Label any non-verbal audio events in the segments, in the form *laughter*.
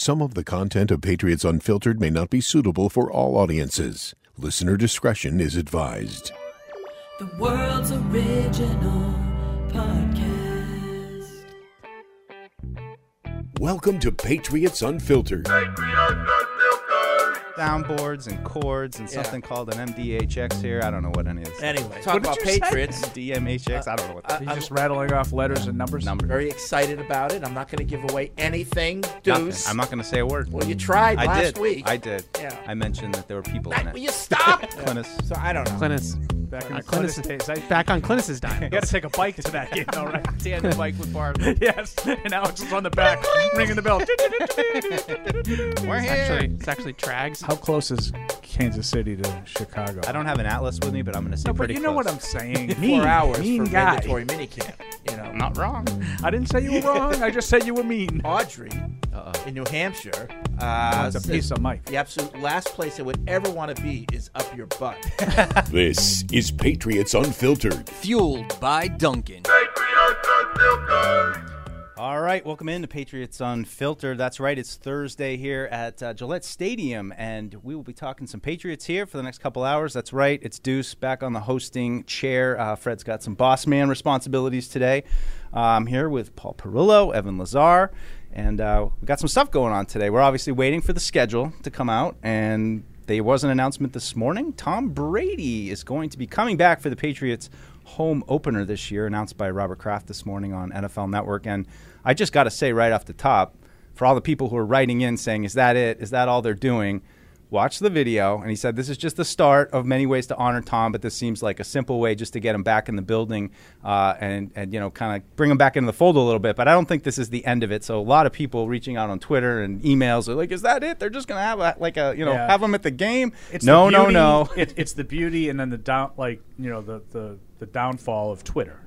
Some of the content of Patriots Unfiltered may not be suitable for all audiences. Listener discretion is advised. The world's original podcast. Welcome to Patriots Unfiltered. Downboards and chords and Yeah. something called an MDHX here. I don't know what any of this. Anyway, talk did about you? Patriots. DMHX. Uh, I don't know what that I- He's I'm just rattling off letters and numbers. number. very excited about it. I'm not going to give away anything, Nothing. Deuce. I'm not going to say a word. Well, you tried I last did. week. I did. Yeah. I mentioned that there were people I- in will it. you stop? *laughs* Clintus. so I don't know. Clintus. Back in Uh, Clintus- Clintus days. I Back on Clintus's dime. *laughs* got to take a bike to that game, all right? *laughs* Tandem bike with bars. *laughs* yes. And Alex is on the back, ringing the bell. We're here. actually, it's actually Trags. How close is Kansas City to Chicago? I don't have an atlas with me, but I'm going to say No, but pretty you know close. what I'm saying. Four mean, hours mean for guy. mandatory minicamp. You know, not wrong. I didn't say you were wrong. I just said you were mean. Audrey Uh-oh. in New Hampshire. Uh, It's a piece of Mike. The absolute last place I would ever want to be is up your butt. *laughs* This is Patriots Unfiltered. Fueled by Dunkin'. All right, welcome in to Patriots Unfiltered. That's right, it's Thursday here at uh, Gillette Stadium, and we will be talking some Patriots here for the next couple hours. That's right, it's Deuce back on the hosting chair. Uh, Fred's got some boss man responsibilities today. Uh, I'm here with Paul Perillo, Evan Lazar, and uh, we got some stuff going on today. We're obviously waiting for the schedule to come out, and there was an announcement this morning. Tom Brady is going to be coming back for the Patriots home opener this year, announced by Robert Kraft this morning on NFL Network. And I just got to say right off the top, for all the people who are writing in saying, "Is that it? Is that all they're doing?" Watch the video, and he said this is just the start of many ways to honor Tom, but this seems like a simple way just to get him back in the building uh, and and you know kind of bring him back into the fold a little bit. But I don't think this is the end of it. So a lot of people reaching out on Twitter and emails are like, "Is that it? They're just gonna have a, like a you know Yeah. have him at the game?" It's no, the no, no. *laughs* It, it's the beauty, and then the down, like you know, the the, the downfall of Twitter,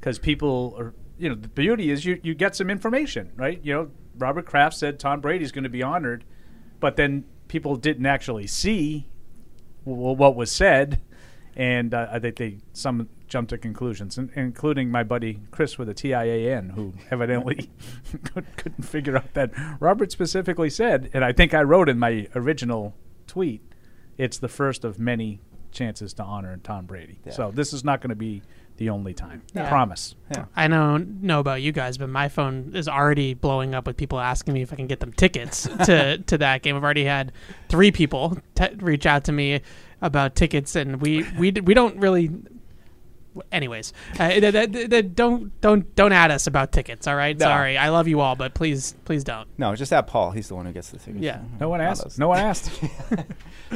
because people are, you know, the beauty is you you get some information, right? You know, Robert Kraft said Tom Brady's going to be honored, but then people didn't actually see w- what was said, and uh, I think they some jumped to conclusions, in, including my buddy Chris with a TIAN, who evidently *laughs* could- couldn't figure out that Robert specifically said, and I think I wrote in my original tweet, it's the first of many chances to honor Tom Brady. So this is not going to be the only time. Yeah. Promise. I don't know about you guys, but my phone is already blowing up with people asking me if I can get them tickets *laughs* to, to that game. I've already had three people te- reach out to me about tickets, and we we, we don't really. Anyways, uh, th- th- th- th- don't don't don't add us about tickets. All right, No. sorry. I love you all, but please please don't. No, just at Paul. He's the one who gets the tickets. Yeah. No one asked. No one asked. *laughs*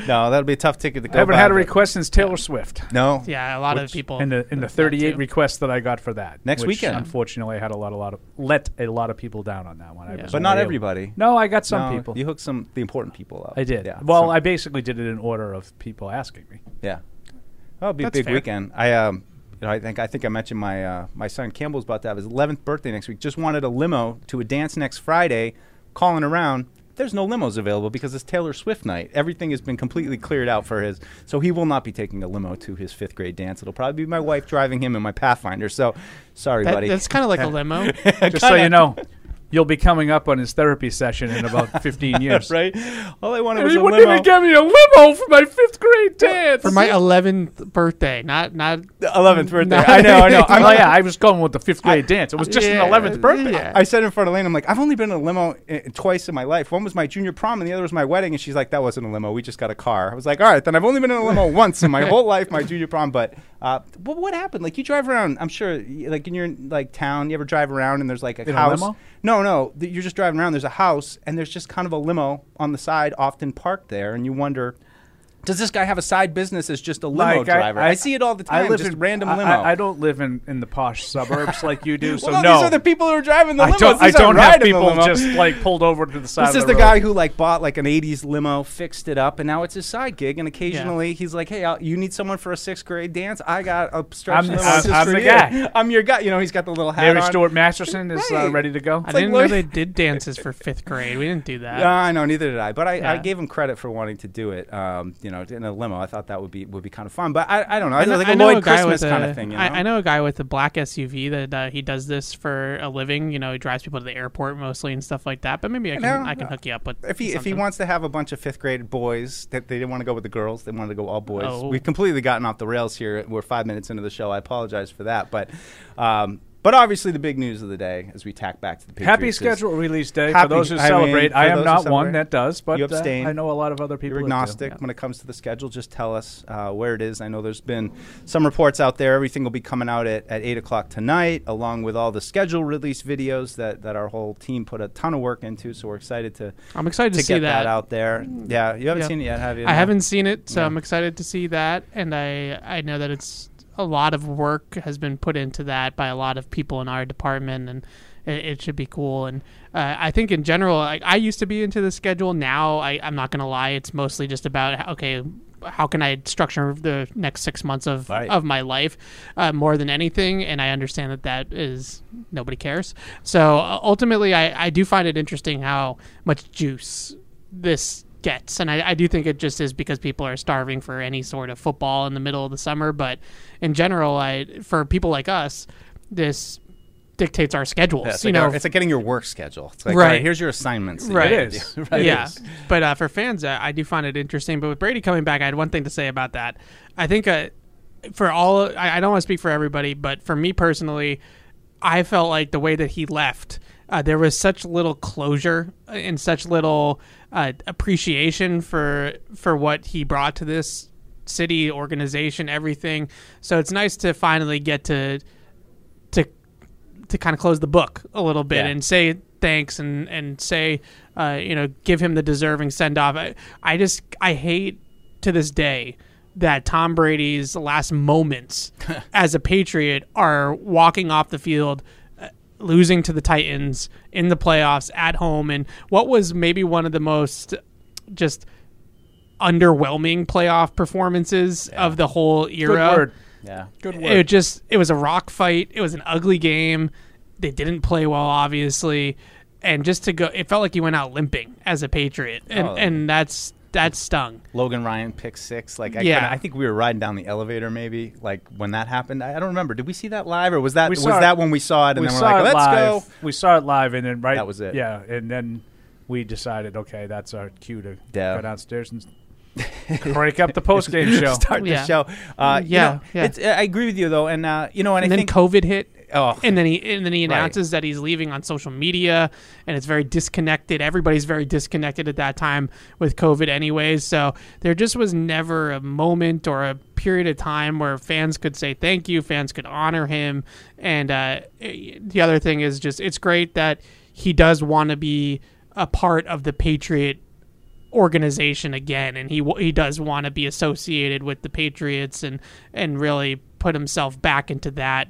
No, that'll be a tough ticket to go. I haven't by, had a request since Taylor Swift. No. Yeah, a lot Which- of people in the in the 38 requests that I got for that Next which weekend. Unfortunately, I had a lot, a lot of let a lot of people down on that one. I Yeah. was But not able- everybody. No, I got some No, people. You hooked some the important people up. I did. Yeah. well, some- I basically did it in order of people asking me. yeah. Well, it'll be That's a big fair. weekend. I um, you know, I think I think I mentioned my uh, my son Campbell's about to have his 11th birthday next week. Just wanted a limo to a dance next Friday. Calling around. There's no limos available because it's Taylor Swift night. Everything has been completely cleared out for his, so he will not be taking a limo to his fifth grade dance. It'll probably be my wife driving him in my Pathfinder. So, sorry, That- buddy. that's kind of like a limo. *laughs* Just so you know, you'll be coming up on his therapy session in about *laughs* 15 years. right? All I wanted And was he a wouldn't limo. even give me a limo for my fifth grade dance. for my 11th birthday, not not 11th birthday. No. I know, I know. I'm *laughs* oh yeah, I was going with the fifth grade dance. It was just Yeah, an 11th birthday. yeah. I said in front of Lane, I'm like, I've only been in a limo uh, twice in my life. One was my junior prom, and the other was my wedding. And she's like, that wasn't a limo. We just got a car. I was like, all right, then I've only been in a limo *laughs* once in my whole life, my junior prom. But, uh, but what happened? Like, you drive around. I'm sure, like in your like town, you ever drive around and there's like a In a house. limo? No, no, you're just driving around. There's a house, and there's just kind of a limo on the side, often parked there, and you wonder. Does this guy have a side business as just a limo Like, driver? I, I- see it all the time. I live just in random limo. I, I don't live in, in the posh suburbs like you do, *laughs* so well, no. these are the people who are driving the I limos. don't. I These aren't don't have people just like pulled over to the side. This of is the the road. guy who like bought like an '80s limo, fixed it up, and now it's his side gig. And occasionally he's like, "Hey, I'll, you need someone for a sixth grade dance? I got a stretch I'm- limo I'm- I'm for the you. guy. *laughs* I'm your guy." You know, he's got the little hat Mary on. Stuart Masterson is uh, ready to go. I didn't know they *laughs* did dances for fifth grade. We didn't do that. Yeah, I know. Neither did I. But I, I gave him credit for wanting to do it. Um, you know, in a limo. I thought that would be would be kind of fun. But I, I don't know. I, know- like I a know a guy Christmas with kind a- of thing. You know? I, I know a guy with a black SUV that uh, he does this for a living. You know, he drives people to the airport mostly and stuff like that. But maybe I can know, I can hook you up with if he if he wants to have a bunch of fifth grade boys that they didn't want to go with the girls, they wanted to go all boys. Oh. We've completely gotten off the rails here. We're five minutes into the show. I apologize for that, but um, but obviously the big news of the day as we tack back to the Patriots Happy is schedule release day Happy- for those who I mean, celebrate. for I am those who not one that does, but You uh. I know a lot of other people. You're that do. agnostic when it comes to the schedule. Just tell us uh, where it is. I know there's been some reports out there. Everything will be coming out at, at 8 o'clock tonight, along with all the schedule release videos that, that our whole team put a ton of work into. So we're excited to, I'm excited to, to see get that. that. out there. Yeah, you haven't Yeah. seen it yet, have you? I No? haven't seen it, so Yeah. I'm excited to see that, and I I know that it's a lot of work has been put into that by a lot of people in our department, and it, it should be cool. And uh, I think in general, like I used to be into the schedule. Now I, I'm not gonna lie, it's mostly just about okay. How can I structure the next six months of, Right. of my life uh, more than anything? And I understand that that is nobody cares. So uh, ultimately, I, I do find it interesting how much juice this gets. And I, I do think it just is because people are starving for any sort of football in the middle of the summer. But in general, I for people like us, this dictates our schedules. Yeah, it's, you like know, our- it's like getting your work schedule. It's like, Right. all right, here's your assignments. you Right. gotta It is. *laughs* right? yeah, is. but uh, for fans, uh, I do find it interesting. But with Brady coming back, I had one thing to say about that. I think uh, for all, I, I don't want to speak for everybody, but for me personally, I felt like the way that he left, uh, there was such little closure and such little uh, appreciation for for what he brought to this city, organization, everything. So it's nice to finally get to to to kind of close the book a little bit Yeah. and say thanks and and say uh, you know give him the deserving send off. I, I just I hate to this day that Tom Brady's last moments *laughs* as a Patriot are walking off the field. Losing to the Titans in the playoffs at home, and what was maybe one of the most just underwhelming playoff performances of the whole Good era word. Yeah. Good word. it just it was a rock fight. It was an ugly game. They didn't play well, obviously, and just to go, it felt like he went out limping as a Patriot, and Oh. and that's that stung. Logan Ryan pick six. Like, I, Yeah. I think we were riding down the elevator maybe, like when that happened. I, I don't remember. Did we see that live, or was that was it- that when we saw it and we then we're like, let's live. go? We saw it live, and then right That was it. Yeah, and then we decided, okay, that's our cue to Yeah. go downstairs and break up the post game *laughs* show. Start Yeah. the show. Uh, you Yeah, know, yeah. It's, I agree with you though, and uh, you know, and, And I then think COVID hit, oh, and then he and then he Right. announces that he's leaving on social media, and it's very disconnected. Everybody's very disconnected at that time with COVID, anyways. So there just was never a moment or a period of time where fans could say thank you, fans could honor him, and uh, the other thing is just it's great that he does want to be a part of the Patriot organization again and he he does want to be associated with the Patriots and and really put himself back into that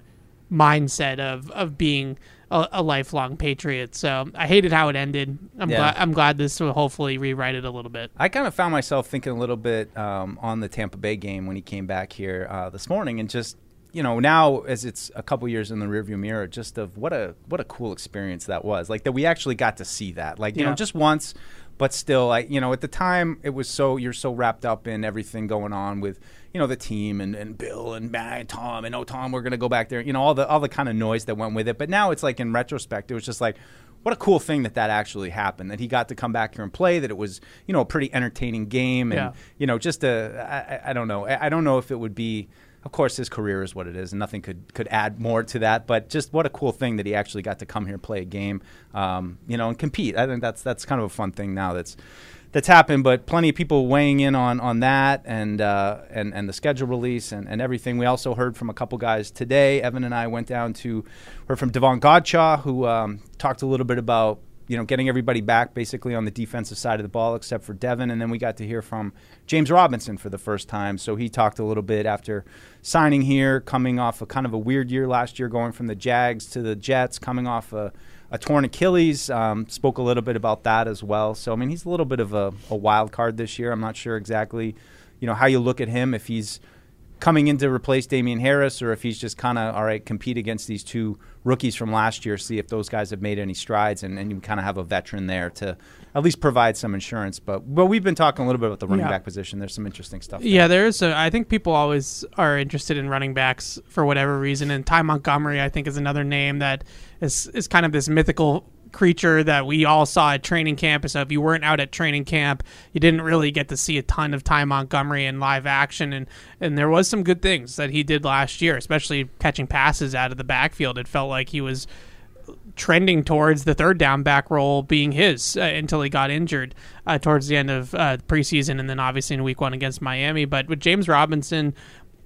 mindset of of being a, a lifelong patriot. So I hated how it ended. I'm Yeah. glad I'm glad this will hopefully rewrite it a little bit. I kind of found myself thinking a little bit um, on the Tampa Bay game when he came back here uh, this morning, and just you know now as it's a couple years in the rearview mirror, just of what a what a cool experience that was. Like that we actually got to see that, like you Yeah. know, just once. But still, I you know, at the time it was so you're so wrapped up in everything going on with you know the team and, and Bill and Matt Tom and oh Tom we're gonna go back there you know all the all the kind of noise that went with it. But now it's like in retrospect, it was just like what a cool thing that that actually happened that he got to come back here and play that it was you know a pretty entertaining game and Yeah. you know just a I, I- don't know I, I don't know if it would be of course his career is what it is and nothing could could add more to that but just what a cool thing that he actually got to come here and play a game um, you know and compete I think that's that's kind of a fun thing now that's that's happened but plenty of people weighing in on on that and uh, and and the schedule release and, and everything we also heard from a couple guys today Evan and I went down to heard from Davon Godchaux who um, talked a little bit about you know, getting everybody back basically on the defensive side of the ball except for Devin. And then we got to hear from James Robinson for the first time. So he talked a little bit after signing here, coming off a kind of a weird year last year, going from the Jags to the Jets, coming off a, a torn Achilles. Um, spoke a little bit about that as well. So, I mean, he's a little bit of a, a wild card this year. I'm not sure exactly, you know, how you look at him if he's coming in to replace Damien Harris, or if he's just kind of all right, compete against these two rookies from last year, see if those guys have made any strides, and, and you kind of have a veteran there to at least provide some insurance. But but we've been talking a little bit about the running Yeah. back position. There's some interesting stuff. there. Yeah, there is. A, I think people always are interested in running backs for whatever reason, and Ty Montgomery, I think, is another name that is is kind of this mythical creature that we all saw at training camp. So if you weren't out at training camp, you didn't really get to see a ton of Ty Montgomery in live action, and and there was some good things that he did last year, especially catching passes out of the backfield. It felt like he was trending towards the third down back role being his uh, until he got injured uh, towards the end of uh, preseason and then obviously in week one against Miami. But with James Robinson,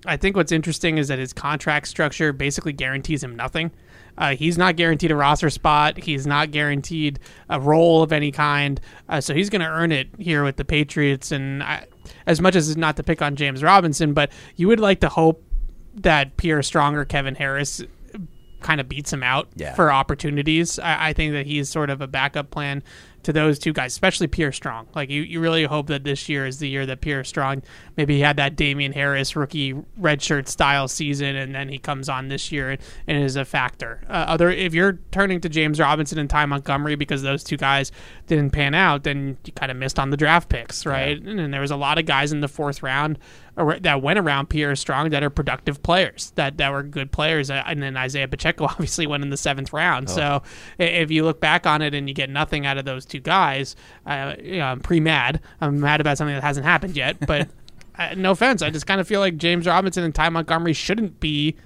I think what's interesting is that his contract structure basically guarantees him nothing. Uh, he's not guaranteed a roster spot. He's not guaranteed a role of any kind. Uh, so he's going to earn it here with the Patriots. And I, as much as it's not to pick on James Robinson, but you would like to hope that Pierre Strong or Kevin Harris kind of beats him out Yeah. for opportunities. I, I think that he's sort of a backup plan to those two guys, especially Pierre Strong. Like you, you really hope that this year is the year that Pierre Strong maybe he had that Damien Harris rookie redshirt style season, and then he comes on this year and, and is a factor. Uh, other if you're turning to James Robinson and Ty Montgomery because those two guys didn't pan out, then you kind of missed on the draft picks, right? And, then there was a lot of guys in the fourth round that went around Pierre Strong that are productive players that that were good players, Uh, and then Isaiah Pacheco *laughs* obviously went in the seventh round. So if you look back on it and you get nothing out of those two guys, uh, you know, I'm pre mad. I'm mad about something that hasn't happened yet, *laughs* but. Uh, no offense, I just kind of feel like James Robinson and Ty Montgomery shouldn't be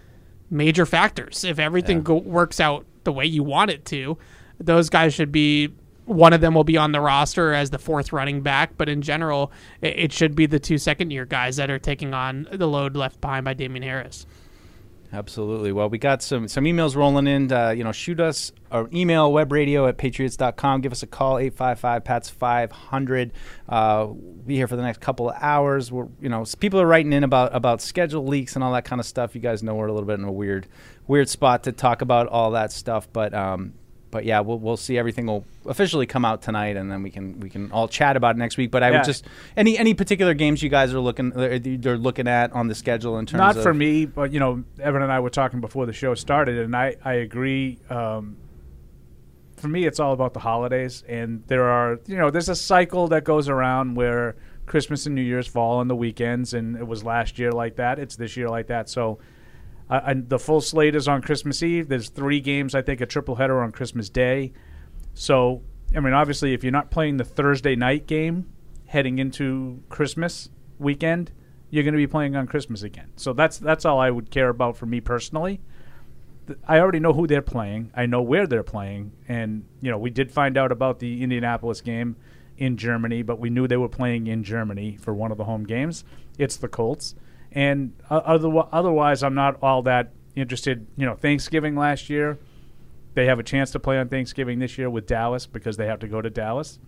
major factors. If everything go- works out the way you want it to, those guys should be. One of them will be on the roster as the fourth running back, but in general, it, it should be the two second year guys that are taking on the load left behind by Damien Harris. Absolutely. Well, we got some some emails rolling in. Uh, you know, shoot us or email webradio at patriots.com. Give us a call, 855 PATS 500. Uh, be here for the next couple of hours. We're, you know, people are writing in about, about schedule leaks and all that kind of stuff. You guys know we're a little bit in a weird weird spot to talk about all that stuff. But um, but yeah, we'll, we'll see. Everything will officially come out tonight, and then we can we can all chat about it next week. But I Yeah. would just any any particular games you guys are looking they're looking at on the schedule in terms Not of for me, but you know, Evan and I were talking before the show started, and I I agree. Um, for me, it's all about the holidays, and there are you know, there's a cycle that goes around where Christmas and New Year's fall on the weekends, and it was last year like that. It's this year like that. So. Uh, and the full slate is on Christmas Eve. There's three games, I think, a triple header on Christmas Day. So, I mean, obviously, if you're not playing the Thursday night game heading into Christmas weekend, you're going to be playing on Christmas again. So that's that's all I would care about for me personally. I already know who they're playing. I know where they're playing, and you know we did find out about the Indianapolis game in Germany, but we knew they were playing in Germany for one of the home games. It's the Colts, and other, otherwise, I'm not all that interested. You know, Thanksgiving last year, they have a chance to play on Thanksgiving this year with Dallas because they have to go to Dallas.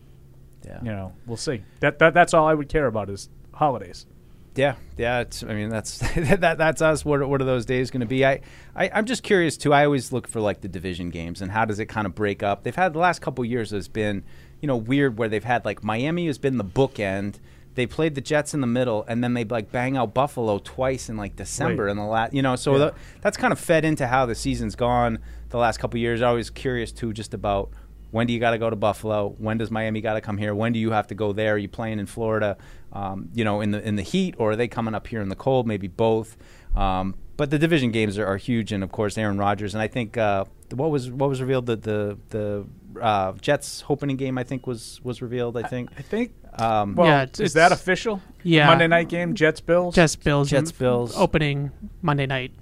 Yeah. You know, we'll see. That, that that's all I would care about is holidays. Yeah, yeah. It's, I mean, that's *laughs* that. That's us. What are, what are those days going to be? I, I, I'm just curious too. I always look for like the division games and how does it kind of break up. They've had the last couple years has been, you know, weird where they've had like Miami has been the bookend. They played the Jets in the middle, and then they like bang out Buffalo twice in like December Right. in the last. You know, so Yeah. the, that's kind of fed into how the season's gone the last couple years. I was curious too, just about when do you got to go to Buffalo? When does Miami got to come here? When do you have to go there? Are you playing in Florida? Um, you know, in the in the heat, or are they coming up here in the cold? Maybe both. Um, but the division games are, are huge, and of course Aaron Rodgers. And I think uh, what was what was revealed that the the uh, Jets opening game I think was was revealed. I think. I think. Um, Well, Yeah, it's- is that official? Yeah. Monday night game, Jets Bills. Jets Bills, Jets, Bills. opening Monday night,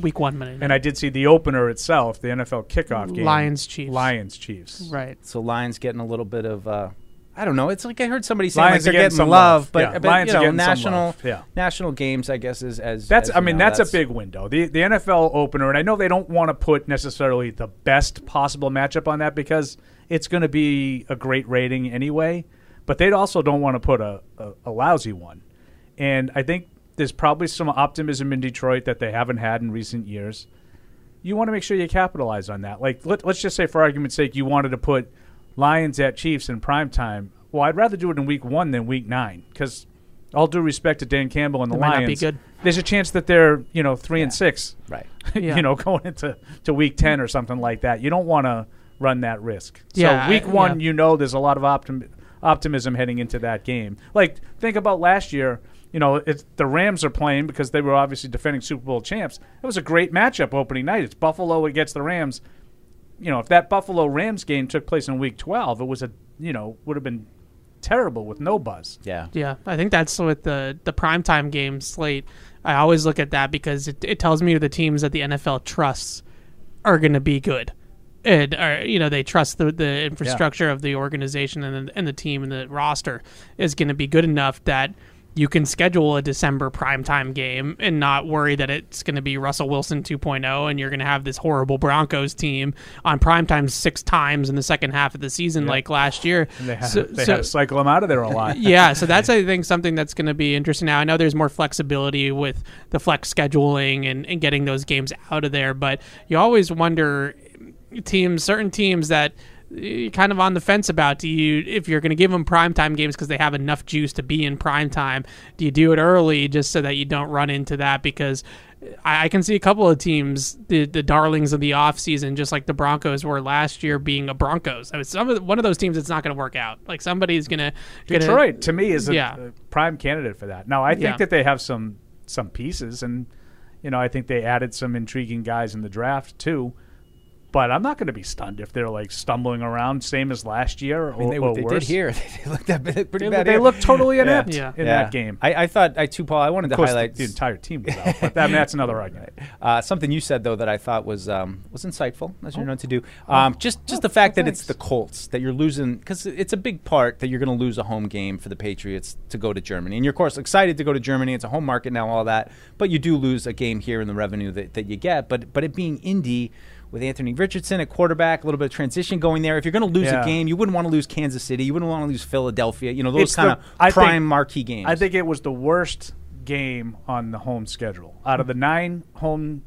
week one Monday night. And I did see the opener itself, the NFL kickoff game. Lions, Chiefs. Lions Chiefs. right. so Lions getting a little bit of. Uh, I don't know. It's like I heard somebody saying Lions like they're getting getting some love, love. but, Yeah, but Lions you know, getting national. Yeah. national games. I guess is as That's. as I mean, know, that's, a big window. The the NFL opener, and I know they don't want to put necessarily the best possible matchup on that because it's going to be a great rating anyway. But they also don't want to put a, a, a lousy one. And I think there's probably some optimism in Detroit that they haven't had in recent years. You want to make sure you capitalize on that. Like let, let's just say, for argument's sake, you wanted to put Lions at Chiefs in prime time. Well, I'd rather do it in week one than week nine because all due respect to Dan Campbell and the They might not be Lions, good. there's a chance that they're you know three and six. Right. *laughs* Yeah. you know, going into to week ten or something like that. You don't want to run that risk. Yeah, So week I- one, yeah. you know, there's a lot of optim- optimism heading into that game. Like think about last year. You know, it's, the Rams are playing because they were obviously defending Super Bowl champs. It was a great matchup opening night. It's Buffalo against the Rams. You know, if that Buffalo Rams game took place in Week 12, it was a you know would have been terrible with no buzz. Yeah. Yeah, I think that's with the the primetime game slate. I always look at that because it, it tells me the teams that the NFL trusts are going to be good. And or, you know they trust the, the infrastructure of the organization and the, and the team and the roster is going to be good enough that you can schedule a December primetime game and not worry that it's going to be Russell Wilson 2.0 and you're going to have this horrible Broncos team on primetime six times in the second half of the season like last year. And they had, So- they so- had to cycle them out of there a lot. *laughs* yeah, so that's *laughs* I think something that's going to be interesting. Now I know there's more flexibility with the flex scheduling and, and getting those games out of there, but you always wonder teams, certain teams that you're kind of on the fence about. Do you, if you're going to give them primetime games because they have enough juice to be in primetime, do you do it early just so that you don't run into that? Because I, I can see a couple of teams, the the darlings of the offseason, just like the Broncos were last year, being a Broncos. I mean, some of one of those teams, it's not going to work out. Like somebody's going to Detroit to me is a, Yeah. a prime candidate for that. Now I think Yeah. that they have some some pieces, and you know I think they added some intriguing guys in the draft too. But I'm not going to be stunned if they're like stumbling around, same as last year, or, I mean, they, or they worse. did here. *laughs* They looked that pretty They, bad. they here. look totally inept Yeah. in Yeah. that game. I, I thought I too, Paul. I wanted of to highlight the, the entire team was *laughs* out, but that, that's another argument. Uh, something you said though that I thought was um, was insightful, as Oh. you're known to do. Um, just just the fact that it's the Colts that you're losing because it's a big part that you're going to lose a home game for the Patriots to go to Germany, and you're of course excited to go to Germany. It's a home market now, all that, but you do lose a game here in the revenue that, that you get. But but it being Indy. With Anthony Richardson at quarterback, a little bit of transition going there. If you're going to lose Yeah. a game, you wouldn't want to lose Kansas City. You wouldn't want to lose Philadelphia. You know those kind of I think- prime marquee games. I think it was the worst game on the home schedule out of the nine home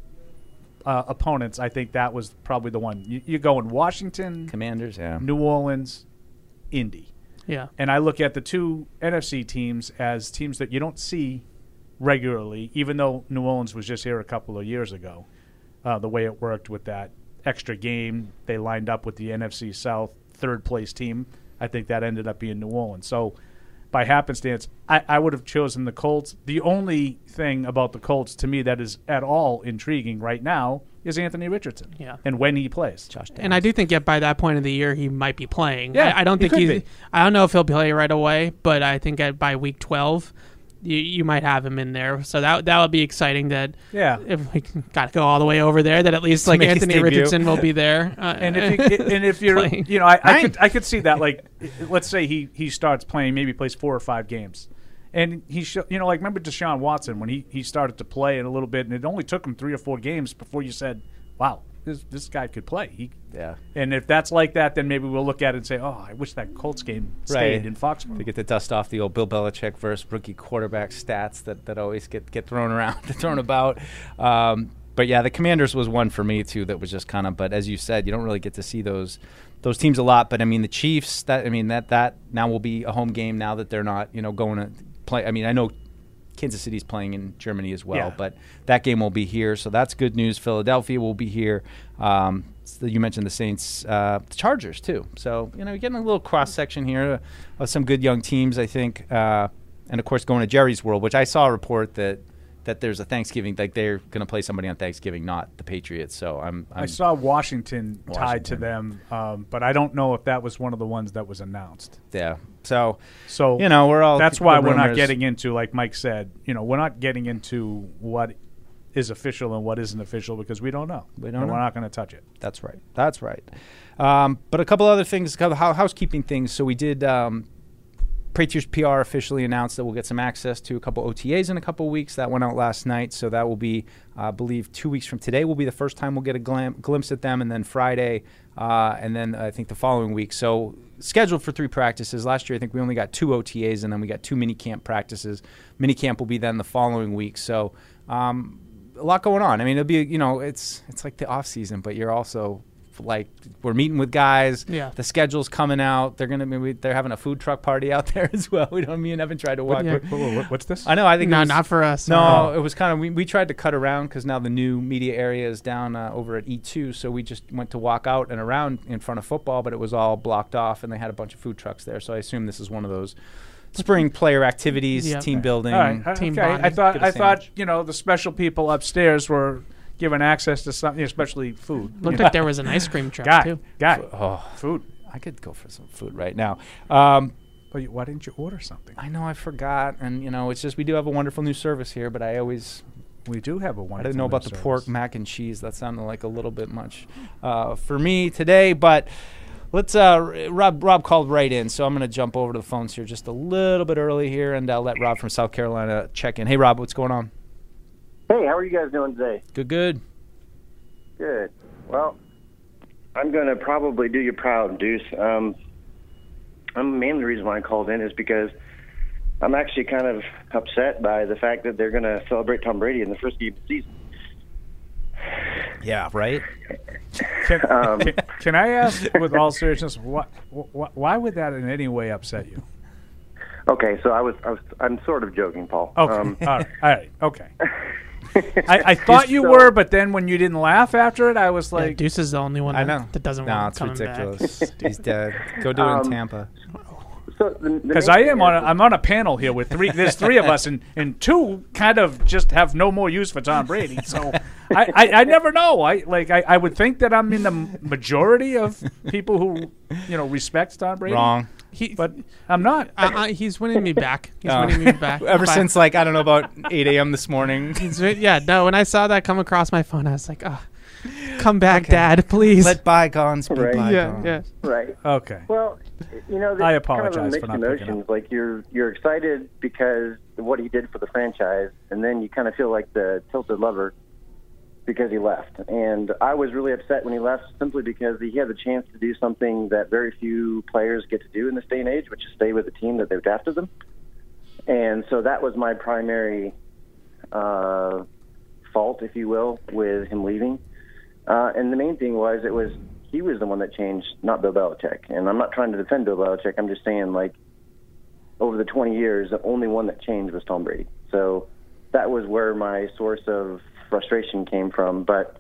uh, opponents. I think that was probably the one. You, you go in Washington, Commanders, yeah. New Orleans, Indy. yeah. And I look at the two NFC teams as teams that you don't see regularly, even though New Orleans was just here a couple of years ago. Uh, the way it worked with that extra game, they lined up with the NFC South third place team. I think that ended up being New Orleans. So, by happenstance, I, I would have chosen the Colts. The only thing about the Colts to me that is at all intriguing right now is Anthony Richardson. Yeah. And when he plays. Josh And I do think yet by that point of the year he might be playing. Yeah, I, I don't he think could he's. be. I don't know if he'll play right away, but I think at, by week twelve, you, you might have him in there. So that that would be exciting. That Yeah. if we got to go all the way over there, that at least like Anthony. Richardson will be there. Uh, *laughs* and if you, and if you're *laughs* you know I, I could I could see that like let's say he he starts playing maybe plays four or five games and he sh- you know like remember Deshaun Watson when he he started to play in a little bit and it only took him three or four games before you said wow this this guy could play he Yeah. and if that's like that then maybe we'll look at it and say oh I wish that Colts game stayed Right. in Foxborough to get the dust off the old Bill Belichick versus rookie quarterback stats that, that always get, get thrown around, *laughs* thrown about. Um, but yeah, the Commanders was one for me too. That was just kind of. But as you said, you don't really get to see those those teams a lot. But I mean, the Chiefs. That I mean that that now will be a home game now that they're not you know going to play. I mean, I know Kansas City's playing in Germany as well, Yeah. but that game will be here, so that's good news. Philadelphia will be here. Um, you mentioned the Saints, uh, the Chargers too. So you know, you're getting a little cross section here of some good young teams, I think, uh, and of course going to Jerry's World, which I saw a report that that there's a Thanksgiving, like they're going to play somebody on Thanksgiving, not the Patriots. So I'm, I'm I saw Washington, tied to them um, but I don't know if that was one of the ones that was announced yeah. So So you know, we're all that's why we're not getting into like Mike said. You know, we're not getting into what is official and what isn't official because we don't know. We don't And know. We're not going to touch it. That's right. That's right. Um, but a couple other things, couple hou- housekeeping things. So we did. Um, Patriots PR officially announced that we'll get some access to a couple OTAs in a couple weeks. That went out last night, so that will be, uh, I believe, two weeks from today will be the first time we'll get a glimpse at them, and then Friday, uh, and then I think the following week. So scheduled for three practices. Last year, I think we only got two OTAs, and then we got two mini camp practices. Mini camp will be then the following week. So um, a lot going on. I mean, it'll be you know, it's it's like the off season, but you're also like we're meeting with guys. Yeah. The schedule's coming out. They're gonna maybe they're having a food truck party out *laughs* there as well. We don't me and Evan tried to walk. Yeah. Whoa, whoa, whoa, what's this? I know. I think it No, was- not for us. No, Uh, it was kind of we, we tried to cut around because now the new media area is down uh, over at E2, so we just went to walk out and around in front of football, but it was all blocked off, and they had a bunch of food trucks there. So I assume this is one of those spring player activities, Yep. team building. All right. Team okay. I bonding. thought Get a I thought sandwich. you know the special people upstairs were given access to something, especially food. Looked like there was an ice cream truck guy, too. guy, Oh, food. I could go for some food right now. Um, But you- why didn't you order something? I know I forgot, and you know it's just we do have a wonderful new service here, but I always We do have a one. I didn't know about the pork mac and cheese. That sounded like a little bit much uh, for me today, but let's. Uh, Rob Rob called right in, so I'm going to jump over to the phones here just a little bit early here, and I'll let Rob from South Carolina check in. Hey, Rob, what's going on? Hey, how are you guys doing today? Good, good. Good. Well, I'm going to probably do you proud, Deuce. Um, I'm mainly the reason why I called in is because I'm actually kind of upset by the fact that they're going to celebrate Tom Brady in the first game of the season. Yeah, right. Can, *laughs* Um, can, can I ask, with all seriousness, what, wh- why would that in any way upset you? Okay, so I was, I was I'm sort of joking, Paul. Okay, Um, all right, all right, okay. *laughs* I, I thought you So- were, but then when you didn't laugh after it, I was Yeah, like, Deuce is the only one I that, know. that doesn't no, want it's ridiculous. back. *laughs* He's dead. Go do it in Um, Tampa. So the- the because main I am on a, is- I'm on a panel here with three. There's three of us, and, and two kind of just have no more use for Tom Brady. So I, I, I never know. I like I, I would think that I'm in the majority of people who you know respect Tom Brady. Wrong. He, but I'm not. uh, uh, he's winning me back. He's Oh. winning me back. *laughs* Ever By- since like I don't know about 8 a.m. this morning. Yeah, no. When I saw that come across my phone, I was like, "Oh, come back, Dad, please." Let bygones be Right. bygones. yeah, yeah. Right. Okay. Well, you know, I apologize kind of a apologize mixed for not emotions. up. Like you're you're excited because of what he did for the franchise, and then you kind of feel like the tilted lover because he left. And I was really upset when he left, simply because he had the chance to do something that very few players get to do in this day and age, which is stay with the team that they've drafted them. And so that was my primary uh, fault, if you will, with him leaving. Uh, and the main thing was it was he was the one that changed, not Bill Belichick. And I'm not trying to defend Bill Belichick. I'm just saying, like, over the 20 years, the only one that changed was Tom Brady. So that was where my source of frustration came from. But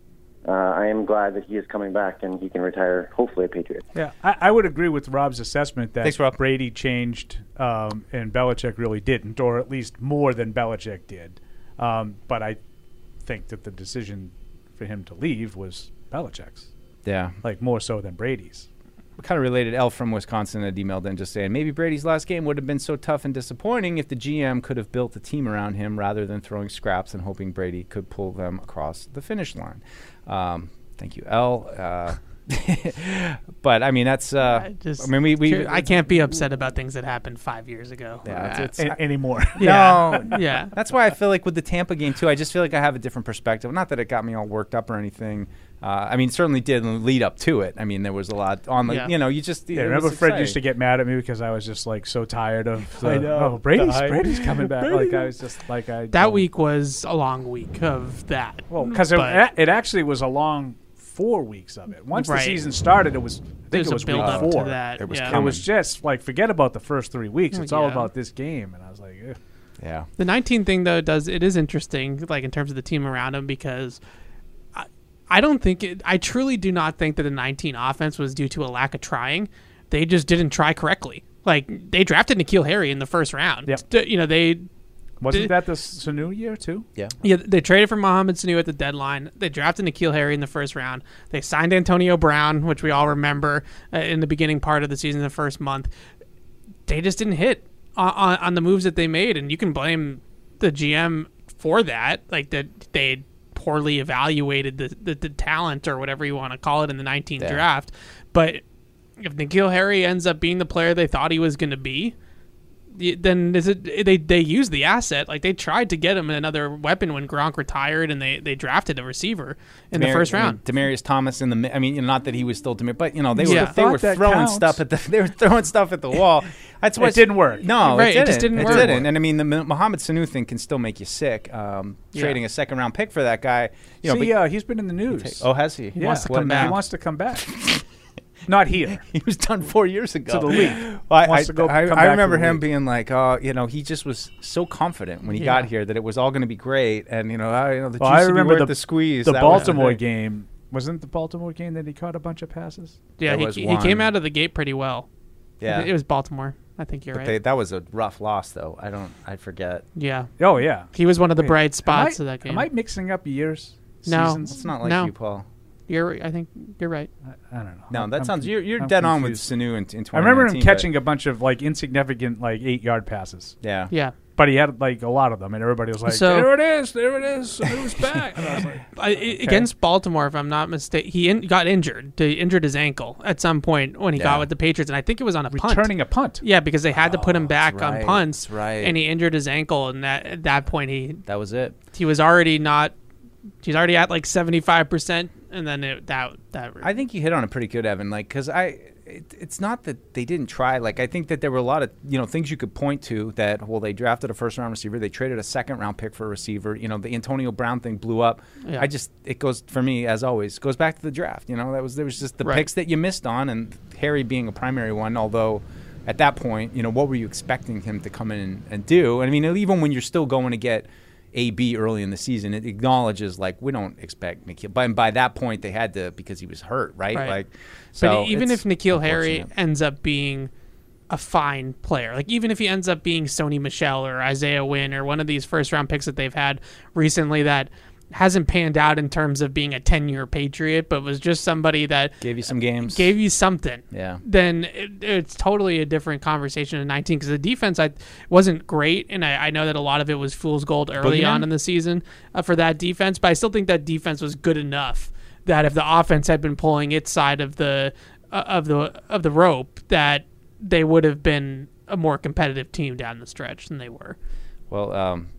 uh, I am glad that he is coming back and he can retire, hopefully, a Patriot. Yeah, I, I would agree with Rob's assessment that Thanks, Rob. Brady changed um, and Belichick really didn't, or at least more than Belichick did. Um, but I think that the decision for him to leave was Belichick's, Yeah. like more so than Brady's. kind of related. El from Wisconsin had emailed in just saying maybe Brady's last game would have been so tough and disappointing if the GM could have built a team around him rather than throwing scraps and hoping Brady could pull them across the finish line. Um, thank you, El. Uh, *laughs* but I mean, that's. Uh, I just, I mean, we. we I can't be upset about things that happened five years ago. Yeah, it's- it's- A- anymore. yeah, *laughs* No, *laughs* yeah. That's why I feel like with the Tampa game too, I just feel like I have a different perspective. Not that it got me all worked up or anything. Uh, I mean, certainly did in lead up to it. I mean, there was a lot on the. Yeah. You know, you just. Yeah, remember was Fred used to get mad at me because I was just like so tired of. The, I know. Oh, Brady's The. Brady's coming back. Like I was just like I. That week was a long week of that. Well, because it, it actually was a long four weeks of it. Once Right. the season started, it was. I think it was week four. that. It was yeah. It was just like forget about the first three weeks. It's all about this game, and I was like, eh. Yeah. The 19 thing though does it is interesting, like in terms of the team around him, because I, I don't think it. I truly do not think that the 19 offense was due to a lack of trying. They just didn't try correctly. Like they drafted N'Keal Harry in the first round. Yep. You know they wasn't Did- that the Sanu year too? Yeah. Yeah, they traded for Mohamed Sanu at the deadline. They drafted N'Keal Harry in the first round. They signed Antonio Brown, which we all remember uh, in the beginning part of the season, the first month. They just didn't hit on, on, on the moves that they made, and you can blame the GM for that. Like that they poorly evaluated the, the, the talent or whatever you want to call it in the 19th Yeah. draft. But if N'Keal Harry ends up being the player they thought he was going to be, y- then is it they they use the asset like they tried to get him another weapon when Gronk retired and they they drafted a receiver in the Demar- first I mean, round. Demaryius Thomas in the. mi- I mean, you know, not that he was still Demar, but you know, they were Yeah. they were throwing counts. stuff at the. They were throwing stuff at the *laughs* wall. That's what It didn't work. No, Right, it it didn't. just didn't it work. didn't. And I mean, the Mo- Mohamed Sanu thing can still make you sick. Um, Yeah. Trading a second round pick for that guy, you know. See, but- uh, he's been in the news. oh, has he? he wants to What come back. He wants to come back. *laughs* Not here. *laughs* he was done four years ago To the league. Well, I, I, to go- I, I remember him league. being like, "Oh, you know, he just was so confident when he Yeah. got here that it was all going to be great, and you know, I, you know, the Well, juice I remember worth the, the squeeze." The That was Baltimore thing. game wasn't the Baltimore game that he caught a bunch of passes. Yeah, he, he came out of the gate pretty well. Yeah, it was Baltimore. I think you're But right. they, that was a rough loss, though. I don't, I forget. yeah, Oh yeah. he was one of the Wait, bright spots I- of that game. Am I mixing up years? No. Seasons? It's not like No. you, Paul. You're, I think you're right. I, I don't know. No, I'm- that I'm sounds con- you're, you're I'm dead on with confused. Sanu in, in 2019. I remember him catching a bunch of like insignificant like eight yard passes, Yeah, Yeah, but he had like a lot of them, and everybody was like, So- "There it is, there it is, it was back." And I was like, *laughs* I, I- against Baltimore, if I'm not mistaken, he in, got injured. He injured his ankle at some point when he Yeah. got with the Patriots, and I think it was on a punt. returning a punt. Yeah, because they had to put him oh, back that's on punts, right. and he injured his ankle, and that at that point he that was it. he was already not. He's already at like seventy five percent, and then it, that that. I think you hit on it pretty good, Evan. Like, because I, it, it's not that they didn't try. Like, I think that there were a lot of you know things you could point to that. Well, they drafted a first round receiver. They traded a second round pick for a receiver. You know, the Antonio Brown thing blew up. Yeah. I just it goes for me as always goes back to the draft. You know, that was there was just the Right. picks that you missed on, and Harry being a primary one. Although at that point, you know, what were you expecting him to come in and, and do? And I mean, even when you're still going to get. AB early in the season, it acknowledges like we don't expect N'Keal, but by that point they had to because he was hurt, right? Right. Like, but so even if N'Keal Harry ends up being a fine player, like even if he ends up being Sony Michel or Isaiah Wynn or one of these first round picks that they've had recently that hasn't panned out in terms of being a 10 year Patriot, but was just somebody that gave you some games, gave you something. yeah, then it, it's totally a different conversation in 19 because the defense I wasn't great, and I, I know that a lot of it was fool's gold early Boogeyman? on in the season uh, for that defense, but I still think that defense was good enough that if the offense had been pulling its side of the uh, of the of the rope, that they would have been a more competitive team down the stretch than they were. Well, um,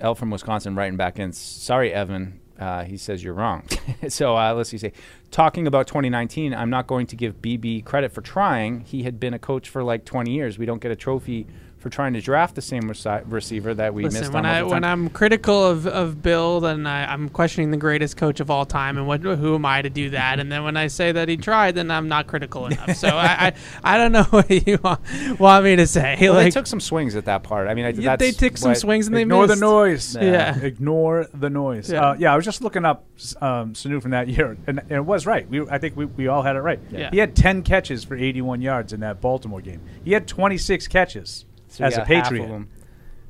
L from Wisconsin writing back in. Sorry, Evan. Uh, he says you're wrong. *laughs* so uh, let's see. Say, talking about 2019, I'm not going to give BB credit for trying. He had been a coach for like 20 years. We don't get a trophy for trying to draft the same reci- receiver that we Listen, missed when on. I when I'm critical of, of Bill, then I, I'm questioning the greatest coach of all time, and what who am I to do that? *laughs* And then when I say that he tried, then I'm not critical enough. So I, I I don't know *laughs* what you want, want me to say. well, they took some swings at that part. I mean, I, yeah, that's they took some swings and they missed. Ignore the missed. noise. Yeah. *laughs* Ignore the noise. Yeah. Yeah. Uh, yeah, I was just looking up um, Sanu from that year, and, and it was right. We, I think we, we all had it right. Yeah. He had 10 catches for 81 yards in that Baltimore game. He had 26 catches So as a got half of Patriot.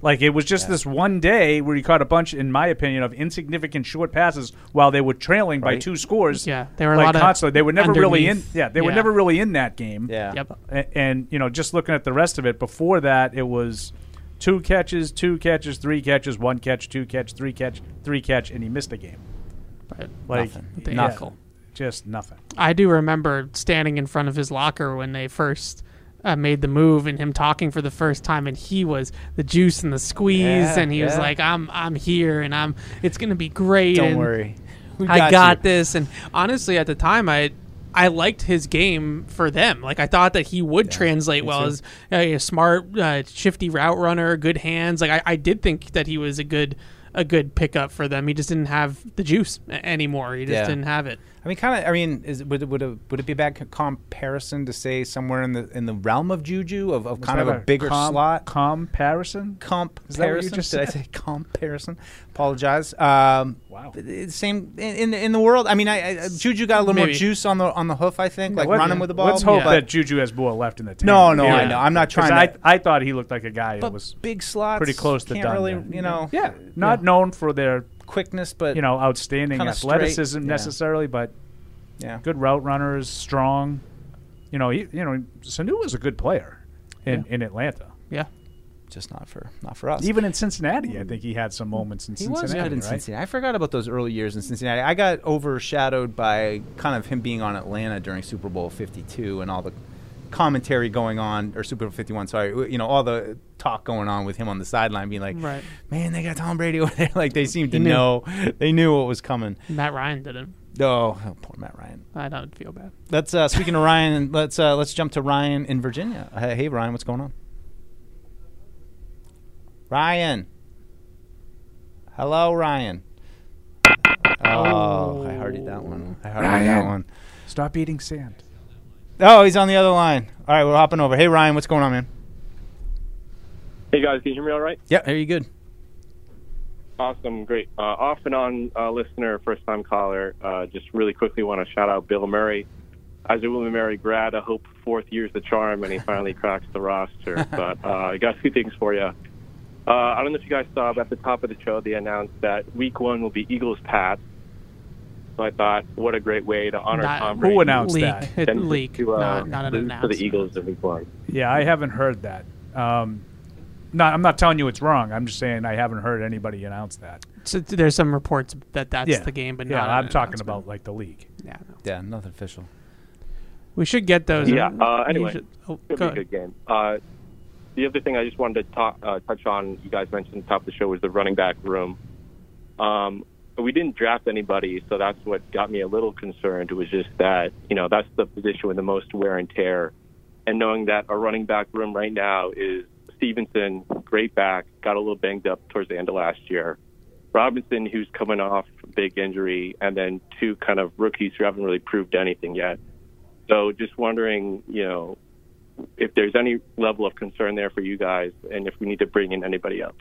Like it was just this one day where he caught a bunch, in my opinion, of insignificant short passes while they were trailing by two scores. Yeah, they were a like lot of constantly. They were never really in. Yeah, they were never really in that game. Yeah. Yep. A- and you know just looking at the rest of it before that it was two catches two catches three catches one catch two catch three catch three catch and he missed a game But like Nothing. the yeah, just nothing I do remember standing in front of his locker when they first uh, made the move and him talking for the first time, and he was the juice and the squeeze, Yeah, and he was like, "I'm I'm here, and I'm it's gonna be great." Don't worry. We I got you. this. And honestly, at the time, I I liked his game for them. Like I thought that he would translate well too. as a smart, uh, shifty route runner, good hands. Like I, I did think that he was a good a good pickup for them. He just didn't have the juice anymore. He just Yeah. didn't have it. I mean, kind of. I mean, is would it, would it, would it be a bad comparison to say somewhere in the in the realm of Juju of, of kind of a bigger com- slot? comparison comparison. Is that what you just Did I say comparison? Apologize. Um, Wow. Same in, in in the world. I mean, I, I Juju got a little more juice on the on the hoof. I think, like Let- running with the ball. let's hope Yeah. that Juju has more left in the tank No, no, I know. I'm not trying to- I, I thought he looked like a guy that was big slots, pretty close to done really, you know, yeah not known for their quickness, but you know outstanding Kinda straight, athleticism yeah. necessarily but yeah. good route runners strong you know he, you know Sanu was a good player in, in Atlanta Yeah. just not for not for us. Even in Cincinnati, I think he had some moments in He Cincinnati. was good in right? Cincinnati. I forgot about those early years in Cincinnati. I got overshadowed by kind of him being on Atlanta during Super Bowl 52 and all the commentary going on, or Super Bowl 51. Sorry, you know all the talk going on with him on the sideline, being like, Right. "Man, they got Tom Brady over there." *laughs* Like they seemed to knew. know, they knew what was coming. Matt Ryan didn't. Oh, oh, poor Matt Ryan. I don't feel bad. Let's uh, speaking of Ryan, let's uh, let's jump to Ryan in Virginia. Uh, hey, Ryan, what's going on? Ryan. Hello, Ryan. Oh, I hearted that one. I hearted that one. Stop eating sand. Oh, he's on the other line. All right, we're hopping over. Hey, Ryan, what's going on, man? Hey guys, can you hear me all right? Yeah, are you good? Awesome, great. Uh, off and on uh, listener, first time caller. Uh, just really quickly want to shout out Bill Murray. As a William Mary grad, I hope fourth year's the charm and he finally *laughs* cracks the roster. But uh, I got two things for you. Uh, I don't know if you guys saw, but at the top of the show, they announced that week one will be Eagles Pats. So I thought, what a great way to honor Not- Tom Who announced Leak. that? It, and leak. to, uh, not, not an lose to announcement. the Eagles in week one. Yeah, I haven't heard that. Um, not, I'm not telling you it's wrong. I'm just saying I haven't heard anybody announce that. So there's some reports that that's yeah, the game, but yeah, not. I'm talking about like the league. Yeah, no. Yeah, nothing official. we should get those. Yeah, uh, anyway. should- oh, Could go be a good game. Uh, the other thing I just wanted to talk, uh, touch on, you guys mentioned at the top of the show, was the running back room. Um, we didn't draft anybody, so that's what got me a little concerned. Was just that, you know, that's the position with the most wear and tear. And knowing that our running back room right now is Stevenson, great back, got a little banged up towards the end of last year. Robinson, who's coming off a big injury, and then two kind of rookies who haven't really proved anything yet. So just wondering, you know, if there's any level of concern there for you guys, and if we need to bring in anybody else.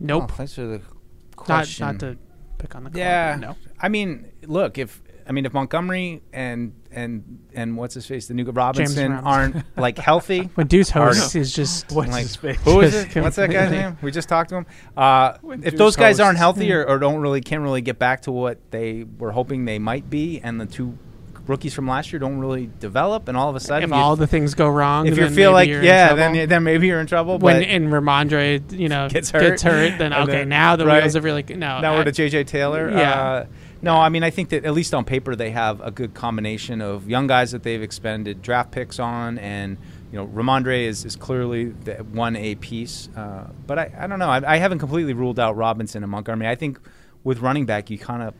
Nope. Oh, thanks for the not question. not to pick on the. clock, Yeah. No. I mean, look, if I mean if Montgomery and and and what's his face, the new Robinson Robinson. aren't like healthy. *laughs* When Deuce hosts is just *laughs* What's like, his face? who is *laughs* it? What's that guy's name? We just talked to him. Uh, if Deuce those guys aren't healthy or, or don't really can't really get back to what they were hoping they might be, and the two rookies from last year don't really develop, and all of a sudden, if all the things go wrong, if you feel like yeah, then then maybe you're in trouble. when and Rhamondre, you know, Gets gets hurt. hurt, *laughs* then okay, then- now the right. wheels have really no. now I- we're to JJ Taylor. Yeah. Uh, no, I mean I think that at least on paper they have a good combination of young guys that they've expended draft picks on, and you know Rhamondre is, is clearly the one A piece. Uh, but I, I don't know. I, I haven't completely ruled out Robinson and Montgomery. I think with running back you kind of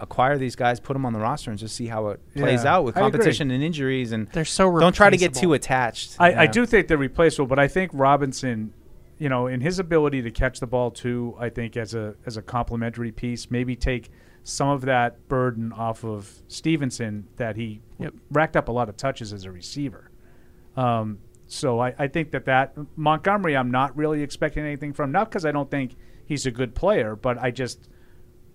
acquire these guys, put them on the roster, and just see how it plays Yeah, out with competition and injuries. And They're so don't try to get too attached. I, I do think they're replaceable, but I think Robinson, you know, in his ability to catch the ball too, I think as a as a complementary piece, maybe take some of that burden off of Stevenson that he Yep. racked up a lot of touches as a receiver. Um, so I, I think that that Montgomery, I'm not really expecting anything from. Not because I don't think he's a good player, but I just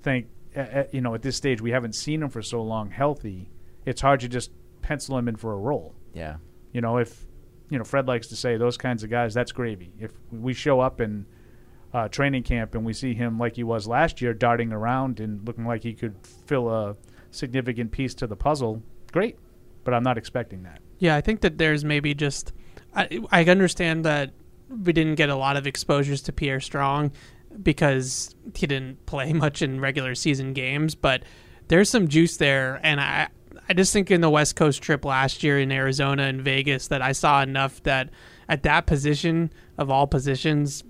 think uh, you know at this stage we haven't seen him for so long healthy. It's hard to just pencil him in for a role. Yeah. You know, if you know Fred likes to say those kinds of guys, that's gravy. If we show up in uh, training camp and we see him like he was last year, darting around and looking like he could fill a significant piece to the puzzle, great. But I'm not expecting that. Yeah, I think that there's maybe just I, I understand that we didn't get a lot of exposures to Pierre Strong because he didn't play *laughs* much in regular season games, but there's some juice there, and I I just think in the West Coast trip last year in Arizona and Vegas that I saw enough that at that position of all positions.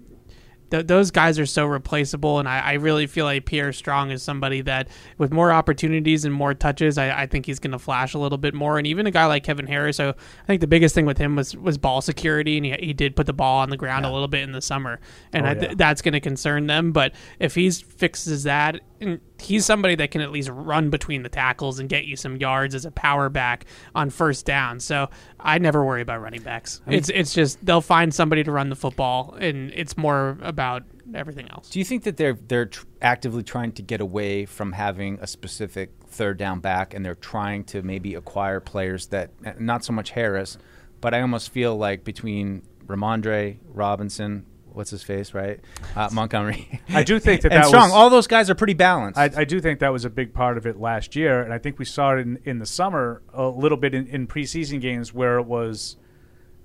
Th- those guys are so replaceable, and I, I really feel like Pierre Strong is somebody that, with more opportunities and more touches, I, I think he's going to flash a little bit more. And even a guy like Kevin Harris, so I think the biggest thing with him was was ball security, and he, he did put the ball on the ground a little bit in the summer, and Oh, I th- yeah. that's going to concern them. But if he fixes that, and he's somebody that can at least run between the tackles and get you some yards as a power back on first down. So I never worry about running backs. it's it's just they'll find somebody to run the football, and it's more about everything else. Do you think that they're they're tr- actively trying to get away from having a specific third down back, and they're trying to maybe acquire players that uh, not so much Harris, but I almost feel like between Rhamondre Robinson, what's his face, right, uh, Montgomery, I do think that *laughs* and that Strong, was, all those guys are pretty balanced. I, I do think that was a big part of it last year, and I think we saw it in, in the summer a little bit in, in preseason games where it was,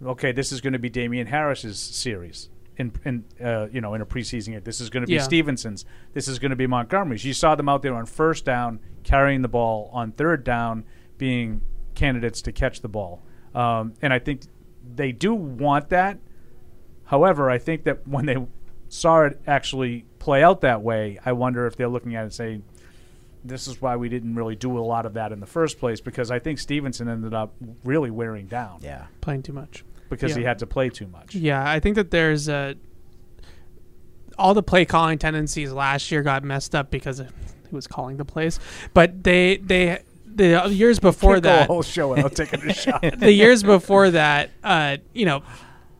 okay, this is going to be Damien Harris's series in, in uh, you know in a preseason game. This is going to be Yeah. Stevenson's. This is going to be Montgomery's. You saw them out there on first down carrying the ball, on third down being candidates to catch the ball, um, and I think they do want that. However, I think that when they saw it actually play out that way, I wonder if they're looking at it and saying, this is why we didn't really do a lot of that in the first place because I think Stevenson ended up really wearing down. Yeah. Playing too much. Because Yeah. he had to play too much. Yeah, I think that there's a all the play calling tendencies last year got messed up because of who was calling the plays, but they they the years before Can't go a that whole show without taking a *laughs* shot. the years before that, uh, you know,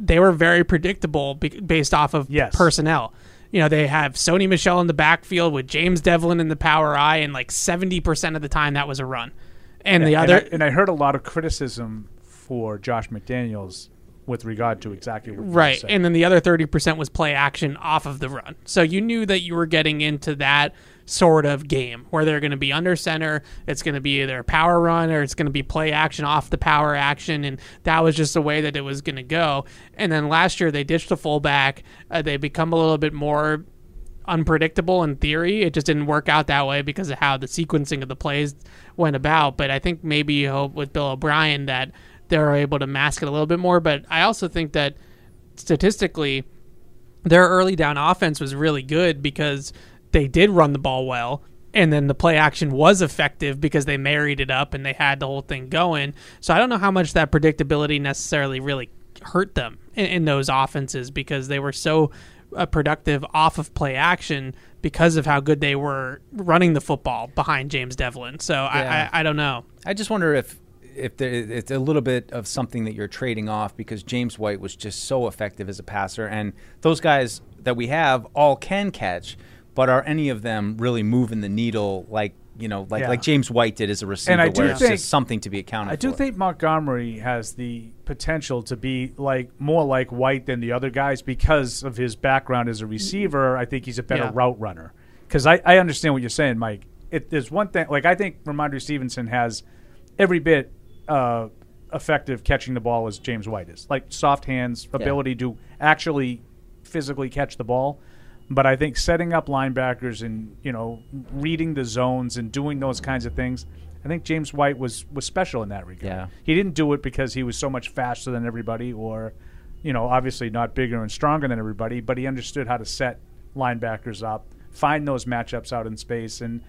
they were very predictable be- based off of Yes. personnel. You know, they have Sony Michel in the backfield with James Develin in the power I, and like seventy percent of the time that was a run. And the other, I, and I heard a lot of criticism for Josh McDaniels with regard to exactly what right, and then the other thirty percent was play action off of the run. So you knew that you were getting into that sort of game where they're going to be under center. It's going to be either a power run or it's going to be play action off the power action, and that was just the way that it was going to go. And then last year they ditched the fullback. Uh, they become a little bit more unpredictable in theory. It just didn't work out that way because of how the sequencing of the plays went about. But I think maybe you hope with Bill O'Brien that they're able to mask it a little bit more. But I also think that statistically, their early down offense was really good because they did run the ball well. And then the play action was effective because they married it up and they had the whole thing going. So I don't know how much that predictability necessarily really hurt them in, in those offenses because they were so uh, productive off of play action because of how good they were running the football behind James Develin. So Yeah. I, I, I don't know. I just wonder if if there, it's a little bit of something that you're trading off because James White was just so effective as a passer, and those guys that we have all can catch, but are any of them really moving the needle like you know like Yeah. like James White did as a receiver, And I do where it's think- just something to be accounted I do for. think Montgomery has the potential to be like more like White than the other guys because of his background as a receiver. I think he's a better Yeah. route runner. Because I, I understand what you're saying, Mike. It, there's one thing like I think Rhamondre Stevenson has every bit uh, effective catching the ball as James White is. Like soft hands, ability to actually physically catch the ball. But I think setting up linebackers and you know reading the zones and doing those kinds of things, I think James White was was special in that regard. Yeah. He didn't do it because he was so much faster than everybody, or you know, obviously not bigger and stronger than everybody. But he understood how to set linebackers up, find those matchups out in space, and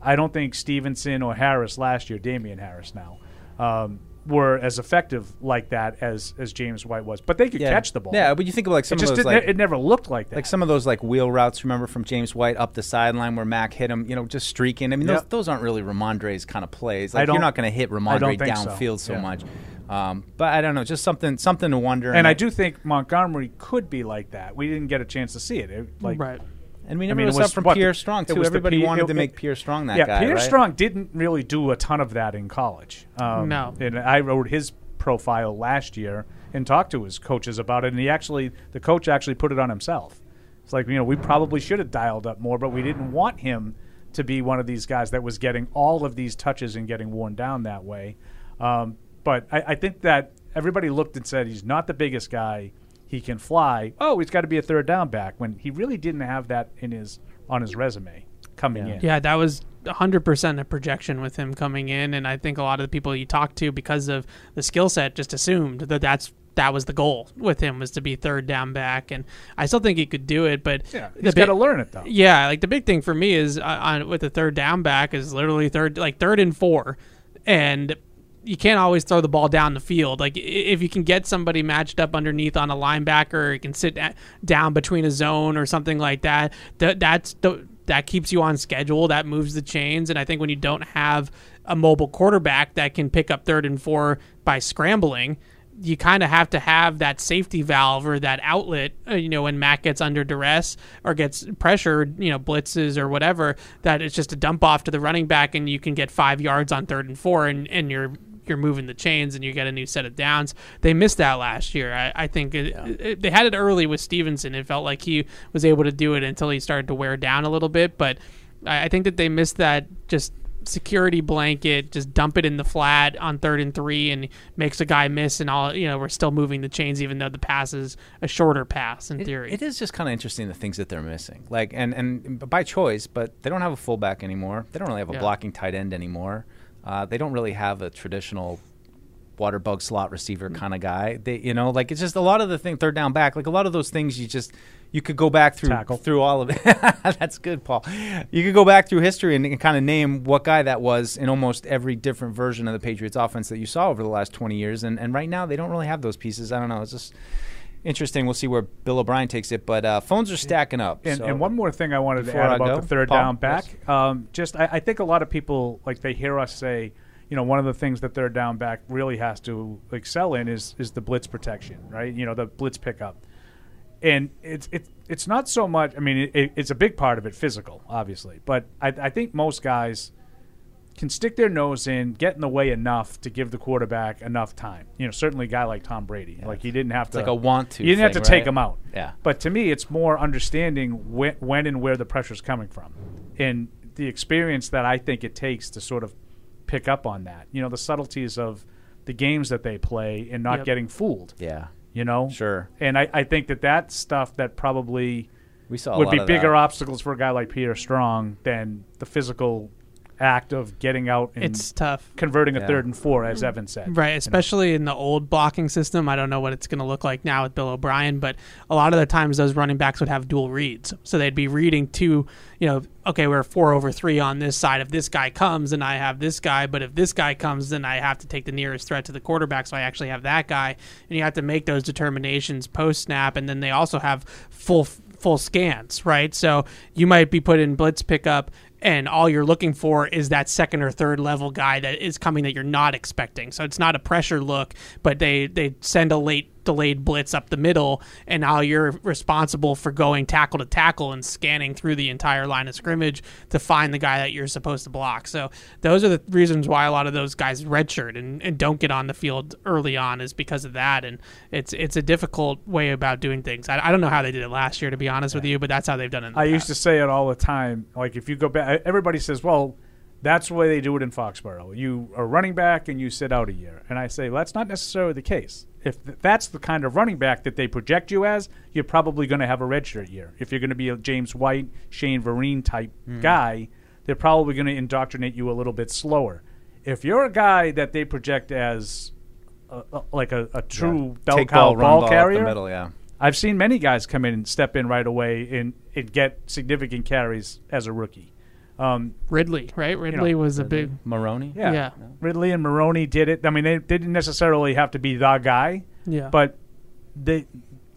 I don't think Stevenson or Harris last year, Damien Harris now, um, were as effective like that as as James White was. But they could yeah. catch the ball. Yeah, but you think of like some it just of those didn't, like it never looked like that. like some of those like wheel routes. Remember from James White up the sideline where Mac hit him, you know, just streaking. I mean, those Yep. those aren't really Rhamondre's kind of plays. I Like you're don't- going to hit Rhamondre don't so. downfield so, Yeah. much. Um, but I don't know, just something something to wonder. and I do think Montgomery could be like that. We didn't get a chance to see it. It- like, right. And we I never mean, it saw was from what, Pierre Strong it too. Everybody P- wanted it- to make it- Pierre Strong that yeah, guy. Pierre right? Strong didn't really do a ton of that in college. Um, No. and I wrote his profile last year and talked to his coaches about it, and he actually, the coach actually put it on himself. It's like you know we probably should have dialed up more, but we didn't want him to be one of these guys that was getting all of these touches and getting worn down that way. Um, but I, I think that everybody looked and said he's not the biggest guy. He can fly. Oh, he's got to be a third down back when he really didn't have that in his on his resume coming in. Yeah, that was 100% a projection with him coming in and I think a lot of the people you talk to because of the skill set just assumed that that's that was the goal with him was to be third down back and I still think he could do it but Yeah, the he's big- got to learn it though. Yeah, like the big thing for me is uh, on with the third down back is literally third like third and 4 and you can't always throw the ball down the field. Like if you can get somebody matched up underneath on a linebacker, or you can sit down between a zone or something like that. That that's the that keeps you on schedule. That moves the chains. And I think when you don't have a mobile quarterback that can pick up third and four by scrambling, you kind of have to have that safety valve or that outlet, uh, you know, when Matt gets under duress or gets pressured, you know, blitzes or whatever, that it's just a dump off to the running back and you can get five yards on third and four and, and you're you're moving the chains and you get a new set of downs. They missed that last year. I, I think it, it- they had it early with Stevenson. It felt like he was able to do it until he started to wear down a little bit, but I, I think that they missed that just security blanket, just dump it in the flat on third and three, and makes a guy miss, and all you know. We're still moving the chains, even though the pass is a shorter pass in It- theory. it is just kind of interesting the things that they're missing, like and and by choice, but they don't have a fullback anymore. They don't really have a Yeah. blocking tight end anymore. Uh, they don't really have a traditional water bug slot receiver kind of guy. They, you know, like it's just a lot of the thing third down back, like a lot of those things you just you could go back through Tackle. through all of it. *laughs* That's good, Paul. You could go back through history and, and kind of name what guy that was in almost every different version of the Patriots offense that you saw over the last 20 years. And and right now they don't really have those pieces. I don't know. It's just interesting. We'll see where Bill O'Brien takes it, but uh, phones are stacking up. And, so- and one more thing I wanted to add I about go, the third Paul, down back. Um, just I, I think a lot of people like they hear us say, you know, one of the things that third down back really has to excel in is is the blitz protection, right? You know, the blitz pickup. And it's it's it's not so much. I mean, it, it's a big part of it, physical, obviously. But I, I think most guys can stick their nose in, get in the way enough to give the quarterback enough time. You know, certainly a guy like Tom Brady, like he didn't have It's to like a want to You didn't have to thing, take him out. Yeah. But to me, it's more understanding when, when and where the pressure's coming from, and the experience that I think it takes to sort of pick up on that. You know, the subtleties of the games that they play and not Yep. getting fooled. yeah. You know, Sure. And I, I think that that stuff that probably We saw a would lot be of bigger that. obstacles for a guy like Peter Strong than the physical act of getting out and It's tough. converting a Yeah. third and four, as mm. Evan said. Right, especially in the old blocking system. I don't know what it's going to look like now with Bill O'Brien, but a lot of the times those running backs would have dual reads. So they'd be reading two, you know, okay, we're four over three on this side. If this guy comes, then I have this guy. But if this guy comes, then I have to take the nearest threat to the quarterback. So I actually have that guy. And you have to make those determinations post snap. And then they also have full full scans, right? So you might be put in blitz pickup and all you're looking for is that second or third level guy that is coming that you're not expecting. So it's not a pressure look, but they they send a late delayed blitz up the middle and now you're responsible for going tackle to tackle and scanning through the entire line of scrimmage to find the guy that you're supposed to block. So those are the reasons why a lot of those guys redshirt and, and don't get on the field early on is because of that and it's it's a difficult way about doing things. I, I don't know how they did it last year to be honest with you, but that's how they've done it. I past. used to say it all the time. Like if you go back, everybody says, "Well, that's the way they do it in Foxborough. You are running back and you sit out a year." And I say, well, that's not necessarily the case. If th- that's the kind of running back that they project you as, you're probably going to have a redshirt year. If you're going to be a James White, Shane Vereen type Mm-hmm. guy, they're probably going to indoctrinate you a little bit slower. If you're a guy that they project as a, a, like a, a true bell Take cow ball, ball ball carrier, middle, yeah. I've seen many guys come in and step in right away and, and get significant carries as a rookie. Um, Ridley, right? Ridley was a big Maroney. yeah. Yeah. Ridley and Maroney did it. I mean, they, they didn't necessarily have to be the guy, yeah. but they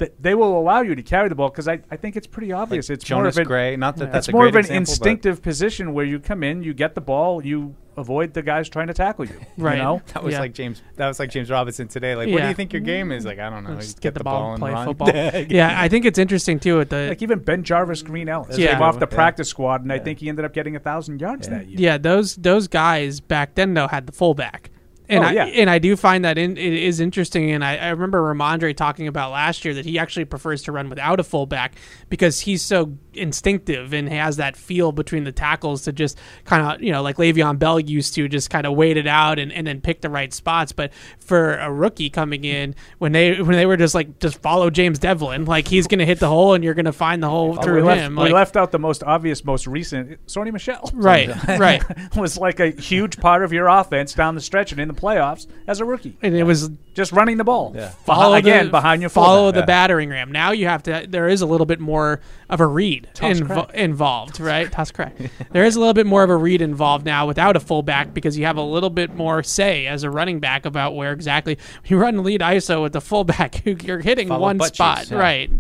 they, they will allow you to carry the ball because I, I think it's pretty obvious. it's more Jonas of an, Gray. Not that that's it's a more great of an example, instinctive position where you come in, you get the ball, you avoid the guys trying to tackle you. Right. You know? That was Yeah. like James. That was like James Robinson today. Like, what do you think your game is? Like, I don't know. Just You get, the, ball, and play run. football. *laughs* yeah, I think it's interesting too with the Like even BenJarvus, Green Ellis Yeah. came off the Yeah. practice squad, and I think he ended up getting a thousand yards that year. yeah those those guys back then though had the fullback. And Oh, I and I do find that in, it is interesting, and I, I remember Rhamondre talking about last year that he actually prefers to run without a fullback because he's so instinctive and has that feel between the tackles to just kind of you know like Le'Veon Bell used to just kind of wait it out and, and then pick the right spots. But for a rookie coming in when they when they were just like just follow James Develin, like he's gonna hit the hole and you're gonna find the hole Oh, through we, left, him. we left out the most obvious, most recent. Sony Michel, Right, *laughs* right. *laughs* was like a huge part of your offense down the stretch and in the playoffs as a rookie. and it was Just running the ball. Yeah. follow again the, behind your follow fullback. the battering ram. Now you have to. There is a little bit more of a read invo- crack. involved, right? Toss crack. there is a little bit more of a read involved now without a fullback because you have a little bit more say as a running back about where exactly you run lead ISO with the fullback. *laughs* You're hitting Follow one butt spot, cheeks, yeah. right?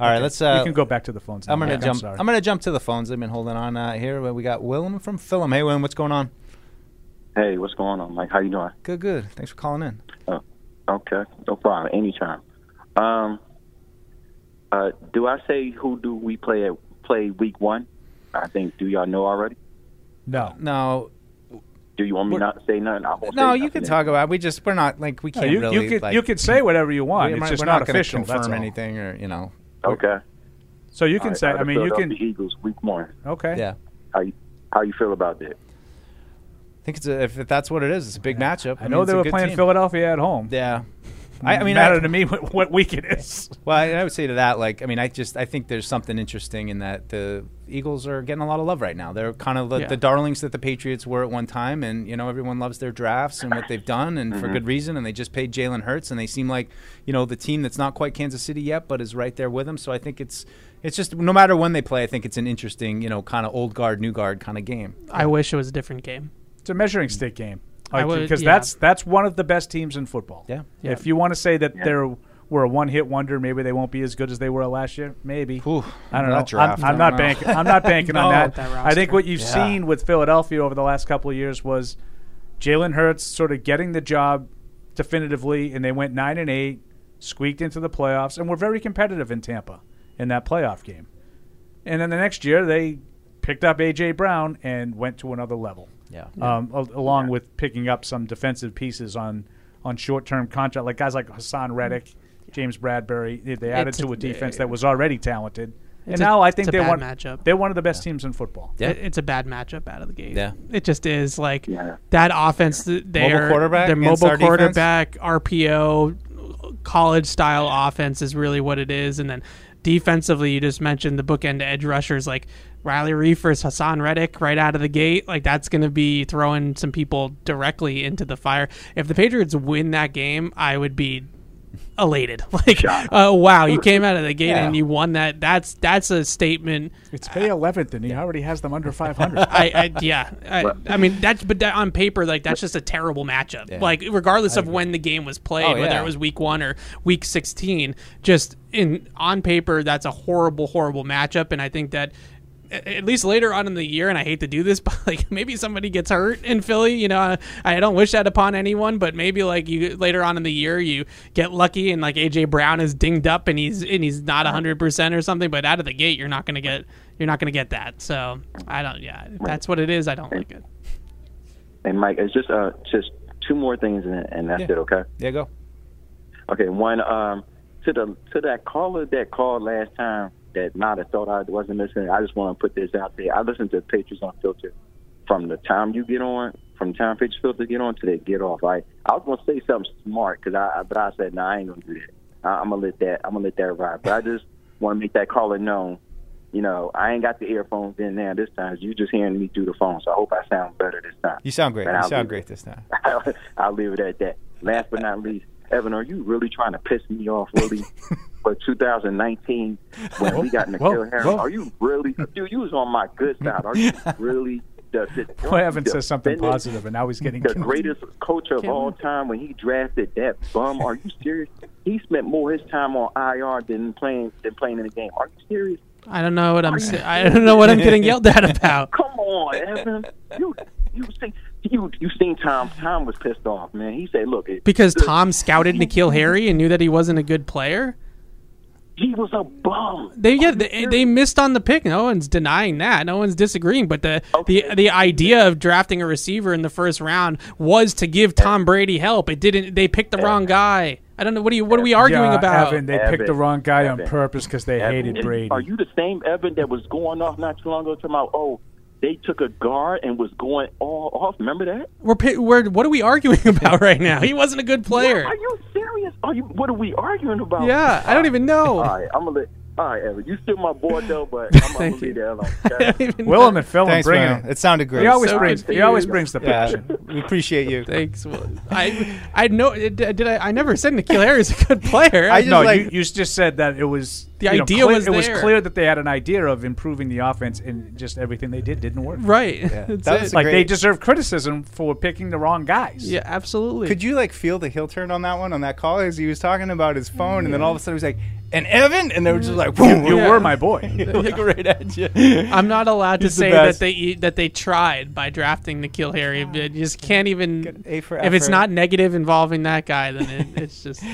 All right, let's. Uh, you can go back to the phones. I'm gonna Mike. jump. sorry. I'm gonna jump to the phones. I've been holding on uh, here. We got Willem from Philem. Hey, Willem, what's going on? Hey, what's going on, Mike? How you doing? Good, good. Thanks for calling in. Oh, Okay, no problem. Anytime. Um, uh, do I say who do we play at play week one? I think. Do y'all know already? no. No, Do you want me We're- not to say nothing? I won't no, say you can then. talk about. We just we're not like we can't you, really. you could like, you could say whatever you want. we- it's just we're not, not gonna official. That's confirm all. anything or you know. Okay. So you can All right, say. I mean, you can. Philadelphia Eagles week one. Okay. Yeah, How you how you feel about that? I think it's a, if, if that's what it is, it's a big matchup. I mean, know it's they a were playing team. Philadelphia at home. Yeah, I, I mean, matter I, to *laughs* me what, what week it is. Well, I, I would say to that, like, I mean, I just I think there's something interesting in that the Eagles are getting a lot of love right now. They're kind of the, Yeah. the darlings that the Patriots were at one time, and you know everyone loves their drafts and what they've done, and for mm-hmm. good reason. And they just paid Jalen Hurts, and they seem like you know the team that's not quite Kansas City yet, but is right there with them. So I think it's it's just no matter when they play, I think it's an interesting you know kind of old guard, new guard kind of game. I wish it was a different game. It's a measuring mm. stick game. I Like, would- because yeah. that's that's one of the best teams in football. Yeah. Yeah. If you want to say that they're were a one hit wonder, maybe they won't be as good as they were last year. Maybe. Whew, I don't know. draft, I'm, I'm I not don't banking. *laughs* I'm not banking on that. That I think what you've Yeah. seen with Philadelphia over the last couple of years was Jalen Hurts sort of getting the job definitively, and they went nine and eight, squeaked into the playoffs, and were very competitive in Tampa in that playoff game. And then the next year, they picked up AJ Brown and went to another level. Yeah. Um, al- along with picking up some defensive pieces on on short term contract, like guys like Haason Reddick, James Bradberry. They, they added It's to a- a defense that was already talented. And It's a- now I it's think a they're bad one. matchup. They're one of the best teams in football. Yeah. It- it's a bad matchup out of the gate. Yeah. It just is like Yeah. that offense. th- They're, quarterback Their against mobile our defense? quarterback, RPO, college style offense is really what it is. And then defensively, you just mentioned the bookend edge rushers like Riley Reefers, Haason Reddick right out of the gate. Like that's going to be throwing some people directly into the fire. If the Patriots win that game, I would be elated. *laughs* Like, uh, wow, you came out of the gate Yeah. and you won that. That's that's a statement. It's May 11th, and he already has them under 500. *laughs* I, I yeah. I, I mean that's but that on paper like that's just a terrible matchup. Yeah. Like regardless of when the game was played, Oh, whether it was week 1 or week 16, just in on paper that's a horrible horrible matchup and I think that a- at least later on in the year, and I hate to do this, *laughs* but like maybe somebody gets hurt in Philly. You know, I, I don't wish that upon anyone, but maybe like you later on in the year you get lucky and like AJ Brown is dinged up and he's and he's not hundred percent or something. But out of the gate, you're not gonna get you're not gonna get that. So I don't. Yeah, if that's what it is. I don't like it. And Mike, it's just uh just two more things, and, and that's Yeah. it. Okay. Yeah, go. Okay. One um to the to that caller that called last time that not have thought I wasn't listening. I just want to put this out there. I listen to Patriots Unfiltered from the time you get on, from the time Patriots Filter get on to they get off. I I was gonna say something smart because I but I said no, I ain't gonna do that. I, I'm gonna let that I'm gonna let that ride. But I just want to make that caller known. You know, I ain't got the earphones in now this time. You just hearing me through the phone, so I hope I sound better this time. You sound great. But You I'll sound great this time. *laughs* I'll leave it at that. Last but not least, Evan, are you really trying to piss me off, really, *laughs* for 2019 when we got N'Keal whoa, Harris? whoa. Are you really, dude? You was on my good side. Are you *laughs* really the, the, Boy, Evan says something positive, and now he's getting The greatest coach of Can't all time when he drafted that bum. Are you serious? He spent more his time on IR than playing than playing in the game. Are you serious? I don't know what I'm. sa- I don't know what I'm getting yelled at about. *laughs* Come on, Evan. You you see you you seen Tom? Tom was pissed off, man. He said, "Look, it, Because Tom scouted N'Keal Harry and knew that he wasn't a good player. He was a bum." They yeah they, they missed on the pick. No one's denying that. No one's disagreeing. But the Okay. the the idea of drafting a receiver in the first round was to give Tom Brady help. It didn't. They picked the wrong guy. I don't know. What are you? What are we arguing yeah, about? Evan, they Evan, picked the wrong guy on purpose because they Evan, hated Brady. Are you the same Evan that was going off not too long ago talking about, oh, they took a guard and was going all off? Remember that? We're, we're what are we arguing *laughs* about right now? He wasn't a good player. Are you serious? Are you? What are we arguing about? Yeah, I don't even know. All right, I'm gonna let. All right, Evan, you still my boy though, but *laughs* I'm gonna Thank leave that alone. I okay? don't even Willem and Phil Thanks, bringing man. it. It sounded great. He always So brings. He always brings the yeah, passion. we appreciate you. Thanks. Well, I I know. Did did I? I never said N'Keal Harry is a good player. I just no, like- you, you just said that it was The you know, idea clear- was it was there. clear that they had an idea of improving the offense, and just everything they did didn't work. right. Yeah. *laughs* That's That was a Like they deserve criticism for picking the wrong guys. yeah, absolutely. Could you like feel the heel turn on that one on that call as he was talking about his phone, and then all of a sudden he was like, "And Evan," and they were just like, "Boom!" You Yeah. were my boy. *laughs* like right at you. I'm not allowed to He's the say that best. they that they tried by drafting N'Keal Harry. But you just can't even. A for If it's effort. not negative involving that guy, then it, it's just you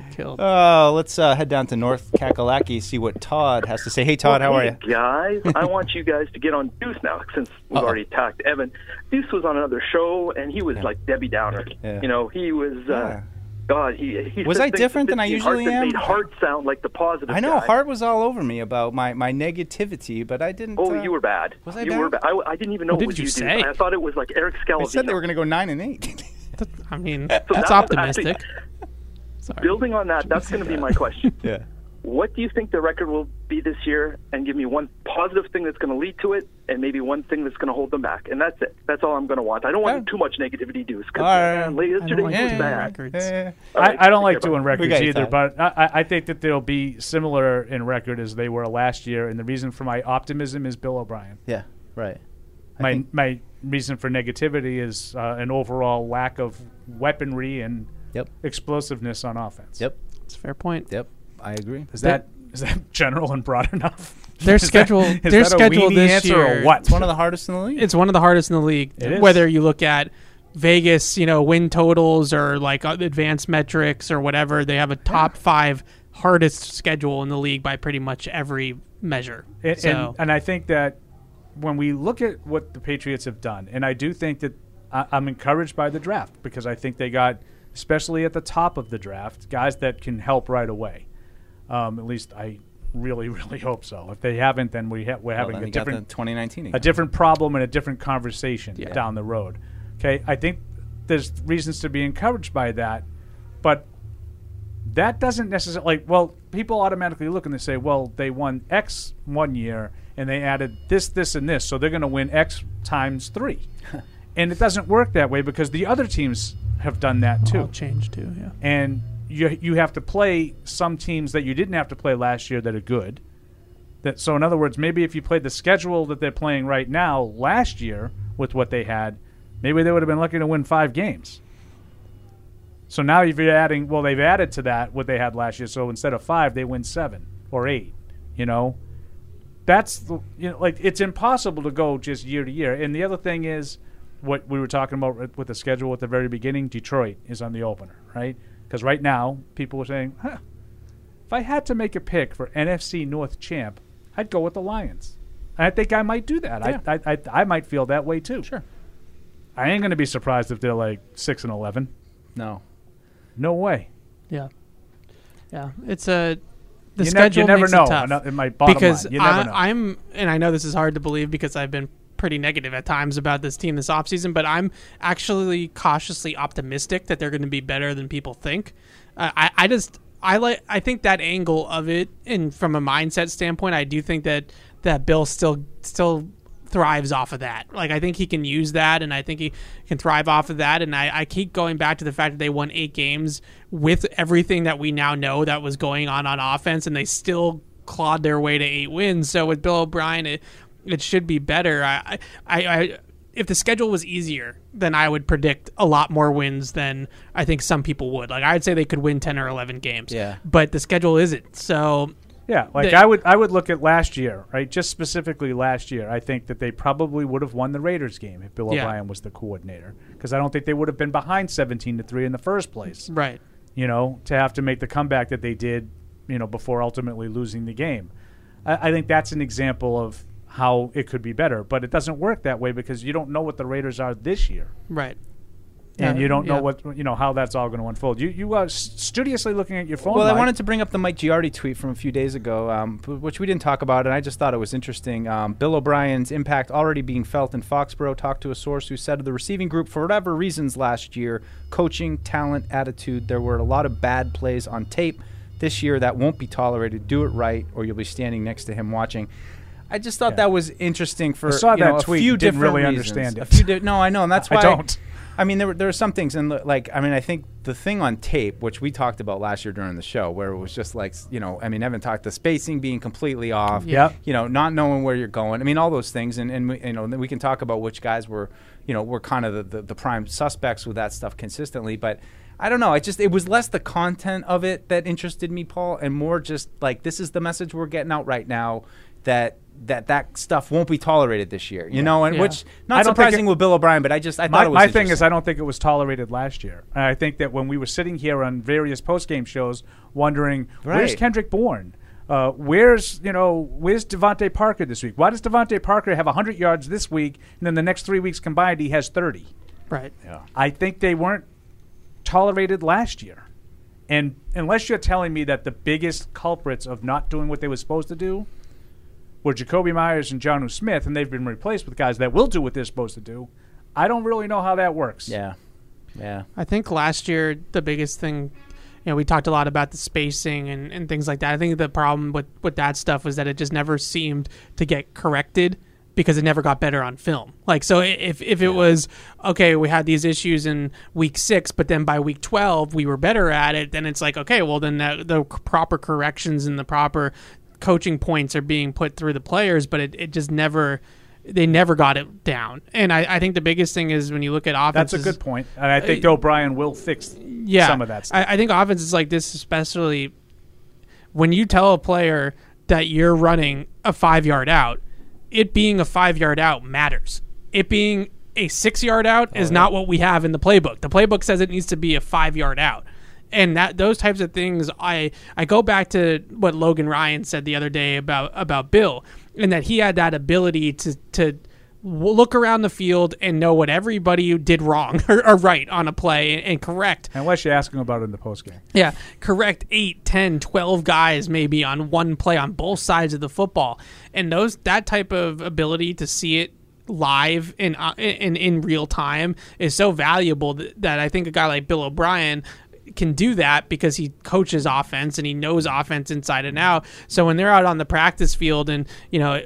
get killed. Oh, let's uh, head down to North Kakalaki see what Todd has to say. Hey, Todd, how are you? guys? I want you guys to get on Deuce now, since we've Uh-oh. already attacked Evan. Deuce was on another show, and he was like Debbie Downer. Yeah. You know, he was. Uh, Yeah. God, he, he Was I different than I usually that am? Made Hart sound like the positive. I know guy. Hart was all over me about my, my negativity, but I didn't. Oh, uh, you were bad. Was I you bad? were bad. I, I didn't even know What did you you say? did. I thought it was like Eric I said they were going to go nine and eight. *laughs* I mean, So that's that- optimistic. *laughs* building on that, that's going to be my question. Yeah. What do you think the record will be this year? And give me one positive thing that's going to lead to it, and maybe one thing that's going to hold them back. And that's it. That's all I'm going to want. I don't want too much negativity, Deuce. Because All right. yesterday like was doing bad. records. All right, I, I don't like doing bud. Records either, Todd. but I, I- I think that they'll be similar in record as they were last year. And the reason for my optimism is Bill O'Brien. Yeah. Right. I My think- my reason for negativity is uh, an overall lack of weaponry and Yep. explosiveness on offense. Yep. It's a fair point. Yep. I agree. Is that is that *laughs* general and broad enough? Their Is that- schedule, is their that a schedule this answer year, or what? It's one of the hardest in the league. It's one of the hardest in the league. It is. Whether you look at Vegas, you know, win totals or like uh, advanced metrics or whatever, they have a top five hardest schedule in the league by pretty much every measure. And, so and, and I think that when we look at what the Patriots have done, and I do think that I, I'm encouraged by the draft because I think they got, especially at the top of the draft, guys that can help right away. Um, at least I really, *laughs* really hope so. If they haven't, then we ha- we're Well, having then a you got the different 2019 a different problem and a different conversation Yeah. down the road. Okay, I think there's reasons to be encouraged by that, but that doesn't necessarily like well people automatically look and they say well they won x one year and they added this this and this so they're going to win x times 3 *laughs* and it doesn't work that way because the other teams have done that too all changed too. Yeah. and you you have to play some teams that you didn't have to play last year that are good that so in other words maybe if you played the schedule that they're playing right now last year with what they had maybe they would have been lucky to win 5 games so now if you're adding, well, they've added to that what they had last year. So instead of five, they win seven or eight. You know, that's the, you know, like it's impossible to go just year to year. And the other thing is what we were talking about with the schedule at the very beginning. Detroit is on the opener, right? Because right now people are saying, huh, if I had to make a pick for NFC North champ, I'd go with the Lions. And I think I might do that. Yeah. I, I, I I might feel that way too. Sure. I ain't going to be surprised if they're like six and eleven. No. No way. Yeah. Yeah. It's a the You ne- you schedule never makes know, it tough. ano- in my bottom because line, you never I, know. I'm and I know this is hard to believe because I've been pretty negative at times about this team this offseason, but I'm actually cautiously optimistic that they're going to be better than people think. Uh, I I just I like I think that angle of it and from a mindset standpoint, I do think that that Bill still still thrives off of that. Like I think he can use that, and I think he can thrive off of that. And I, I keep going back to the fact that they won eight games with everything that we now know that was going on on offense, and they still clawed their way to eight wins. So with Bill O'Brien, it it should be better. I I. I if the schedule was easier, then I would predict a lot more wins than I think some people would. Like I'd say they could win ten or eleven games. Yeah. But the schedule isn't. So Yeah, like The- I would I would look at last year, right? Just specifically last year, I think that they probably would have won the Raiders game if Bill Yeah. O'Brien was the coordinator, because I don't think they would have been behind seventeen to three in the first place. Right. You know, to have to make the comeback that they did, you know, before ultimately losing the game. I, I think that's an example of how it could be better, but it doesn't work that way because you don't know what the Raiders are this year. Right. And Yeah, you don't know yeah. what you know how that's all going to unfold. You you are studiously looking at your phone. Well, I wanted to bring up the Mike Giardi tweet from a few days ago, um, which we didn't talk about, and I just thought it was interesting. Um, Bill O'Brien's impact already being felt in Foxborough. Talked to a source who said of the receiving group, for whatever reasons last year, coaching, talent, attitude, there were a lot of bad plays on tape. This year, that won't be tolerated. Do it right, or you'll be standing next to him watching. I just thought that was interesting for I saw you that know, tweet, a few didn't different really reasons. understand A it. few di- no, I know, and that's *laughs* why I don't. I mean, there were there are some things, and like, I mean, I think the thing on tape, which we talked about last year during the show, where it was just like, you know, I mean, Evan talked the spacing being completely off, Yeah. you know, not knowing where you're going. I mean, all those things, and and we, you know, we can talk about which guys were, you know, were kind of the, the the prime suspects with that stuff consistently, but. I don't know. I just it was less the content of it that interested me, Paul, and more just like this is the message we're getting out right now that that that stuff won't be tolerated this year. You know, and Yeah. which not surprising it- with Bill O'Brien, but I just I my, thought it was my thing is I don't think it was tolerated last year. And I think that when we were sitting here on various post game shows, wondering where's Kendrick Bourne, uh, where's you know where's DeVante Parker this week? Why does DeVante Parker have hundred yards this week, and then the next three weeks combined he has thirty? Right. Yeah. I think they weren't tolerated last year. And unless you're telling me that the biggest culprits of not doing what they were supposed to do were Jakobi Meyers and Jonnu Smith, and they've been replaced with guys that will do what they're supposed to do, I don't really know how that works. Yeah. Yeah. I think last year the biggest thing you know, we talked a lot about the spacing and, and things like that. I think the problem with, with that stuff was that it just never seemed to get corrected because it never got better on film. Like, so if, if it was, okay, we had these issues in week six, but then by week 12, we were better at it, then it's like, okay, well, then the, the proper corrections and the proper coaching points are being put through the players, but it, it just never. They never got it down, and I, I think the biggest thing is when you look at offense. That's a good point, and I think uh, O'Brien will fix yeah, some of that stuff. I, I think is like this, especially when you tell a player that you're running a five yard out, it being a five yard out matters. It being a six yard out Oh, is not what we have in the playbook. The playbook says it needs to be a five yard out. And that those types of things, I I go back to what Logan Ryan said the other day about about Bill, and that he had that ability to to look around the field and know what everybody did wrong *laughs* or, or right on a play and, and correct Unless you ask asking about it in the post game. yeah, correct 8, 10, 12 guys maybe on one play on both sides of the football. And those that type of ability to see it live in uh, in in real time is so valuable that, that I think a guy like Bill O'Brien can do that because he coaches offense and he knows offense inside and out. So when they're out on the practice field and, you know,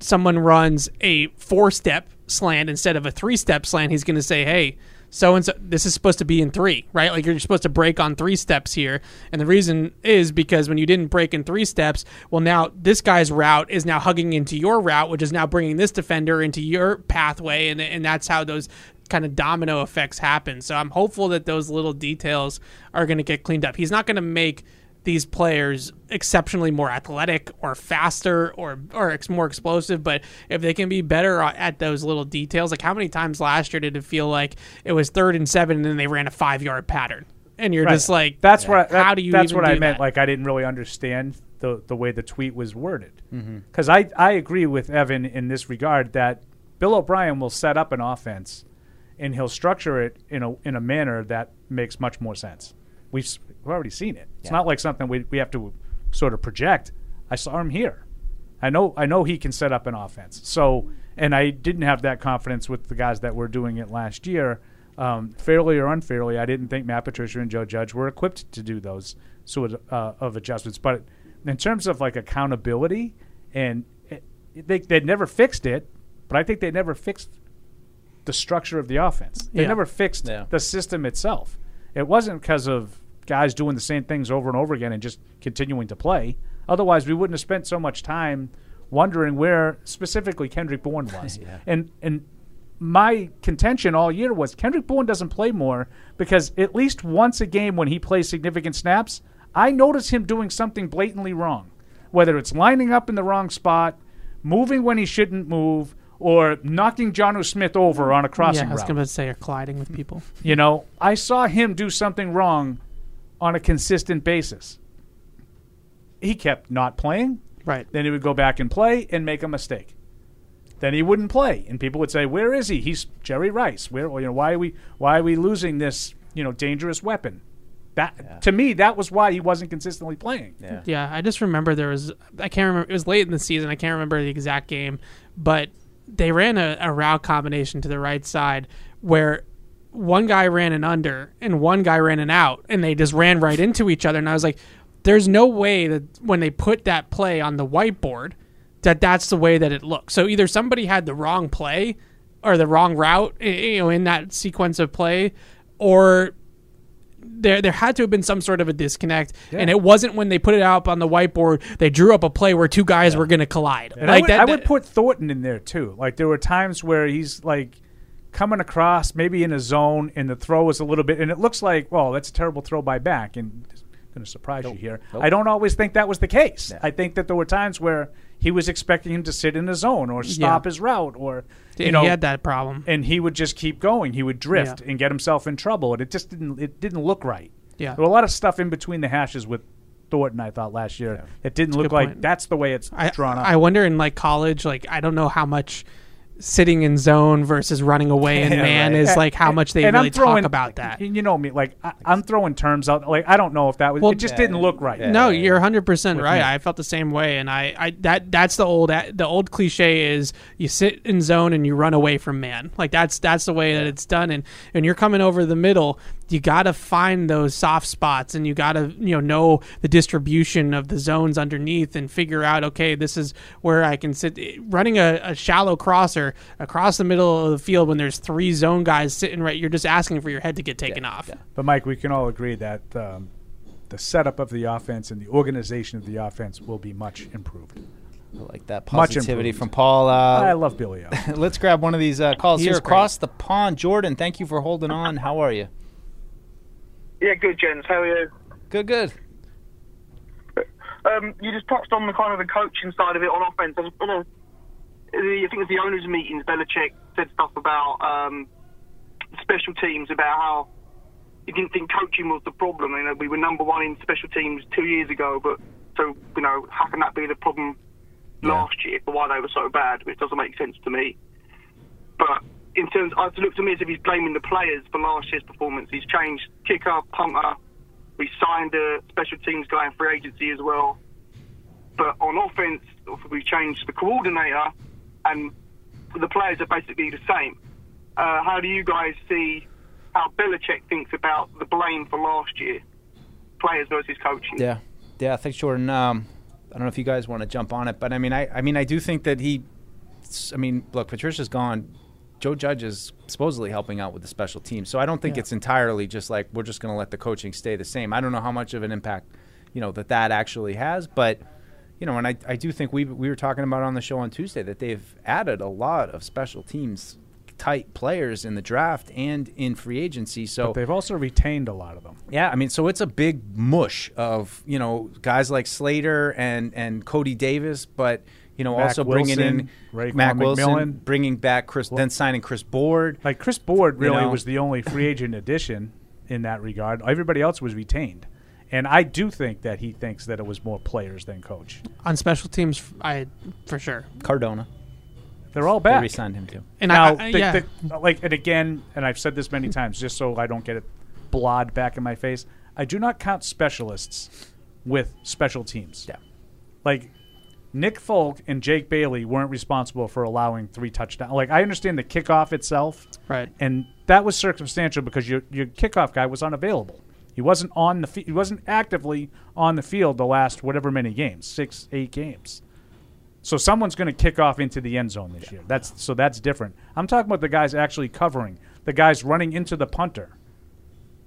someone runs a four step slant instead of a three step slant, he's going to say, hey, so and so, this is supposed to be in three, right? Like you're supposed to break on three steps here. And the reason is because when you didn't break in three steps, well, now this guy's route is now hugging into your route, which is now bringing this defender into your pathway. And, and that's how those kind of domino effects happen. So I'm hopeful that those little details are going to get cleaned up. He's not going to make these players exceptionally more athletic or faster or or ex- more explosive but if they can be better at those little details like how many times last year did it feel like it was third and seven and then they ran a five yard pattern and you're Right. just like that's what I, that- how do you that's even what I meant that? like I didn't really understand the the way the tweet was worded mm-hmm. because I I agree with Evan in this regard that Bill O'Brien will set up an offense and he'll structure it in a in a manner that makes much more sense. We've we've already seen it. It's Yeah. not like something we we have to sort of project. I saw him here. I know I know he can set up an offense. So and I didn't have that confidence with the guys that were doing it last year. Um, fairly or unfairly, I didn't think Matt Patricia and Joe Judge were equipped to do those sort of, uh, of adjustments. But in terms of like accountability, and it, they they never fixed it, but I think they never fixed the structure of the offense. They Yeah. never fixed Yeah. the system itself. It wasn't because of guys doing the same things over and over again and just continuing to play. Otherwise, we wouldn't have spent so much time wondering where specifically Kendrick Bourne *laughs* was. Yeah. And and my contention all year was Kendrick Bourne doesn't play more because at least once a game when he plays significant snaps, I notice him doing something blatantly wrong. Whether it's lining up in the wrong spot, moving when he shouldn't move, or knocking Jonnu Smith over on a crossing yeah, I was route. going to say you're colliding with people. You know, I saw him do something wrong on a consistent basis. He kept not playing. Right. Then he would go back and play and make a mistake. Then he wouldn't play, and people would say, "Where is he? He's Jerry Rice. Where? You know, why are we? Why are we losing this? You know, dangerous weapon." That to me, that was why he wasn't consistently playing. Yeah. Yeah, I just remember there was I can't remember it was late in the season. I can't remember the exact game, but they ran a, a route combination to the right side where one guy ran an under and one guy ran an out, and they just ran right into each other. And I was like, "There's no way that when they put that play on the whiteboard, that that's the way that it looks." So either somebody had the wrong play or the wrong route, you know, in that sequence of play, or there there had to have been some sort of a disconnect, and it wasn't when they put it up on the whiteboard. They drew up a play where two guys were going to collide. And I, would, that, I would put Thornton in there too. Like there were times where he's like coming across, maybe in a zone, and the throw was a little bit, and it looks like, well, that's a terrible throw by back, and going to surprise you here. Nope. I don't always think that was the case. I think that there were times where he was expecting him to sit in a zone or stop Yeah. his route, or you know, he had that problem. and he would just keep going. He would drift Yeah. and get himself in trouble, and it just didn't. It didn't look right. Yeah. there were a lot of stuff in between the hashes with Thornton. I thought last year it didn't That's look like point. that's the way it's I, drawn up. I wonder in like college, like I don't know how much sitting in zone versus running away *laughs* in Yeah, man right. is like how much they and I'm really throwing- talk about that. You know me, like I, I'm throwing terms out. Like I don't know if that was. Well, it just didn't look right. no, you're 100 percent right. me. I felt the same way, and I, I that that's the old the old cliche is you sit in zone and you run away from man. Like that's that's the way that it's done, and and you're coming over the middle. You got to find those soft spots and you got to you know know the distribution of the zones underneath and figure out okay this is where i can sit running a, a shallow crosser across the middle of the field when there's three zone guys sitting right you're just asking for your head to get taken off But Mike, we can all agree that um, the setup of the offense and the organization of the offense will be much improved. I like that Much positivity from Paul. Uh, I love Billy O. *laughs* Let's grab one of these uh, calls He here is great. across the pond. Jordan, thank you for holding on. How are you? Yeah, good, gents. How are you? Good, good. Um, you just touched on the kind of the coaching side of it on offense. I, was the, I think it was the owners' meetings. Belichick said stuff about um, special teams, about how he didn't think coaching was the problem. You know, we were number one in special teams two years ago, but so you know, how can that be the problem last year for why they were so bad? Which doesn't make sense to me. But in terms, it looked to me as if he's blaming the players for last year's performance. He's changed kicker, punter. We signed a special teams guy in free agency as well. But on offense, we changed the coordinator, and the players are basically the same. Uh, how do you guys see how Belichick thinks about the blame for last year, players versus coaching? Yeah, yeah. Thanks, Jordan. Um, I don't know if you guys want to jump on it, but I mean, I, I mean, I do think that he. I mean, look, Patricia's gone. Joe Judge is supposedly helping out with the special teams, so I don't think Yeah. it's entirely just like we're just going to let the coaching stay the same. I don't know how much of an impact, you know, that that actually has, but you know, and I, I do think we we were talking about on the show on Tuesday that they've added a lot of special teams tight players in the draft and in free agency. So But they've also retained a lot of them. yeah, I mean, so it's a big mush of you know guys like Slater and and Cody Davis, but you know Mac also bringing in Wilson, Raekwon Mack Wilson, McMillan. bringing back Chris, then signing Chris Board. Like Chris Board You really know? was the only free *laughs* agent addition in that regard. Everybody else was retained. And I do think that he thinks that it was more players than coach. on special teams i for sure Cardona. They're all They back. re-signed him too. And now, I- I- the- yeah. the- like, and again, and I've said this many times, just so I don't get it blod back in my face. I do not count specialists with special teams. Yeah. Like Nick Folk and Jake Bailey weren't responsible for allowing three touchdowns. Like I understand the kickoff itself, right? And that was circumstantial because your your kickoff guy was unavailable. He wasn't on the fi- he wasn't actively on the field the last whatever many games, six, eight games. So someone's going to kick off into the end zone this year. That's so that's different. I'm talking about the guys actually covering, the guys running into the punter,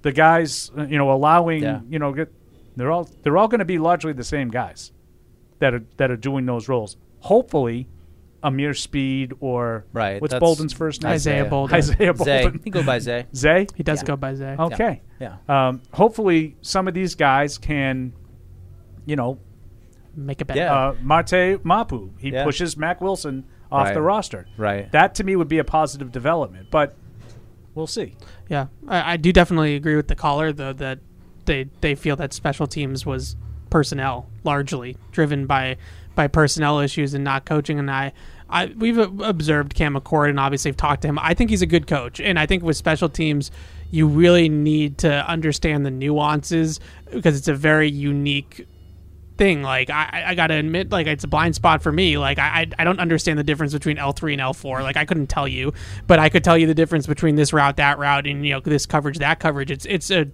the guys uh, you know allowing Yeah. you know get, they're all they're all going to be largely the same guys that are that are doing those roles. Hopefully, Ameer Speed or Right, What's that's Bolden's first name? Isaiah Bolden. Isaiah Zay. Bolden. He go by Zay. *laughs* Zay. he does go by zay Okay. Yeah. Um, hopefully, some of these guys can, you know, make a bet Yeah. uh, Marte Mapu. He Yeah. pushes Mack Wilson off Right. the roster. Right. That to me would be a positive development, but we'll see. Yeah, I, I do definitely agree with the caller though that they they feel that special teams was personnel largely driven by by personnel issues and not coaching. And I, I we've observed Cam Achord and obviously have talked to him. I think he's a good coach, and I think with special teams, you really need to understand the nuances because it's a very unique thing. Like I, I gotta admit, like it's a blind spot for me. Like I, I, don't understand the difference between L three and L four. Like I couldn't tell you, but I could tell you the difference between this route, that route, and you know this coverage, that coverage. It's it's a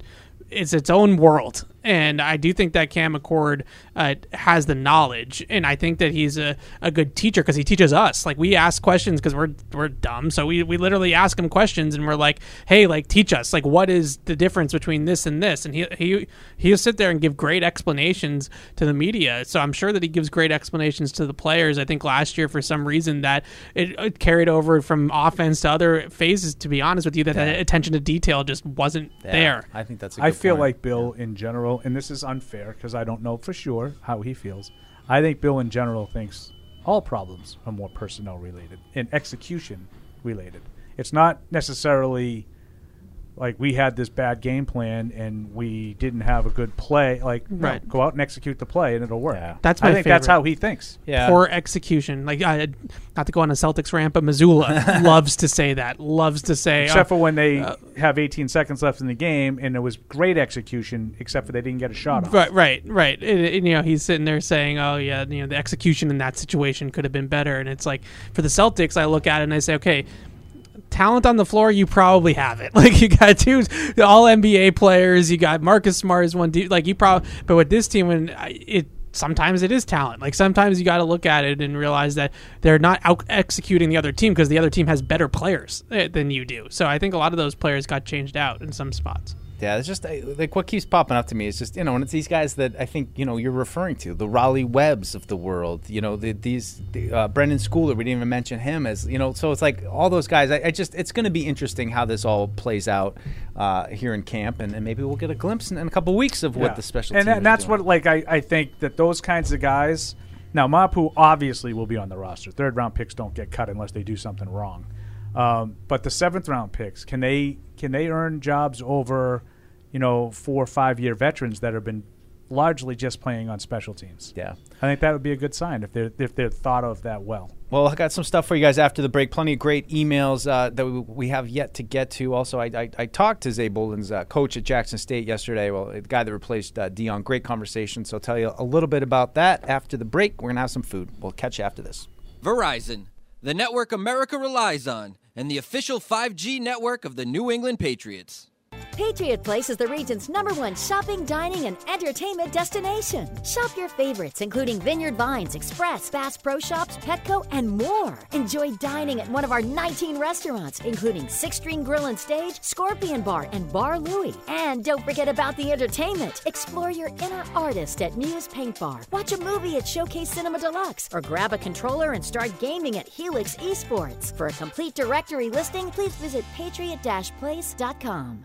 it's its own world, and I do think that Cam Achord uh, has the knowledge, and I think that he's a, a good teacher because he teaches us. Like we ask questions because we're we're dumb, so we, we literally ask him questions, and we're like, hey, like teach us, like what is the difference between this and this, and he he he'll sit there and give great explanations to the media. So I'm sure that he gives great explanations to the players. I think last year for some reason that it, it carried over from offense to other phases. To be honest with you, that, that attention to detail just wasn't Yeah, there. I think that's. a I good feel point. like Bill in general, and this is unfair because I don't know for sure how he feels. I think Bill in general thinks all problems are more personnel related and execution related. It's not necessarily like we had this bad game plan and we didn't have a good play. Like, no, go out and execute the play and it'll work. That's I my think that's how he thinks. Yeah. Poor execution. Like, I, not to go on a Celtics rant, but Mazzulla *laughs* loves to say that. Loves to say, Except uh, for when they uh, have 18 seconds left in the game, and it was great execution, except for they didn't get a shot off. Right, right, right. And, and, you know, he's sitting there saying, "Oh yeah, you know, the execution in that situation could have been better." And it's like for the Celtics, I look at it and I say, "Okay, talent on the floor, you probably have it. *laughs* Like you got two all NBA players. You got Marcus Smart is one dude. Like you probably, but with this team, when it sometimes it is talent. Like sometimes you got to look at it and realize that they're not out executing the other team because the other team has better players eh, than you do. So I think a lot of those players got changed out in some spots. Yeah, it's just like what keeps popping up to me is just you know, and it's these guys that I think you know you're referring to the Raleigh Webbs of the world. You know, the, these the, uh, Brenden Schooler. We didn't even mention him as you know. So it's like all those guys. I, I just it's going to be interesting how this all plays out uh, here in camp, and, and maybe we'll get a glimpse in, in a couple weeks of Yeah. what the special and, team and that's doing. what like I, I think that those kinds of guys now mapu obviously will be on the roster third round picks don't get cut unless they do something wrong um, but the seventh round picks can they can they earn jobs over you know four or five year veterans that have been largely just playing on special teams yeah i think that would be a good sign if they're if they're thought of that well Well, I got some stuff for you guys after the break. Plenty of great emails uh, that we, we have yet to get to. Also, I, I, I talked to Zay Bolden's uh, coach at Jackson State yesterday. Well, the guy that replaced uh, Deion. Great conversation. So I'll tell you a little bit about that after the break. We're gonna have some food. We'll catch you after this. Verizon, the network America relies on, and the official 5G network of the New England Patriots. Patriot Place is the region's number one shopping, dining, and entertainment destination. Shop your favorites, including Vineyard Vines, Express, Bass Pro Shops, Petco, and more. Enjoy dining at one of our 19 restaurants, including Six String Grill and Stage, Scorpion Bar, and Bar Louie. And don't forget about the entertainment. Explore your inner artist at Muse Paint Bar. Watch a movie at Showcase Cinema Deluxe, or grab a controller and start gaming at Helix Esports. For a complete directory listing, please visit patriot-place.com.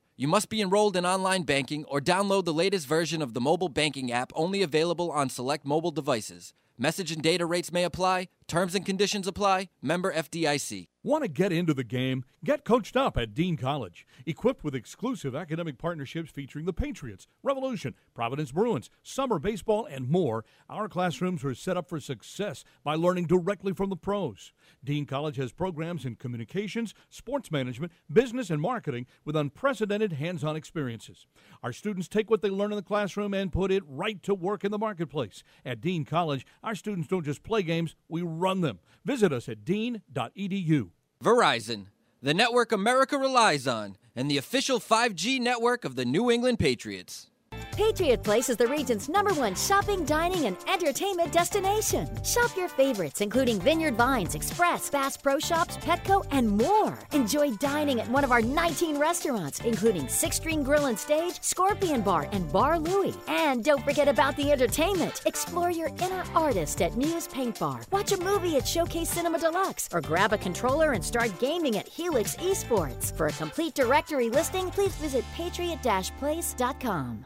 You must be enrolled in online banking or download the latest version of the mobile banking app only available on select mobile devices. Message and data rates may apply. Terms and conditions apply. Member FDIC. Want to get into the game? Get coached up at Dean College. Equipped with exclusive academic partnerships featuring the Patriots, Revolution, Providence Bruins, summer baseball, and more, our classrooms are set up for success by learning directly from the pros. Dean College has programs in communications, sports management, business, and marketing with unprecedented hands on experiences. Our students take what they learn in the classroom and put it right to work in the marketplace. At Dean College, our students don't just play games, we run them. Visit us at dean.edu. Verizon, the network America relies on, and the official 5G network of the New England Patriots. Patriot Place is the region's number one shopping, dining, and entertainment destination. Shop your favorites, including Vineyard Vines, Express, Bass Pro Shops, Petco, and more. Enjoy dining at one of our 19 restaurants, including Six String Grill and Stage, Scorpion Bar, and Bar Louie. And don't forget about the entertainment. Explore your inner artist at Muse Paint Bar. Watch a movie at Showcase Cinema Deluxe, or grab a controller and start gaming at Helix Esports. For a complete directory listing, please visit patriot-place.com.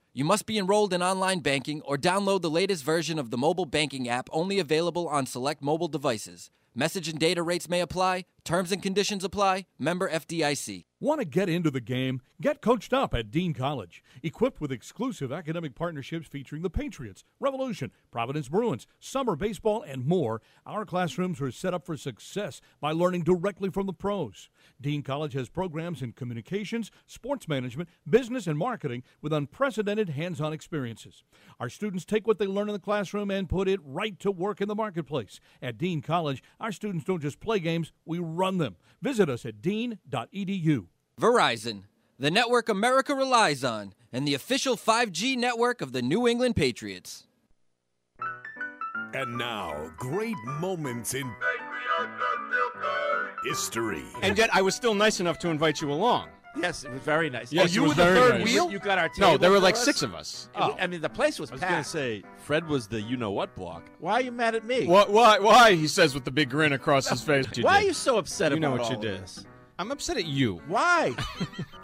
You must be enrolled in online banking or download the latest version of the mobile banking app only available on select mobile devices. Message and data rates may apply. Terms and conditions apply. Member FDIC. Want to get into the game? Get coached up at Dean College. Equipped with exclusive academic partnerships featuring the Patriots, Revolution, Providence Bruins, summer baseball, and more, our classrooms are set up for success by learning directly from the pros. Dean College has programs in communications, sports management, business, and marketing with unprecedented hands on experiences. Our students take what they learn in the classroom and put it right to work in the marketplace. At Dean College, our students don't just play games, we run them. Visit us at dean.edu. Verizon, the network America relies on, and the official 5G network of the New England Patriots. And now, great moments in history. And yet, I was still nice enough to invite you along. Yes, it was very nice. Yes, oh, you were the third nice. wheel. You got our No, there were like us? six of us. Oh. I mean, the place was I was going to say, Fred was the you know what block. Why are you mad at me? Why, why? Why? He says with the big grin across his face. *laughs* Why are you so upset You about know what all you of did. this? I'm upset at you. Why? *laughs*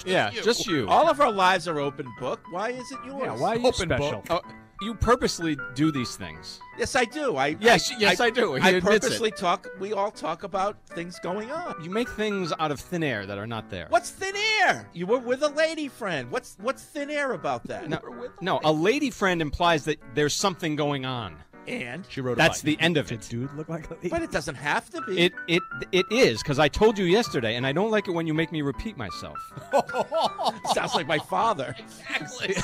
Yeah, just you. All of our lives are open book. Why is it yours? Open book. Oh, you purposely do these things. Yes, I do. I Yes, I, yes, I do. He I admits it. purposely talk. We all talk about things going on. You make things out of thin air that are not there. What's thin air? You were with a lady friend. What's what's thin air about that? No, no, a lady friend implies that there's something going on. And She wrote. That's the end of it. Dude, look like a lady. But it doesn't have to be. It it it is because I told you yesterday, and I don't like it when you make me repeat myself. *laughs* Sounds like my father. Exactly.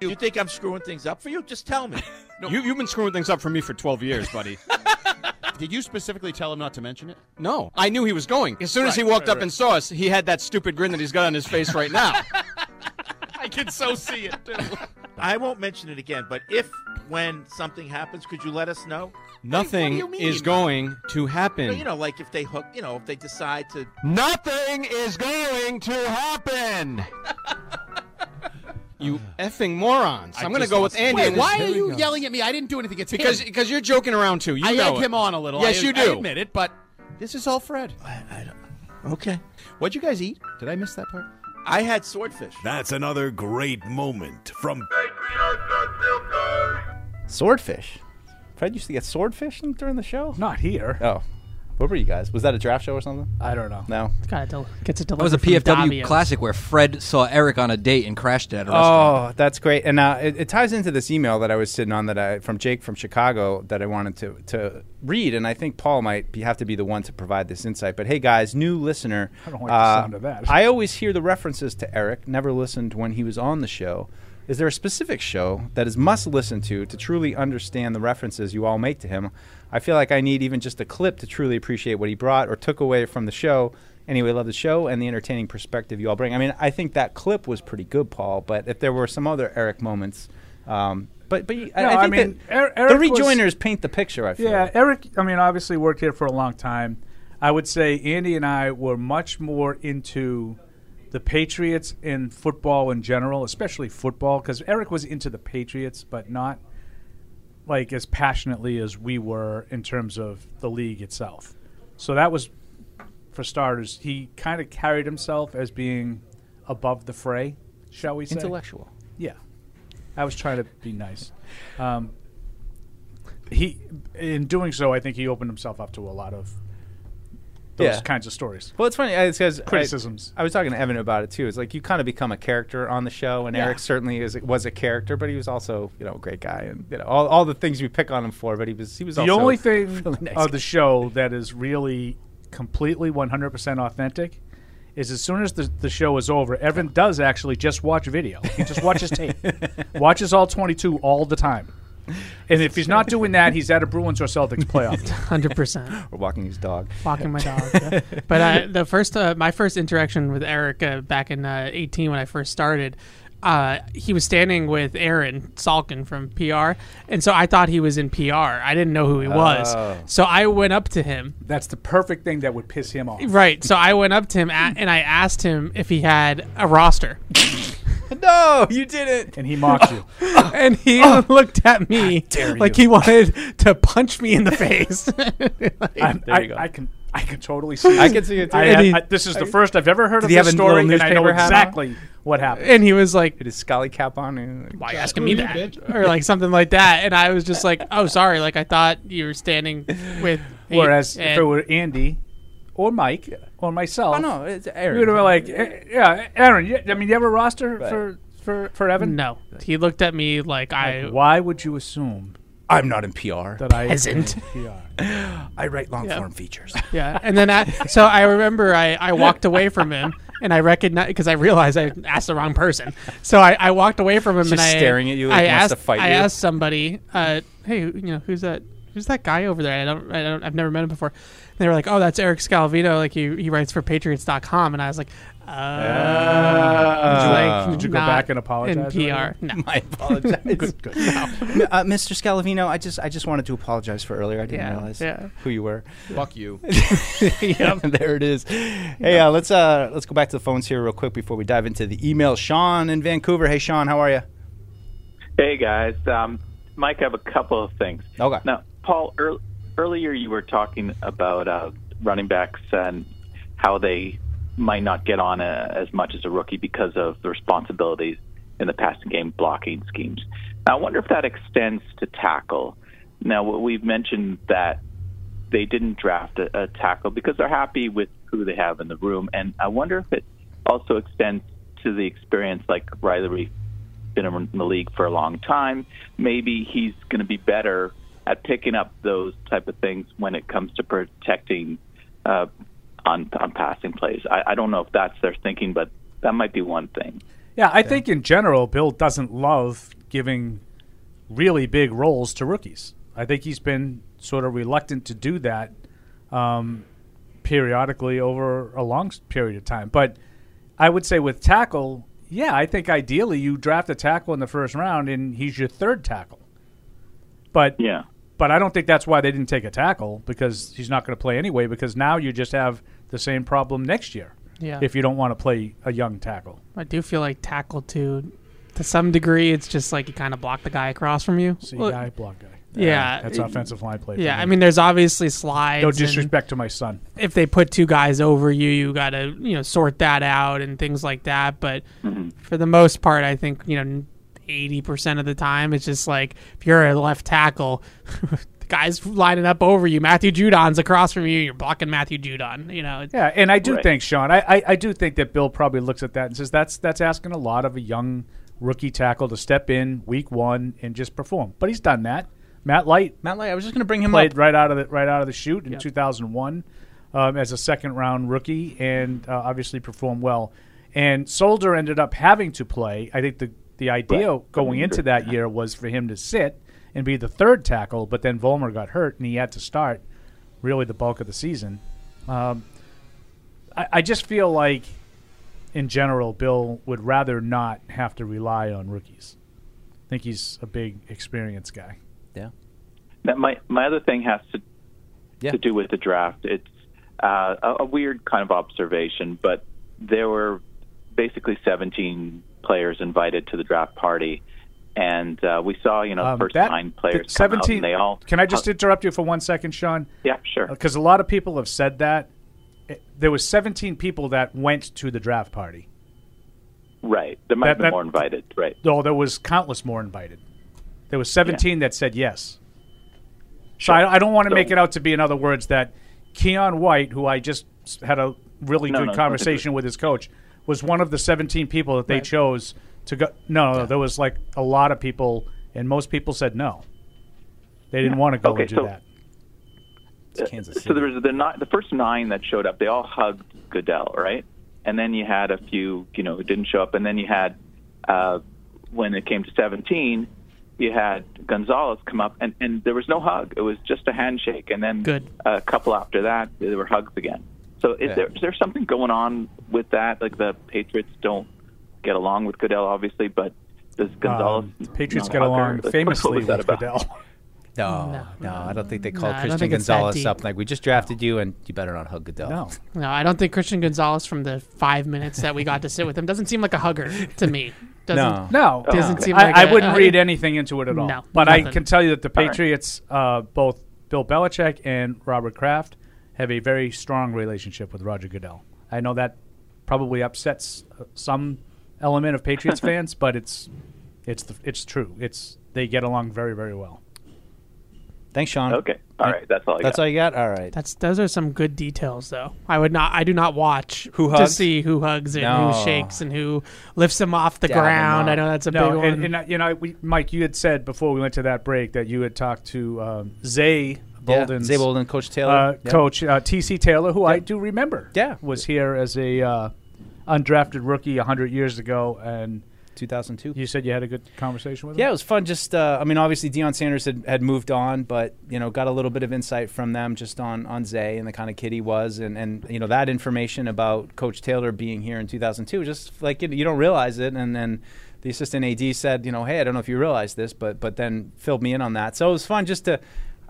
you think I'm screwing things up for you? Just tell me. No. *laughs* You you've been screwing things up for me for 12 years, buddy. *laughs* Did you specifically tell him not to mention it? No, I knew he was going. As soon as he Right, walked right, up and saw us, he had that stupid grin that he's got on his face right now. I can so see it too. I won't mention it again. But if when something happens, could you let us know? Nothing you mean? is going to happen. You know, like if they hook, you know, if they decide to. Nothing is going to happen. *laughs* you effing morons! I I'm going to go with Andy. Wait, why are you yelling at me? I didn't do anything. It's Because him. because you're joking around too. You I know egg it. him on a little. Yes, I, you do. I admit it, but this is all Fred. Okay. What'd you guys eat? Did I miss that part? I had swordfish. That's another great moment from Swordfish. Fred used to get swordfish during the show. Not here. Oh, where were you guys? Was that a draft show or something? I don't know. No. Got it del- gets it That was a PFW Davio's. classic where Fred saw Eric on a date and crashed it at a restaurant. Oh, that's great. And uh, it, it ties into this email that I was sitting on that I from Jake from Chicago that I wanted to to read, and I think Paul might be, have to be the one to provide this insight. But hey, guys, new listener. I don't like the uh, sound of that. I always hear the references to Eric. Never listened when he was on the show. Is there a specific show that is must listen to to truly understand the references you all make to him? I feel like I need even just a clip to truly appreciate what he brought or took away from the show. Anyway, love the show and the entertaining perspective you all bring. I mean, I think that clip was pretty good, Paul. But if there were some other Eric moments, um, but but I, No, I I mean, Er- the Eric was- rejoiners paint the picture. I feel. Yeah, like. Eric. I mean, obviously worked here for a long time. I would say Andy and I were much more into the Patriots and football in general, especially football, because Eric was into the Patriots, but not like as passionately as we were in terms of the league itself. So that was, for starters, he kind of carried himself as being above the fray, shall we say? Intellectual. Yeah, I was trying to be nice. Um, he, in doing so, I think he opened himself up to a lot of those Yeah. kinds of stories. Well, it's funny. It's because Criticisms. I, I was talking to Evan about it too. It's like you kind of become a character on the show, and Yeah. Eric certainly is was a character, but he was also you know a great guy, and you know all, all the things we pick on him for. But he was he was the also only *laughs* thing really nice of guy. the show that is really completely 100% authentic is as soon as the, the show is over, Evan does actually just watch video. He just watches tape, *laughs* watches all 22 all the time. And if he's not doing that, he's at a Bruins or Celtics playoff. *laughs* Hundred percent. or walking his dog. Walking my dog. yeah. But uh, the first, uh, my first interaction with Eric uh, back in uh, eighteen when I first started, uh, he was standing with Aaron Salkin from PR, and so I thought he was in PR. I didn't know who he was, Oh. so I went up to him. That's the perfect thing that would piss him off. Right. So I went up to him a and I asked him if he had a roster. *laughs* *laughs* no, you didn't. And he mocked you. *laughs* and he *laughs* oh. looked at me dare like you. he wanted to punch me in the face. I'm- There I, you go. I can I can totally see. I it. can see it, too. I And he- I- this is the first I've ever heard Did of he have this a story, and I know newspaper hat on? exactly what happened. and he was like, Put his scully cap on. And "Why are you asking me that?" or like something like that. And I was just like, "Oh, sorry. Like I thought you were standing with." Whereas if and- it were Andy or Mike or myself, Oh, no, it's Aaron. You'd have been like, eh, "Yeah, Aaron. You, I mean, you have a roster for for for Evan? No, he looked at me like I. Why would you assume I'm not in PR. that I Peasant. *laughs* I write long Yeah. form features. *laughs* Yeah, and then I, so I remember I, I walked away from him and I recognized because I realized I asked the wrong person. So I, I walked away from him Just and I staring at you like I he wants asked to fight I you. asked somebody, uh, hey, you know, who's that? Who's that guy over there? I don't, I don't I've never met him before. And they were like, oh, that's Eric Scalavino. Like he he writes for Patriots.com. And I was like, uh, Did you- like, did you go back and apologize in PR? No, *laughs* I apologize. good, good. *laughs* uh, Mr. Scalavino, I just I just wanted to apologize for earlier. I didn't Yeah, realize yeah. who you were. Fuck you. *laughs* yeah, there it is. Hey, uh, let's uh, let's go back to the phones here real quick before we dive into the email. Sean in Vancouver. Hey, Sean, how are you? Hey guys, um, Mike, I have a couple of things. Okay. Now, Paul, ear- earlier you were talking about uh, running backs and how they might not get on uh as much as a rookie because of the responsibilities in the passing game blocking schemes. Now, I wonder if that extends to tackle. Now, we've mentioned that they didn't draft a, a tackle because they're happy with who they have in the room, and I wonder if it also extends to the experience like Riley Reiff been in the league for a long time. Maybe he's going to be better at picking up those type of things when it comes to protecting uh, on on passing plays. I, I don't know if that's their thinking, but that might be one thing. Yeah, I think in general, Bill doesn't love giving really big roles to rookies. I think he's been sort of reluctant to do that um, periodically over a long period of time. But I would say with tackle, yeah, I think ideally you draft a tackle in the first round and he's your third tackle. But yeah, but I don't think that's why they didn't take a tackle because he's not going to play anyway. Because now you just have the same problem next year. Yeah. If you don't want to play a young tackle. I do feel like tackle to To some degree, it's just like you kind of block the guy across from you. See, Well, guy, block guy. Yeah, that's offensive line play. Yeah, me. I mean, there's obviously slides. No disrespect to my son. If they put two guys over you, you got to you know sort that out and things like that. But for the most part, I think you know eighty percent of the time, it's just like if you're a left tackle, *laughs* the guy's lining up over you. Matthew Judon's across from you. You're blocking Matthew Judon. You know. Yeah, and I do Right. think Sean, I, I, I do think that Bill probably looks at that and says that's that's asking a lot of a young rookie tackle to step in week one and just perform. But he's done that. Matt Light, Matt Light, I was just going to bring him played up. right out of the right out of the shoot in Yeah. 2001 um, as a second round rookie and uh, obviously performed well. And Solder ended up having to play. I think the the idea going into that year was for him to sit and be the third tackle, but then Vollmer got hurt and he had to start really the bulk of the season. Um, I, I just feel like, in general, Bill would rather not have to rely on rookies. I think he's a big experienced guy. Yeah. Now, my my other thing has to to do with the draft. It's uh, a, a weird kind of observation, but there were basically 17 players invited to the draft party, and uh, we saw you know Um, the first that- nine players come out, 17 and they all. Can I just interrupt you for one second, Sean? Yeah, sure. Because a lot of people have said that. There was 17 people that went to the draft party. Right, there might That- have been that- more invited. Right. Though there was countless more invited. There was 17 that said yes. So I, I don't want to So- make it out to be, in other words, that Keion White, who I just had a really No, good no, no, conversation with his coach, was one of the 17 people that they Right. chose to go. No, no, there was like a lot of people, and most people said no. They didn't want to go Okay, and do so- that. Uh, So there was the ni- the first nine that showed up. They all hugged Goodell, right? And then you had a few, you know, who didn't show up. And then you had, uh, when it came to 17, you had Gonzalez come up, and, and there was no hug. It was just a handshake. And then Good. a couple after that, there were hugs again. So is Yeah. there is there something going on with that? Like the Patriots don't get along with Goodell, obviously, but does Gonzalez? Um, the Patriots get along Like, famously what was that with about? Goodell. *laughs* No, no, I don't think they called No, Christian think it's Gonzalez up like we just drafted you, and you better not hug Goodell. No, No, I don't think Christian Gonzalez from the five minutes that we got to sit with him doesn't seem like a hugger to me. *laughs* Doesn't, no, doesn't seem I, like I a- wouldn't uh, read anything into it at all. No, but I can tell you that the Patriots, uh, both Bill Belichick and Robert Kraft, have a very strong relationship with Roger Goodell. I know that probably upsets uh, some element of Patriots *laughs* fans, but it's it's the, it's true. It's they get along very very well. Thanks, Sean. Okay, all right, that's all I That's got. all you got. All right. That's those are some good details, though. I would not. I do not watch Who to hugs? see who hugs and No. who shakes and who lifts him off the Dab him ground. I know that's a no, big one. and, and uh, you know, we, Mike, you had said before we went to that break that you had talked to um, Zay Bolden, Zay Bolden, Coach Taylor. uh, Yep. Coach uh, TC Taylor, who I do remember. Yeah, was here as a uh, undrafted rookie hundred years ago, and 2002. You said you had a good conversation with him. Yeah, it was fun. Just, uh, I mean, obviously Deion Sanders had, had moved on, but you know, got a little bit of insight from them just on on Zay and the kind of kid he was, and and you know that information about Coach Taylor being here in 2002, just like you, you don't realize it, and then the assistant AD said, you know, hey, I don't know if you realize this, but but then filled me in on that. So it was fun just to.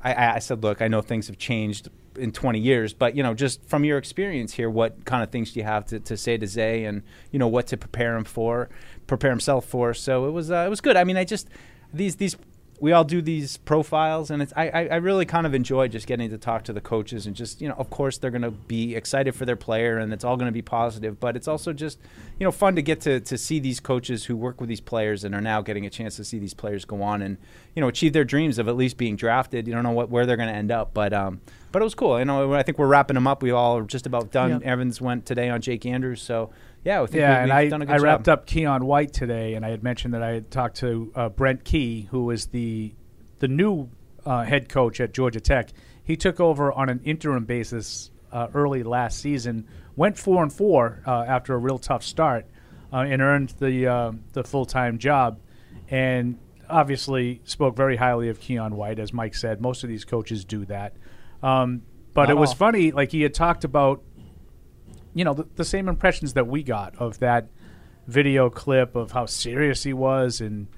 I- I, said, look, I know things have changed in 20 years, but you know, just from your experience here, what kind of things do you have to, to say to Zay, and you know what to prepare him for, prepare himself for? So it was uh, it was good. I mean, I just these these we all do these profiles, and it's I, I really kind of enjoy just getting to talk to the coaches, and just you know, of course, they're going to be excited for their player, and it's all going to be positive, but it's also just you know fun to get to to see these coaches who work with these players and are now getting a chance to see these players go on and you know achieve their dreams of at least being drafted. You don't know what where they're going to end up, but um, but it was cool. You know, I think we're wrapping them up. We all are just about done. Evans went today on Jake Andrews, so yeah, I think yeah, we, and I, done a good I job. wrapped up Keion White today, and I had mentioned that I had talked to uh, Brent Key, who is the the new uh, head coach at Georgia Tech. He took over on an interim basis uh, early last season, went four and four uh, after a real tough start, uh, and earned the uh, the full time job, and obviously spoke very highly of Keion White, as Mike said. Most of these coaches do that, um, but Not it was all. funny. Like he had talked about you know, the, the same impressions that we got of that video clip of how serious he was. And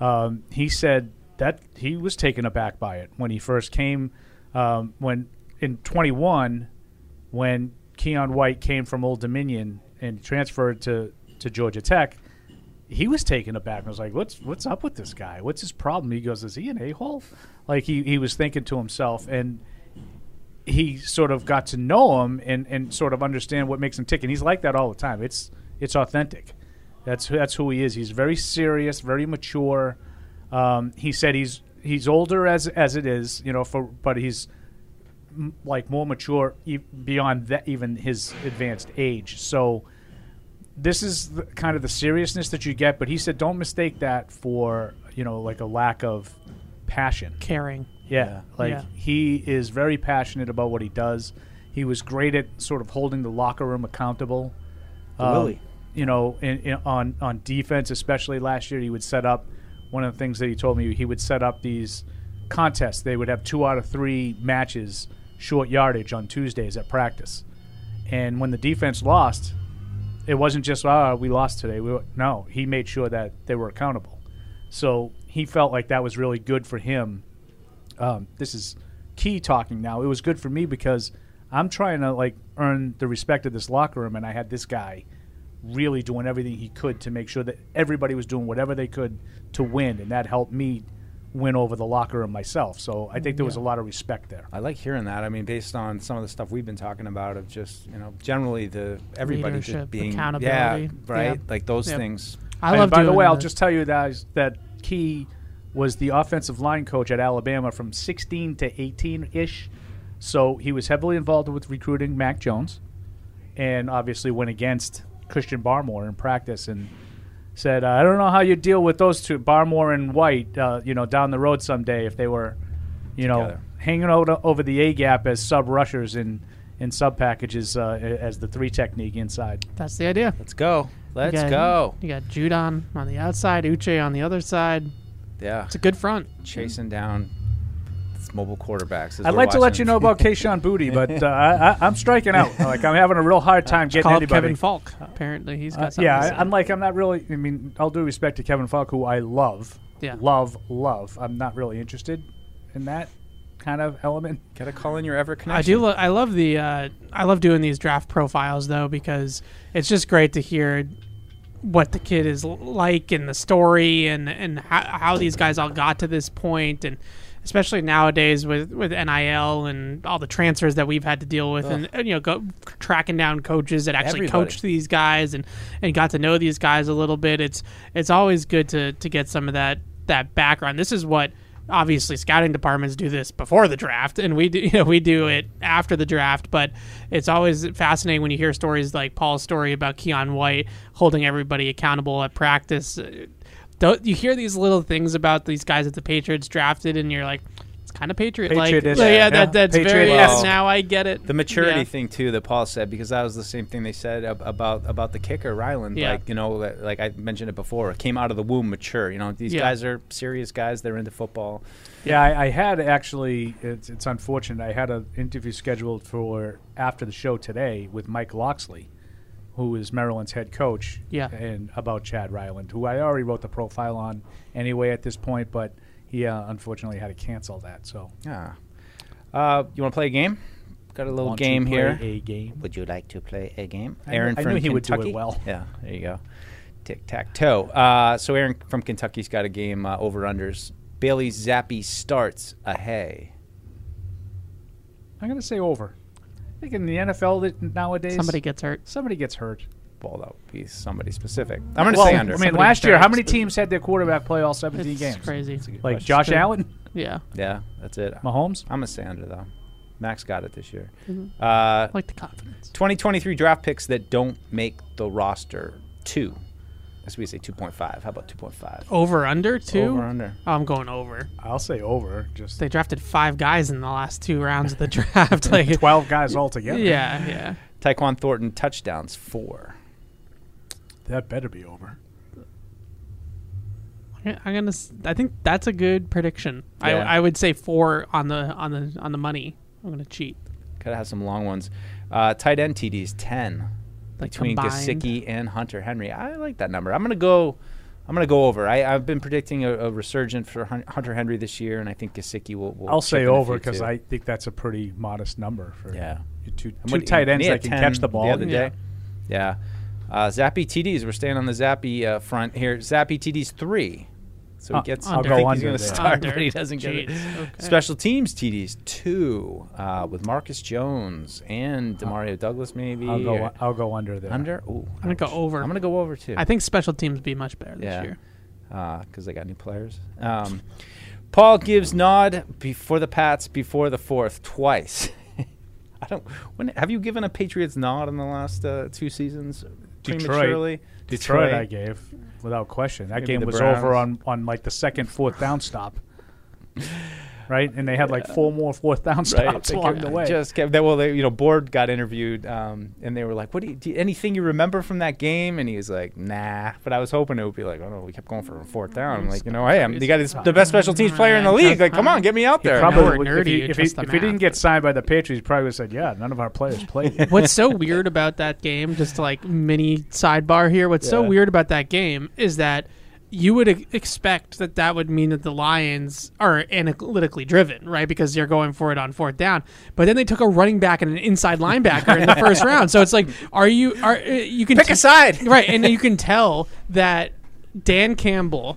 um, he said that he was taken aback by it when he first came. Um, when in 21, when Keion White came from Old Dominion and transferred to, to Georgia Tech, he was taken aback and was like, "What's what's up with this guy? What's his problem?" He goes, "Is he an a hole?" Like he, he was thinking to himself, and he sort of got to know him and, and sort of understand what makes him tick. And he's like that all the time. It's it's authentic. That's that's who he is. He's very serious, very mature. Um, he said he's he's older as as it is, you know, for but he's like more mature beyond that even his advanced age. So this is the, kind of the seriousness that you get. But he said, don't mistake that for you know like a lack of passion, caring. Yeah, Yeah. like Yeah. he is very passionate about what he does. He was great at sort of holding the locker room accountable. The Willie. You know, in, in, on on defense, especially last year, he would set up. One of the things that he told me, he would set up these contests. They would have two out of three matches, short yardage on Tuesdays at practice. And when the defense lost, it wasn't just ah we lost today. We no, he made sure that they were accountable. So he felt like that was really good for him. Um, this is key talking now. It was good for me because I'm trying to like earn the respect of this locker room, and I had this guy really doing everything he could to make sure that everybody was doing whatever they could to win, and that helped me win over the locker room myself. So I think there was a lot of respect there. I like hearing that. I mean, based on some of the stuff we've been talking about of just you know generally the everybody just Leadership, being accountability. yeah, right, Yeah. like those Yep. things. I And love By the doing way, I'll just tell you that that Key was the offensive line coach at Alabama from 16 to 18 ish. So he was heavily involved with recruiting Mac Jones, and obviously went against Christian Barmore in practice and said, "I don't know how you deal with those two, Barmore and White, uh, you know, down the road someday if they were, you know, Together. hanging out over the A gap as sub rushers in in sub packages uh, as the three technique inside." That's the idea. Let's go. Let's you got, go. You got Judon on the outside, Uche on the other side. Yeah, It's a good front. chasing down mobile quarterbacks. I'd we're like to let you know about *laughs* Kayshon Boutte, but uh, I, I, I'm striking out. *laughs* Like I'm having a real hard time getting Call up anybody. Kevin Faulk. Apparently, he's got Uh, something. yeah, to say. I, I'm like I'm not really. I mean, all due respect to Kevin Faulk, who I love, Yeah. love, love. I'm not really interested in that kind of element. Got to call in your ever connection. I do. Lo- I love the. Uh, I love doing these draft profiles though because it's just great to hear what the kid is like and the story and and how, how these guys all got to this point and especially nowadays with with NIL and all the transfers that we've had to deal with and, and, you know go tracking down coaches that actually Everybody. coached these guys and and got to know these guys a little bit. It's it's always good to to get some of that that background. This is what obviously scouting departments do this before the draft and we do *laughs* you know we do it after the draft but it's always fascinating when you hear stories like Paul's story about Keion White holding everybody accountable at practice. Don't you hear these little things about these guys that the Patriots drafted and you're like kind of patriot like Patriot-esque. yeah, Yeah. that that's very Patriot-esque. now I get it The maturity Yeah. thing too that Paul said because that was the same thing they said about about the kicker Ryland. Yeah. Like you know, like I mentioned it before, came out of the womb mature. You know, these Yeah. guys are serious guys. They're into football. Yeah, I, I had actually. It's, it's unfortunate. I had an interview scheduled for after the show today with Mike Locksley, who is Maryland's head coach. Yeah. and about Chad Ryland, who I already wrote the profile on anyway at this point, but he uh, unfortunately had to cancel that. So Yeah. Uh, you want to play a game? Got a little Want to game play here. a game? Would you like to play a game? I knew- Aaron I from knew he would do it Kentucky? well. Yeah, there you go. Tic tac toe. Uh, so Aaron from Kentucky's got a game uh, over unders. Bailey Zappe starts a hay. I'm going to say over. I think in the NFL that nowadays Somebody gets hurt. Somebody gets hurt. Well, that would be somebody specific. I'm going to Well, say under. I mean, last year, how many teams had their quarterback play all 17 It's games? crazy. Like question. Josh Allen. *laughs* Yeah. Yeah, that's it. Mahomes? I'm going to say under, though. Max got it this year. Mhm. Uh, like the confidence. 2023 draft picks that don't make the roster. Two. As we say, 2.5. How about 2.5? Over under two. Over, under. Oh, I'm going over. I'll say over. Just they drafted five guys in the last two rounds of the *laughs* draft. like 12 guys altogether. Yeah, yeah. Tyquan Thornton touchdowns four. That better be over. I'm gonna. s- I think that's a good prediction. I, Yeah. I would say four on the on the on the money. I'm gonna cheat. Gotta have some long ones. Uh, tight end TDs 10 Like between combined? Gesicki and Hunter Henry. I like that number. I'm gonna go. I'm gonna go over. I, I've been predicting a, a resurgent for Hun- Hunter Henry this year, and I think Gesicki will. will I'll say over because. I think that's a pretty modest number for Yeah. two, two tight ends that can catch the ball. the other day. Yeah. Uh, Zappe TDs. We're staying on the Zappe uh, front here. Zappe TDs three. So Uh, he gets. I'll I go think under he's going to start, Under. *laughs* but he doesn't get it. Okay. Special teams TDs two uh, with Marcus Jones and Demario Douglas maybe. I'll go. or- I'll go under there. Under. Ooh, I'm gonna go ouch. over. I'm going to go over too. I think special teams be much better this yeah. year. Because they got new players. Um, Paul gives nod before the Pats before the fourth twice. *laughs* I don't. When have you given a Patriots nod in the last uh, two seasons? Prematurely? Detroit. Detroit, I gave without question. That Maybe game the was over on on like the second fourth down stop. *laughs* Right, and they had like four more fourth down stops They along kept- the way. Just kept, they- well, they, you know, Board got interviewed, um, and they were like, "What do you, do you- anything you remember from that game?" And he was like, "Nah." But I was hoping it would be like, "Oh no, we kept going for a fourth down." I'm like, you know, hey, I'm, you got this, the best special teams player in the league. Like, come on, get me out He there. probably we're would- if nerdy, he, if, he, the if he didn't get signed by the Patriots, he probably would have said, "Yeah, none of our players played." *laughs* What's so weird about that game? Just like mini sidebar here. What's so weird about that game is that you would expect that that would mean that the Lions are analytically driven, right? Because they're going for it on fourth down. But then they took a running back and an inside linebacker in the *laughs* first round. So it's like, are you are uh, you can Pick a side. *laughs* right? And you can tell that Dan Campbell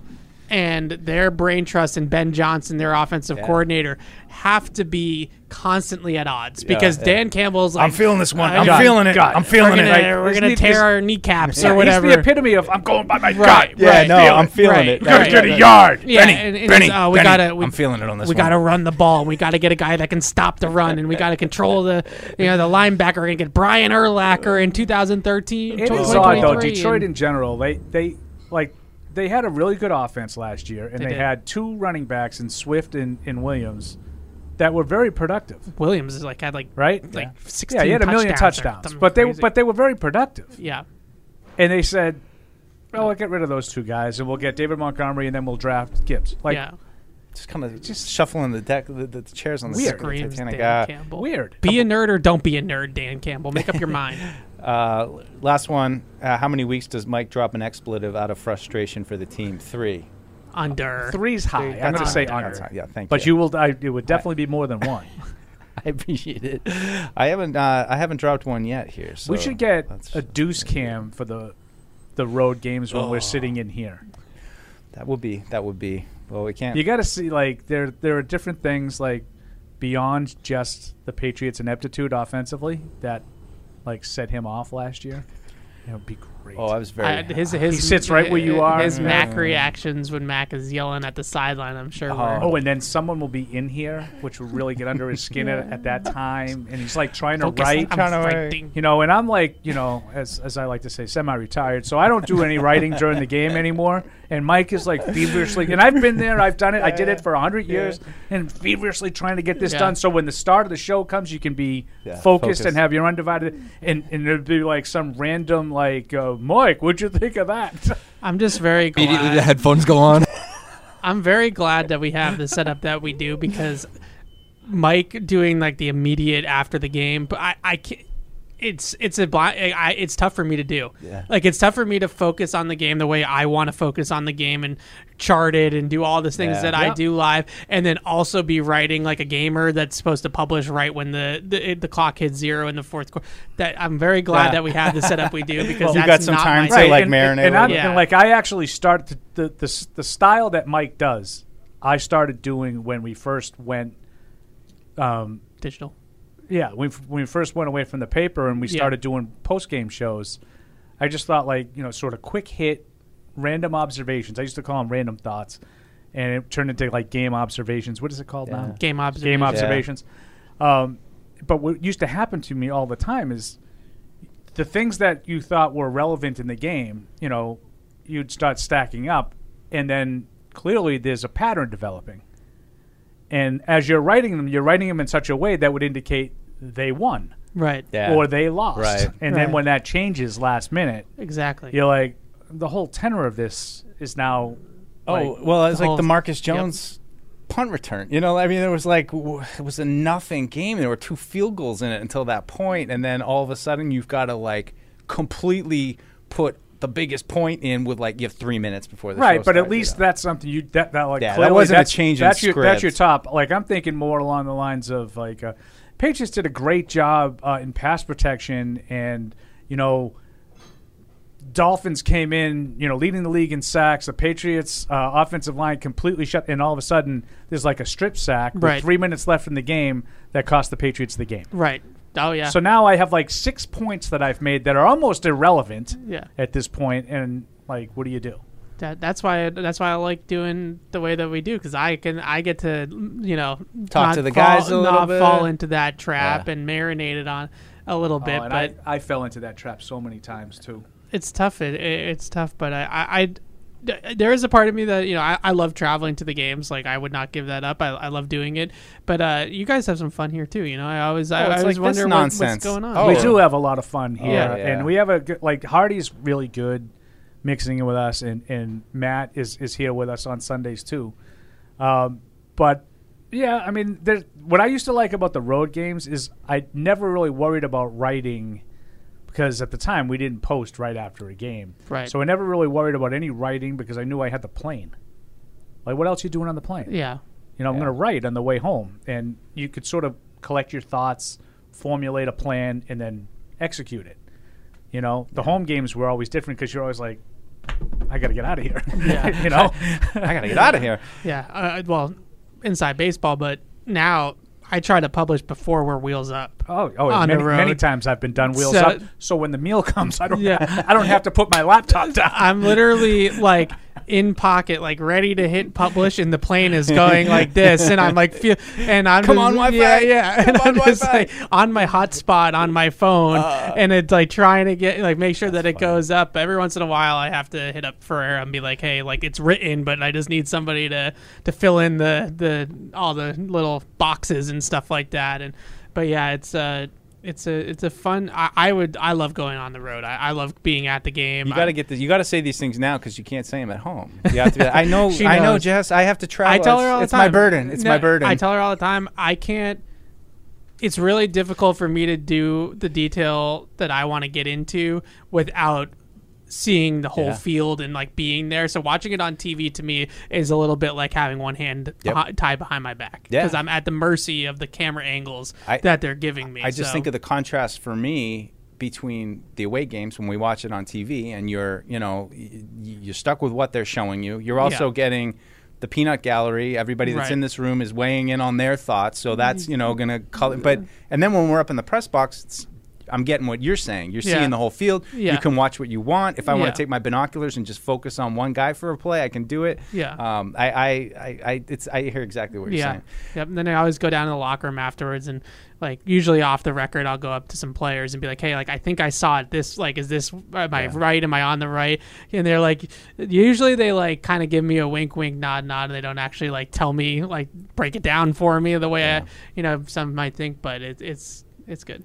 and their brain trust and Ben Johnson, their offensive Yeah. coordinator, have to be constantly at odds Yeah, because yeah. Dan Campbell's like, I'm feeling this one. "Uh, I'm God, feeling it. God. I'm feeling we're it. gonna, we're gonna tear our kneecaps Yeah, or whatever. He's the epitome of "I'm going by my Right, gut." Yeah, right. no, I'm feeling Right, it. right. Right, Get a yard. Yeah, Benny, and, and Benny, uh, we Benny. gotta. We, I'm feeling it on this We one. gotta run the ball. and We gotta get a guy that can stop the run, and we gotta control the, you know, the linebacker. We're gonna get Brian Urlacher in 2013. It is odd though. Detroit in general, they they like they had a really good offense last year, and They they, had two running backs in Swift and, and Williams that were very productive. Williams is like had like Right? like yeah. 16 Yeah, he had a million touchdowns or touchdowns, something but they crazy. but they were very productive. yeah. And they said, "Well, we'll get rid of those two guys, and we'll get David Montgomery, and then we'll draft Gibbs." Like, yeah. just kind of just shuffling the deck, the, the chairs on the Weird. deck of the Titanic. Dan Uh, Campbell. Weird. Be a nerd or don't be a nerd, Dan Campbell. Make up your *laughs* mind. Uh, last one. Uh, how many weeks does Mike drop an expletive out of frustration for the team? Three. Under. Three's high. I'm That's going to say high. under. That's. Yeah, thank but you. you will. I, it would definitely be more than *laughs* one. I appreciate it. I haven't. Uh, I haven't dropped one yet here. So we should get a deuce cam for the the road games when Oh. we're sitting in here. That would be. That would be. Well, we can't. You got to see like there there are different things like beyond just the Patriots' ineptitude offensively that like set him off last year. That would be great. Oh, I was very. I- his his he sits right where you uh, are. His Mac reactions when Mac is yelling at the sideline. I'm sure. were- Oh, and then someone will be in here, which will really get under his skin at, at that time, and he's like trying to Focus, write, I'm Trying to writing. you know. And I'm like, you know, as as I like to say, semi-retired, so I don't do any writing during the game anymore. And Mike is like feverishly, and I've been there, I've done it, I did it *laughs* for hundred years, and feverishly trying to get this Yeah. done. So when the start of the show comes, you can be Yeah, focused focus. and have your undivided, and and it'd be like some random like, uh, Mike, what'd you think of that? *laughs* I'm just very glad. Immediately the headphones go on. *laughs* I'm very glad that we have the setup that we do because Mike doing like the immediate after the game, but I, I can't. It's it's a bli- I, it's tough for me to do. Yeah. Like it's tough for me to focus on the game the way I want to focus on the game and chart it and do all the things Yeah. that I do live, and then also be writing like a gamer that's supposed to publish right when the the, the clock hits zero in the fourth quarter. That I'm very glad Yeah. that we have the setup we do *laughs* because You that's got some not time to, thing. like, and, marinate and, I'm- with and, like I actually start the, the the the style that Mike does. I started doing when we first went. Um, digital. Yeah, when when we first went away from the paper and we Yeah. started doing post game shows, I just thought like you know sort of quick hit, random observations. I used to call them random thoughts, and it turned into like game observations. What is it called now? Game observations. Game observations. observations. Um, but what used to happen to me all the time is the things that you thought were relevant in the game, you know, you'd start stacking up, and then clearly there's a pattern developing. And as you're writing them, you're writing them in such a way that would indicate they won Right. Yeah. or they lost. Right. And then Right. when that changes last minute, Exactly. you're like, the whole tenor of this is now. Oh like, well, it's the like whole- the Marcus Yep. Jones punt return. You know, I mean, there was like w- it was a nothing game. There were two field goals in it until that point, and then all of a sudden you've got to like completely put the biggest point in with like you have three minutes before the show right, but at least you know. that's something you that, that like Yeah, that wasn't a that's, change in that's your that's your top. Like I'm thinking more along the lines of like uh, Patriots did a great job uh, in pass protection, and you know. Dolphins came in, you know, leading the league in sacks. The Patriots' uh, offensive line completely shut, and all of a sudden, there's like a strip sack with three minutes left in the game that cost the Patriots the game. Right. Oh yeah. So now I have like six points that I've made that are almost irrelevant Yeah. at this point, and like, what do you do? That, that's why that's why I like doing the way that we do because I can I get to you know Talk to the fall- guys a little not bit. fall into that trap Yeah. and marinate it on a little oh, bit, Oh, and but I, I fell into that trap so many times too. it's tough. It, it, it's tough, but I, I, I- th- there is a part of me that you know I, I love traveling to the games. Like I would not give that up. I, I love doing it, but uh, you guys have some fun here too. You know, I always I, Oh, it's I always like this wonder what, what's nonsense. going on. Oh, we yeah. do have a lot of fun here, Yeah. Yeah. and we have a good, like Hardy's really good mixing it with us, and, and Matt is is here with us on Sundays too. Um, but yeah, I mean, there's, what I used to like about the road games is I never really worried about writing because at the time we didn't post right after a game, Right. So I never really worried about any writing because I knew I had the plane. Like, what else you doing on the plane? Yeah. You know, I'm Yeah. going to write on the way home, and you could sort of collect your thoughts, formulate a plan, and then execute it. You know, the home games were always different because you're always like, I got to get out of here. *laughs* Yeah. *laughs* you know, *laughs* I gotta get out of here. Yeah, uh, well, inside baseball, but now I try to publish before we're wheels up. Oh, oh, on many, the road. many times I've been done wheels So- up. So when the meal comes, I don't, Yeah. *laughs* I don't have to put my laptop *laughs* down. I'm literally like in pocket, like ready to hit publish, and the plane is going like this, and I'm like, feel, and I'm Come just- on, Wi-Fi. yeah, yeah, and Come I'm on, just like on my hotspot on my phone, and it's like trying to get like make sure that it goes up. Every once in a while, I have to hit up Ferrer and be like, hey, like it's written, but I just need somebody to to fill in the the all the little boxes and stuff like that, and but yeah, it's uh It's a it's a fun. I, I would I love going on the road. I, I love being at the game. You got to get this. You got to say these things now because you can't say them at home. You have to. *laughs* I know. I know. Jess. I have to travel. I tell her It's- all the it's my burden. It's No, my burden. I tell her all the time. I can't. It's really difficult for me to do the detail that I want to get into without seeing the whole Yeah. field and like being there. So watching it on TV to me is a little bit like having one hand Yep. tied behind my back Yeah. because I'm at the mercy of the camera angles I- that they're giving me. I just So- think of the contrast for me between the away games when we watch it on TV and you're, you know, you're stuck with what they're showing you. You're also Yeah. getting the peanut gallery. Everybody that's Right. in this room is weighing in on their thoughts, so that's mm-hmm. you know going to color. But and then when we're up in the press box. I'm getting what you're saying. You're Yeah. seeing the whole field. Yeah. You can watch what you want. If I want to take my binoculars and just focus on one guy for a play, I can do it. Yeah. Um, I, I, I, I, it's, I hear exactly what you're yeah. saying. Yep. And then I always go down to the locker room afterwards and like usually off the record I'll go up to some players and be like, Hey, like I think I saw it this like is this am I right? Am I on the right? And they're like usually they like kind of give me a wink wink nod nod and they don't actually like tell me like break it down for me the way I you know some might think, but it, it's it's good.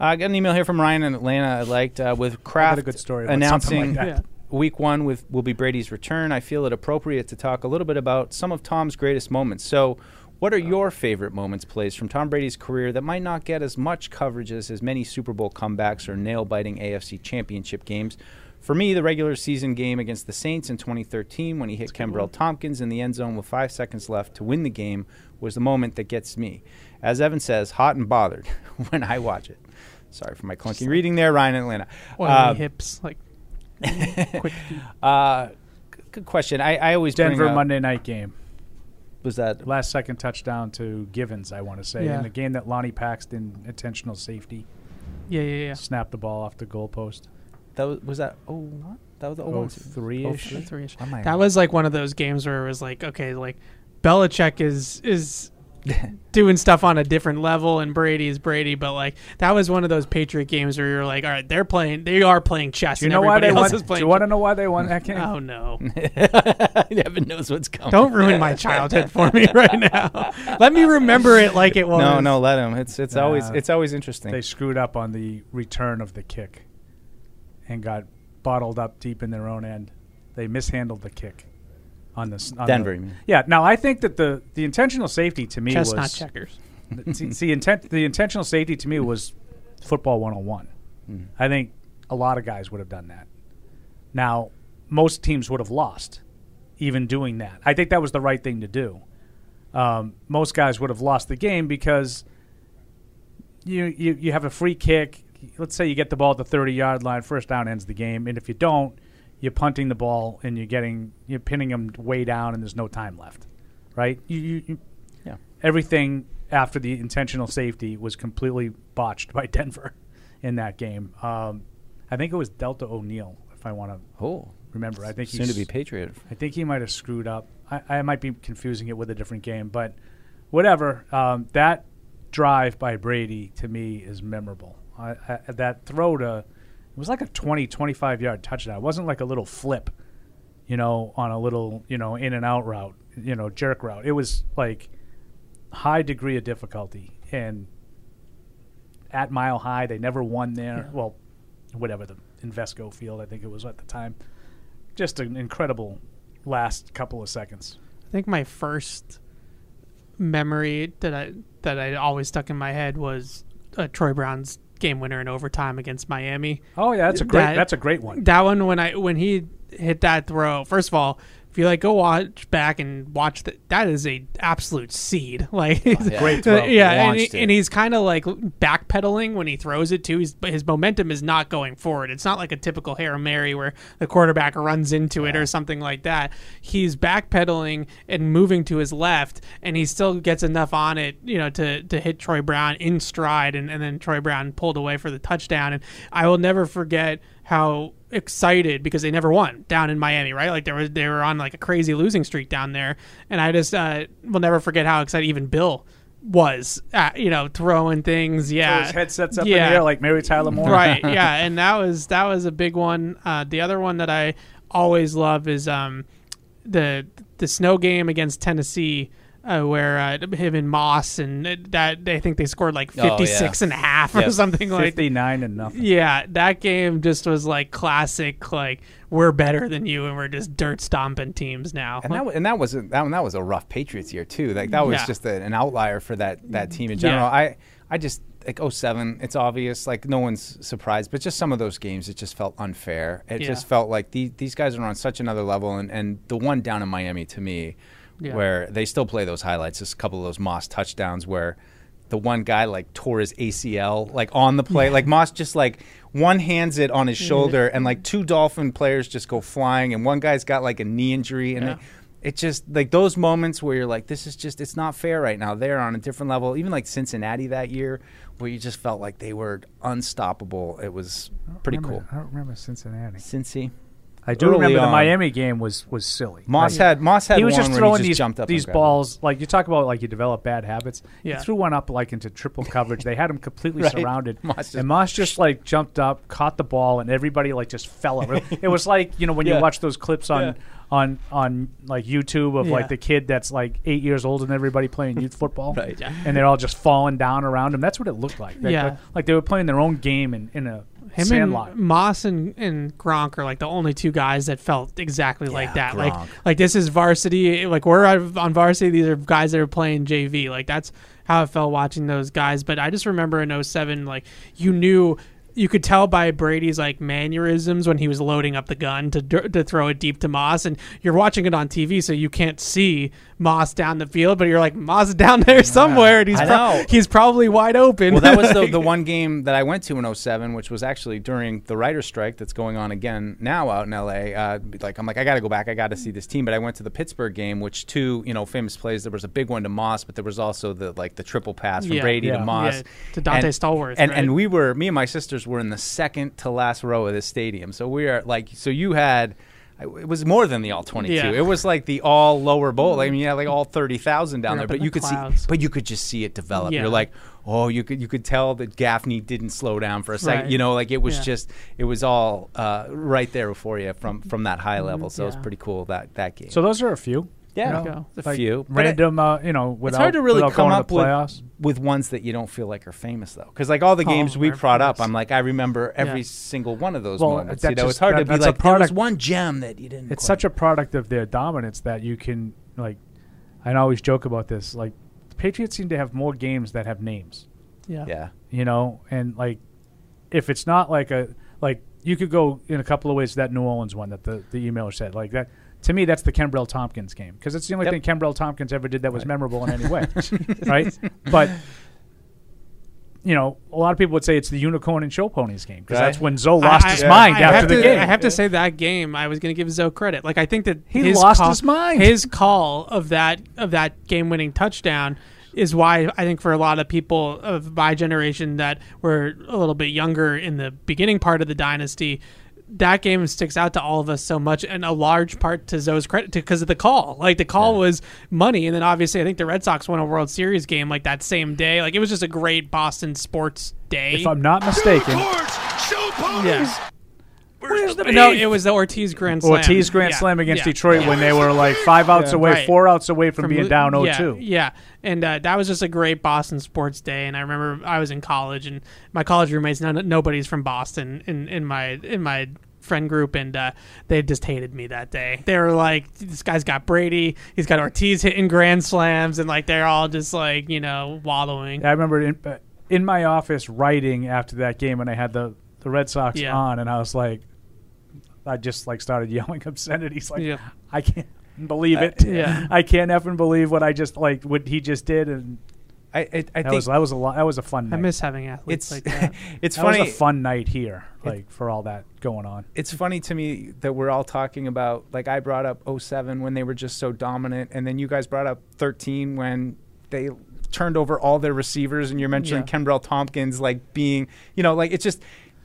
Uh, I got an email here from Ryan in Atlanta. I liked uh, with Kraft good story announcing like that. week one with will be Brady's return. I feel it appropriate to talk a little bit about some of Tom's greatest moments. So, what are your favorite moments, plays from Tom Brady's career that might not get as much coverage as his many Super Bowl comebacks or nail-biting AFC Championship games? For me, the regular season game against the Saints in 2013 when he hit Kenbrell Thompkins in the end zone with five seconds left to win the game was the moment that gets me. As Evan says, hot and bothered *laughs* when I watch it. Sorry for my clunky reading there, Ryan in Atlanta. Oily Uh, hips like *laughs* quick uh, g- good question. I, I always bring Denver up- Monday night game. Was that last second touchdown to Givens? I want to say Yeah. in the game that Lonnie Paxton intentional safety. Yeah, yeah, yeah. Snapped the ball off the goalpost. That was, was that oh what? That was the Oh, 01? three-ish? Oh, three-ish. Oh, my That was like one of those games where it was like, okay, like Belichick is is *laughs* doing stuff on a different level, and Brady is Brady. But like that was one of those Patriot games where you're like, all right, they're playing, they are playing chess. Do you know why they won? is Do you want to know why they won that game? Oh no! *laughs* heaven knows what's coming. Don't ruin my *laughs* childhood for me right now. Let me remember it like it was. No, no, let him. It's it's always Uh, it's always interesting. They screwed up on the return of the kick and got bottled up deep in their own end. They mishandled the kick on this. On Denver, The, yeah. Now I think that the the intentional safety to me Chestnut was checkers. *laughs* see, see, intent, the intentional safety to me was football 101. Hmm. I think a lot of guys would have done that. Now, most teams would have lost even doing that. I think that was the right thing to do. Um, most guys would have lost the game because you, you you have a free kick. Let's say you get the ball at the 30 yard line, first down ends the game, and if you don't, you're punting the ball and you're getting you're pinning them way down, and there's no time left, right? You, you, you Yeah. Everything after the intentional safety was completely botched by *laughs* Denver in that game. Um, I think it was Deltha O'Neal, if I want to Oh. remember. I think Soon to be Patriot. I think he might have screwed up. I, I might be confusing it with a different game, but whatever. Um, that drive by Brady to me is memorable. I, I, that throw to it was like a 20, 25 yard touchdown. It wasn't like a little flip, you know, on a little you know in and out route, you know, jerk route. It was like high degree of difficulty and at Mile High. They never won there. Well, whatever the Invesco Field, I think it was at the time. Just an incredible last couple of seconds. I think my first memory that I that I always stuck in my head was uh, Troy Brown's game winner in overtime against Miami. Oh yeah, that's a great that's a great one. That one when I when he hit that throw. First of all, if you like go watch back and watch that, that is a absolute seed. *laughs* Like Great *laughs* throw. yeah, and, he- and he's kind of like backpedaling when he throws it too. He's, but his momentum is not going forward. It's not like a typical hail mary where the quarterback runs into it or something like that. He's backpedaling and moving to his left, and he still gets enough on it, you know, to to hit Troy Brown in stride, and, and then Troy Brown pulled away for the touchdown. And I will never forget how excited because they never won down in Miami, right? Like they were they were on like a crazy losing streak down there, and I just uh, will never forget how excited even Bill was, at, you know, throwing things. Yeah, his headsets up yeah. in the air like Mary Tyler Moore. right? *laughs* Yeah, and that was that was a big one. Uh, the other one that I always love is um, the the snow game against Tennessee. Uh, where uh, him and Moss and uh, that I think they scored like Oh, yeah. 56 and a half or Yep. something like 59 and nothing. Yeah, that game just was like classic. Like we're better than you, and we're just dirt stomping teams now. And that, and that was a, that, one- that was a rough Patriots year too. Like that was Yeah. just a, an outlier for that that team in general. Yeah. I I just like 07, it's obvious. Like no one's surprised, but just some of those games, it just felt unfair. It Yeah. just felt like the, these guys are on such another level. And, and the one down in Miami to me, Yeah. where they still play those highlights, just a couple of those Moss touchdowns where the one guy like tore his ACL like on the play. Like Moss just like one hands it on his mm-hmm. shoulder, and like two Dolphin players just go flying, and one guy's got like a knee injury, and Yeah. it, it just like those moments where you're like, this is just it's not fair right now. They're on a different level. Even like Cincinnati that year, where you just felt like they were unstoppable. It was pretty remember- cool. I don't remember Cincinnati. Cincy. I do remember the on. Miami game was was silly. Moss Like, had- Moss had he was one just throwing just these up these grabbed it. balls. Like you talk about, like you develop bad habits. Yeah. He threw one up like into triple coverage. They had him completely *laughs* Right. surrounded, Moss just- and Moss just like jumped up, caught the ball, and everybody like just fell over. *laughs* it was like you know when Yeah. you watch those clips on. Yeah. On, on like YouTube of Yeah. like the kid that's like eight years old and everybody playing youth football, *laughs* Right. Yeah. and they're all just falling down around him. That's what it looked like. They- Yeah. like they were playing their own game in, in a Him sandlot. and Moss and, and Gronk are like the only two guys that felt exactly like that. Like Gronk. like this is varsity. Like we're on varsity. These are guys that are playing JV. Like that's how I felt watching those guys. But I just remember in 07, like you knew. You could tell by Brady's like mannerisms when he was loading up the gun to to throw it deep to Moss, and you're watching it on TV, so you can't see Moss down the field, but you're like Moss is down there somewhere, and he's pro- he's probably wide open. Well, that was *laughs* the, the one game that I went to in 07, which was actually during the writer's strike that's going on again now out in LA. Uh, like I'm like I got to go back. I got to see this team. But I went to the Pittsburgh game, which two you know famous plays. There was a big one to Moss, but there was also the like the triple pass from Yeah. Brady Yeah. to Moss Yeah, to Donté and, Stallworth, And right? and we were me and my sisters were in the second to last row of the stadium. So we are like so you had. It was more than the all twenty-two. Yeah. It was like the all lower bowl. I mean, you had like all thirty thousand down You're there, up in but you the could clouds. see, but you could just see it develop. Yeah. You're like, oh, you could you could tell that Gaffney didn't slow down for a second. Right. You know, like it was Yeah. just it was all uh, right there for you from from that high level. So it was pretty cool that that game. So those are a few. Yeah, you know, a like few. But it- random. uh, you know, without, it's hard to really without come going up to with with ones that you don't feel like are famous though, because like all the Oh, games we they're brought up. I'm like I remember every Yeah. single one of those Well, moments. You know, just- it's hard that- to be that's a like there was one gem that you didn't. It's quite- such a product of their dominance that you can like. I always joke about this. Like, the Patriots seem to have more games that have names. yeah. yeah. You know, and like, if it's not like a like, you could go in a couple of ways. to That New Orleans one that the the emailer said like that. To me, that's the Kenbrell Thompkins game because it's the only Yep. thing Kenbrell Thompkins ever did that was memorable in any way, *laughs* right? But you know, a lot of people would say it's the unicorn and show ponies game because Right. that's when Zoe lost I- his I- mind I after the to, game. I have to say that game. I was going to give Zoe credit. Like I think that He his lost call, his mind. His call of that of that game winning touchdown is why I think for a lot of people of my generation that were a little bit younger in the beginning part of the dynasty. That game sticks out to all of us so much, and a large part to Zoe's credit because of the call. Like the call was money, and then obviously I think the Red Sox won a World Series game like that same day. Like it was just a great Boston sports day. if I'm not mistaken, yeah. No, it was the Ortiz Grand Slam. Ortiz Grand Yeah, Slam against yeah, Detroit yeah. when they were like five outs Yeah. away, Right. four outs away from, being down 0-2. Yeah, and uh, that was just a great Boston sports day. And I remember I was in college, and my college roommates, none, nobody's from Boston in, in my in my friend group, and uh, they just hated me that day. They were like, "This guy's got Brady, he's got Ortiz hitting grand slams, and like they're all just like you know wallowing." I remember in, uh, in my office writing after that game when I had the, the Red Sox Yeah. on, and I was like, I just like started *laughs* yelling obscenities. Like, Yeah. I can't believe it. yeah. *laughs* I can't effing believe what I just like what he just did, and I I, I that think was that was a lot. That was a fun. I night. miss having athletes it's like that. *laughs* it's that funny. was a fun night here, like for all that going on. it's funny to me that we're all talking about like I brought up 07 when they were just so dominant and then you guys brought up 13 when they turned over all their receivers and you're mentioning Yeah. Kenbrell Thompkins like being you know like it's just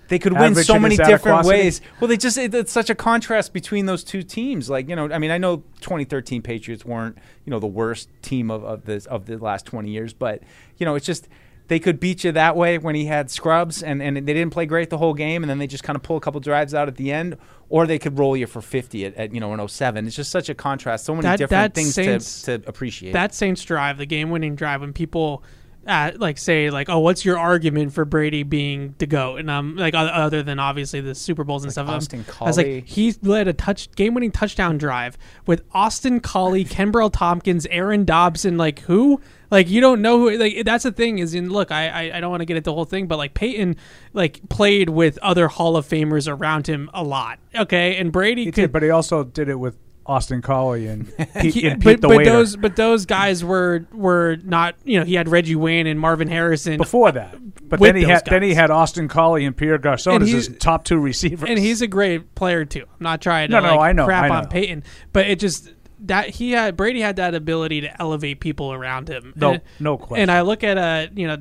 they could win so many different ways. Well, they just it, it's such a contrast between those two teams. Like you know, I mean, I know 2013 Patriots weren't you know the worst team of, of this of the last 20 years, but you know, it's just they could beat you that way when he had scrubs and, and they didn't play great the whole game and then they just kind of pull a couple drives out at the end, or they could roll you for 50 at, at you know, an 07. It's just such a contrast. So many That- different that things Saints- to, to appreciate. That Saints drive, the game-winning drive, when people uh, like say like, "Oh, what's your argument for Brady being the goat?" And um, like other than obviously the Super Bowls and stuff. um, Austin I was like, he led a touch game-winning touchdown drive with Austin Collie, *laughs* Kenbrell Thompkins, Aaron Dobson. Like who? Like you don't know who? Like that's the thing is in look. I I, I don't want to get into the whole thing, but like Peyton like played with other Hall of Famers around him a lot. Okay, and Brady He could did, but he also did it with Austin Collie and *laughs* Pete, he- and but, Pete the but waiter. those but those guys were were not you know he had Reggie Wayne and Marvin Harrison before that. But with then he those had then he had Austin Collie and Pierre Garcon And as he's- his top two receivers. and he's a great player too. I'm not trying to No, no, like, I know, crap I on. Peyton, but it just that he had Brady had that ability to elevate people around him. No- And- no question. And I look at a you know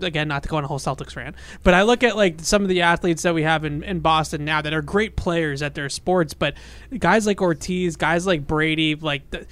again not to go on a whole Celtics rant, but I look at like some of the athletes that we have in, in Boston now that are great players at their sports, but guys like Ortiz, guys like Brady, like. The,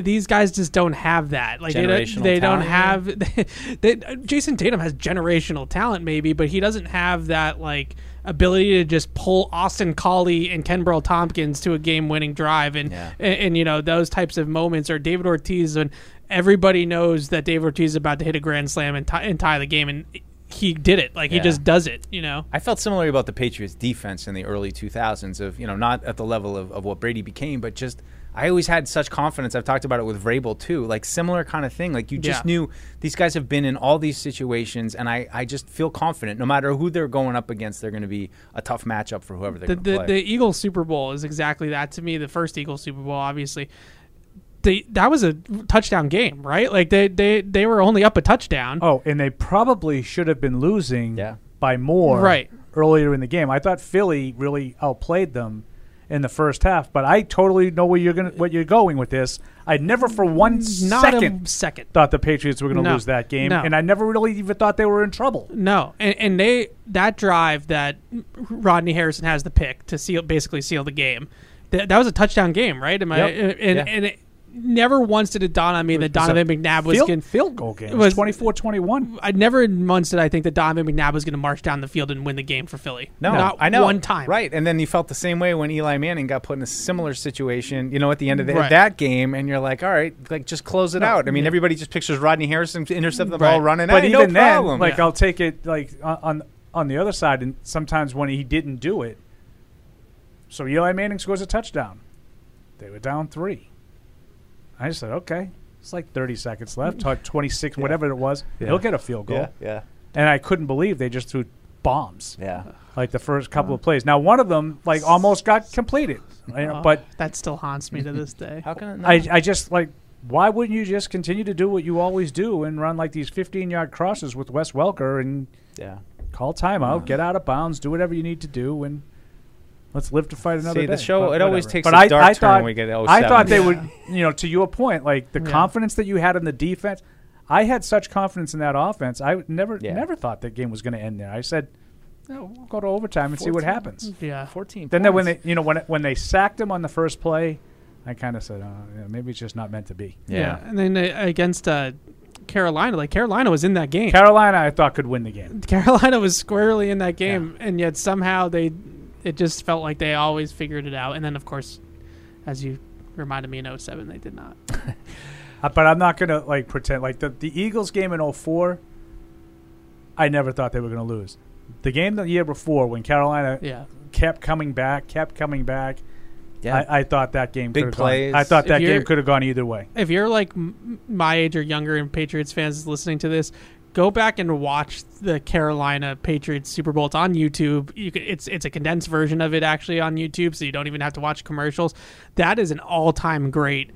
these guys just don't have that. Like they don't, they don't have. *laughs* They, Jayson Tatum has generational talent, maybe, but he doesn't have that like ability to just pull Austin Collie and Kenbrell Thompkins to a game-winning drive, and, and and you know those types of moments, or David Ortiz when everybody knows that Dave Ortiz is about to hit a grand slam and, tie and tie the game, and he did it. Like he Yeah. just does it. You know. I felt similarly about the Patriots defense in the early 2000s of, you know, not at the level of, of what Brady became, but just I always had such confidence. I've talked about it with Vrabel too, like similar kind of thing. Like you just Yeah. knew these guys have been in all these situations and I, I just feel confident no matter who they're going up against, they're going to be a tough matchup for whoever they're the, going to the, play. the Eagles Super Bowl is exactly that to me. The first Eagles Super Bowl, obviously, they that was a touchdown game, right? Like they they they were only up a touchdown. Oh, and they probably should have been losing by more Right. earlier in the game. I thought Philly really outplayed them in the first half, but I totally know where you're gonna what you're going with this. I never for one Not a second second. thought the Patriots were going to No. lose that game, No. and I never really even thought they were in trouble. No, and, and they that drive that Rodney Harrison has the pick to seal basically seal the game. That, that was a touchdown game, right? Am I? Yep. And, Yeah. and it never once did it dawn on me that It was a Donovan McNabb was field- going field goal game. It was 24-21. I never once did I think that Donovan McNabb was going to march down the field and win the game for Philly. No, not I know. one time. Right, and then you felt the same way when Eli Manning got put in a similar situation. You know, at the end of the, Right. that game, and you're like, all right, like just close it No, out. I mean, yeah. everybody just pictures Rodney Harrison intercepting the Right. ball, running. Out. But even no problem. then, like I'll take it like on- on on the other side, and sometimes when he didn't do it, so Eli Manning scores a touchdown. They were down three. I just said, okay, it's like 30 seconds left, like 26, *laughs* whatever it was. Yeah. He'll get a field goal. Yeah, yeah. And I couldn't believe they just threw bombs. Yeah. Like the first couple uh-huh. of plays. Now one of them like almost got completed, right? *laughs* Oh, uh-huh. but that still haunts me to this *laughs* day. How can it I, I just like why wouldn't you just continue to do what you always do and run like these 15 yard crosses with Wes Welker and yeah call timeout, get out of bounds, do whatever you need to do, and let's live to fight another See, day. the show- But it always whatever. takes but a I, dark I turn thought, when we get to I thought they would, *laughs* you know, to your point, like the Yeah. confidence that you had in the defense. I had such confidence in that offense. I never, Yeah. never thought that game was going to end there. I said, no, we'll go to overtime and see what happens. Yeah, 14 Then, they, when they, you know, when when they sacked him on the first play, I kind of said, oh, yeah, maybe it's just not meant to be. Yeah, and then uh, against uh, Carolina, like Carolina was in that game. Carolina, I thought could win the game. Carolina was squarely in that game, and yet somehow they, it just felt like they always figured it out. And then, of course, as you reminded me in 07, they did not. *laughs* Uh, but I'm not gonna like pretend like the the Eagles game in 04, I never thought they were gonna lose. The game the year before when Carolina Yeah. kept coming back, kept coming back. Yeah. I, I thought that game Big could've gone- plays. I thought If that game could have gone either way. If you're like m- my age or younger and Patriots fans listening to this, go back and watch the Carolina Patriots Super Bowl. It's on YouTube. You can, it's it's a condensed version of it actually on YouTube, so you don't even have to watch commercials. That is an all-time great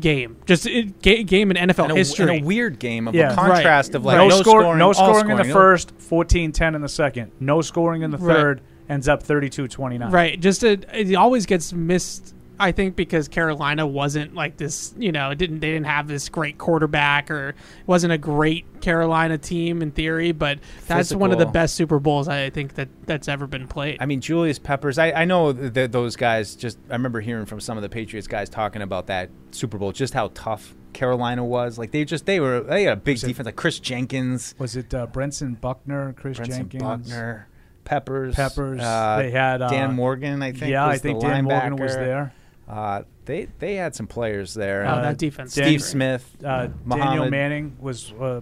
game. Just it, ga- game in NFL And a- history. and a weird game of Yeah. a contrast of like no, no, score, scoring, no all scoring in the first, 14-10 in the second, no scoring in the Right. third, ends up 32-29. Right. Just a, it always gets missed. I think because Carolina wasn't like this, you know, didn't they didn't have this great quarterback or wasn't a great Carolina team in theory, but that's one of the best Super Bowls I think that that's ever been played. I mean, Julius Peppers. I, I know that those guys. Just I remember hearing from some of the Patriots guys talking about that Super Bowl, just how tough Carolina was. Like they just they were they had a big defense. Like Kris Jenkins, Was it uh, Brentson Buckner, Kris Brentson Jenkins, Buckner, Peppers, Peppers? uh, they had uh, Dan Morgan. I think. Yeah, was I think the Dan Morgan was there. Uh, they they had some players there. Oh, Uh, that defense. Steve Dan- Smith, uh, Daniel Muhammad- Manning was, uh,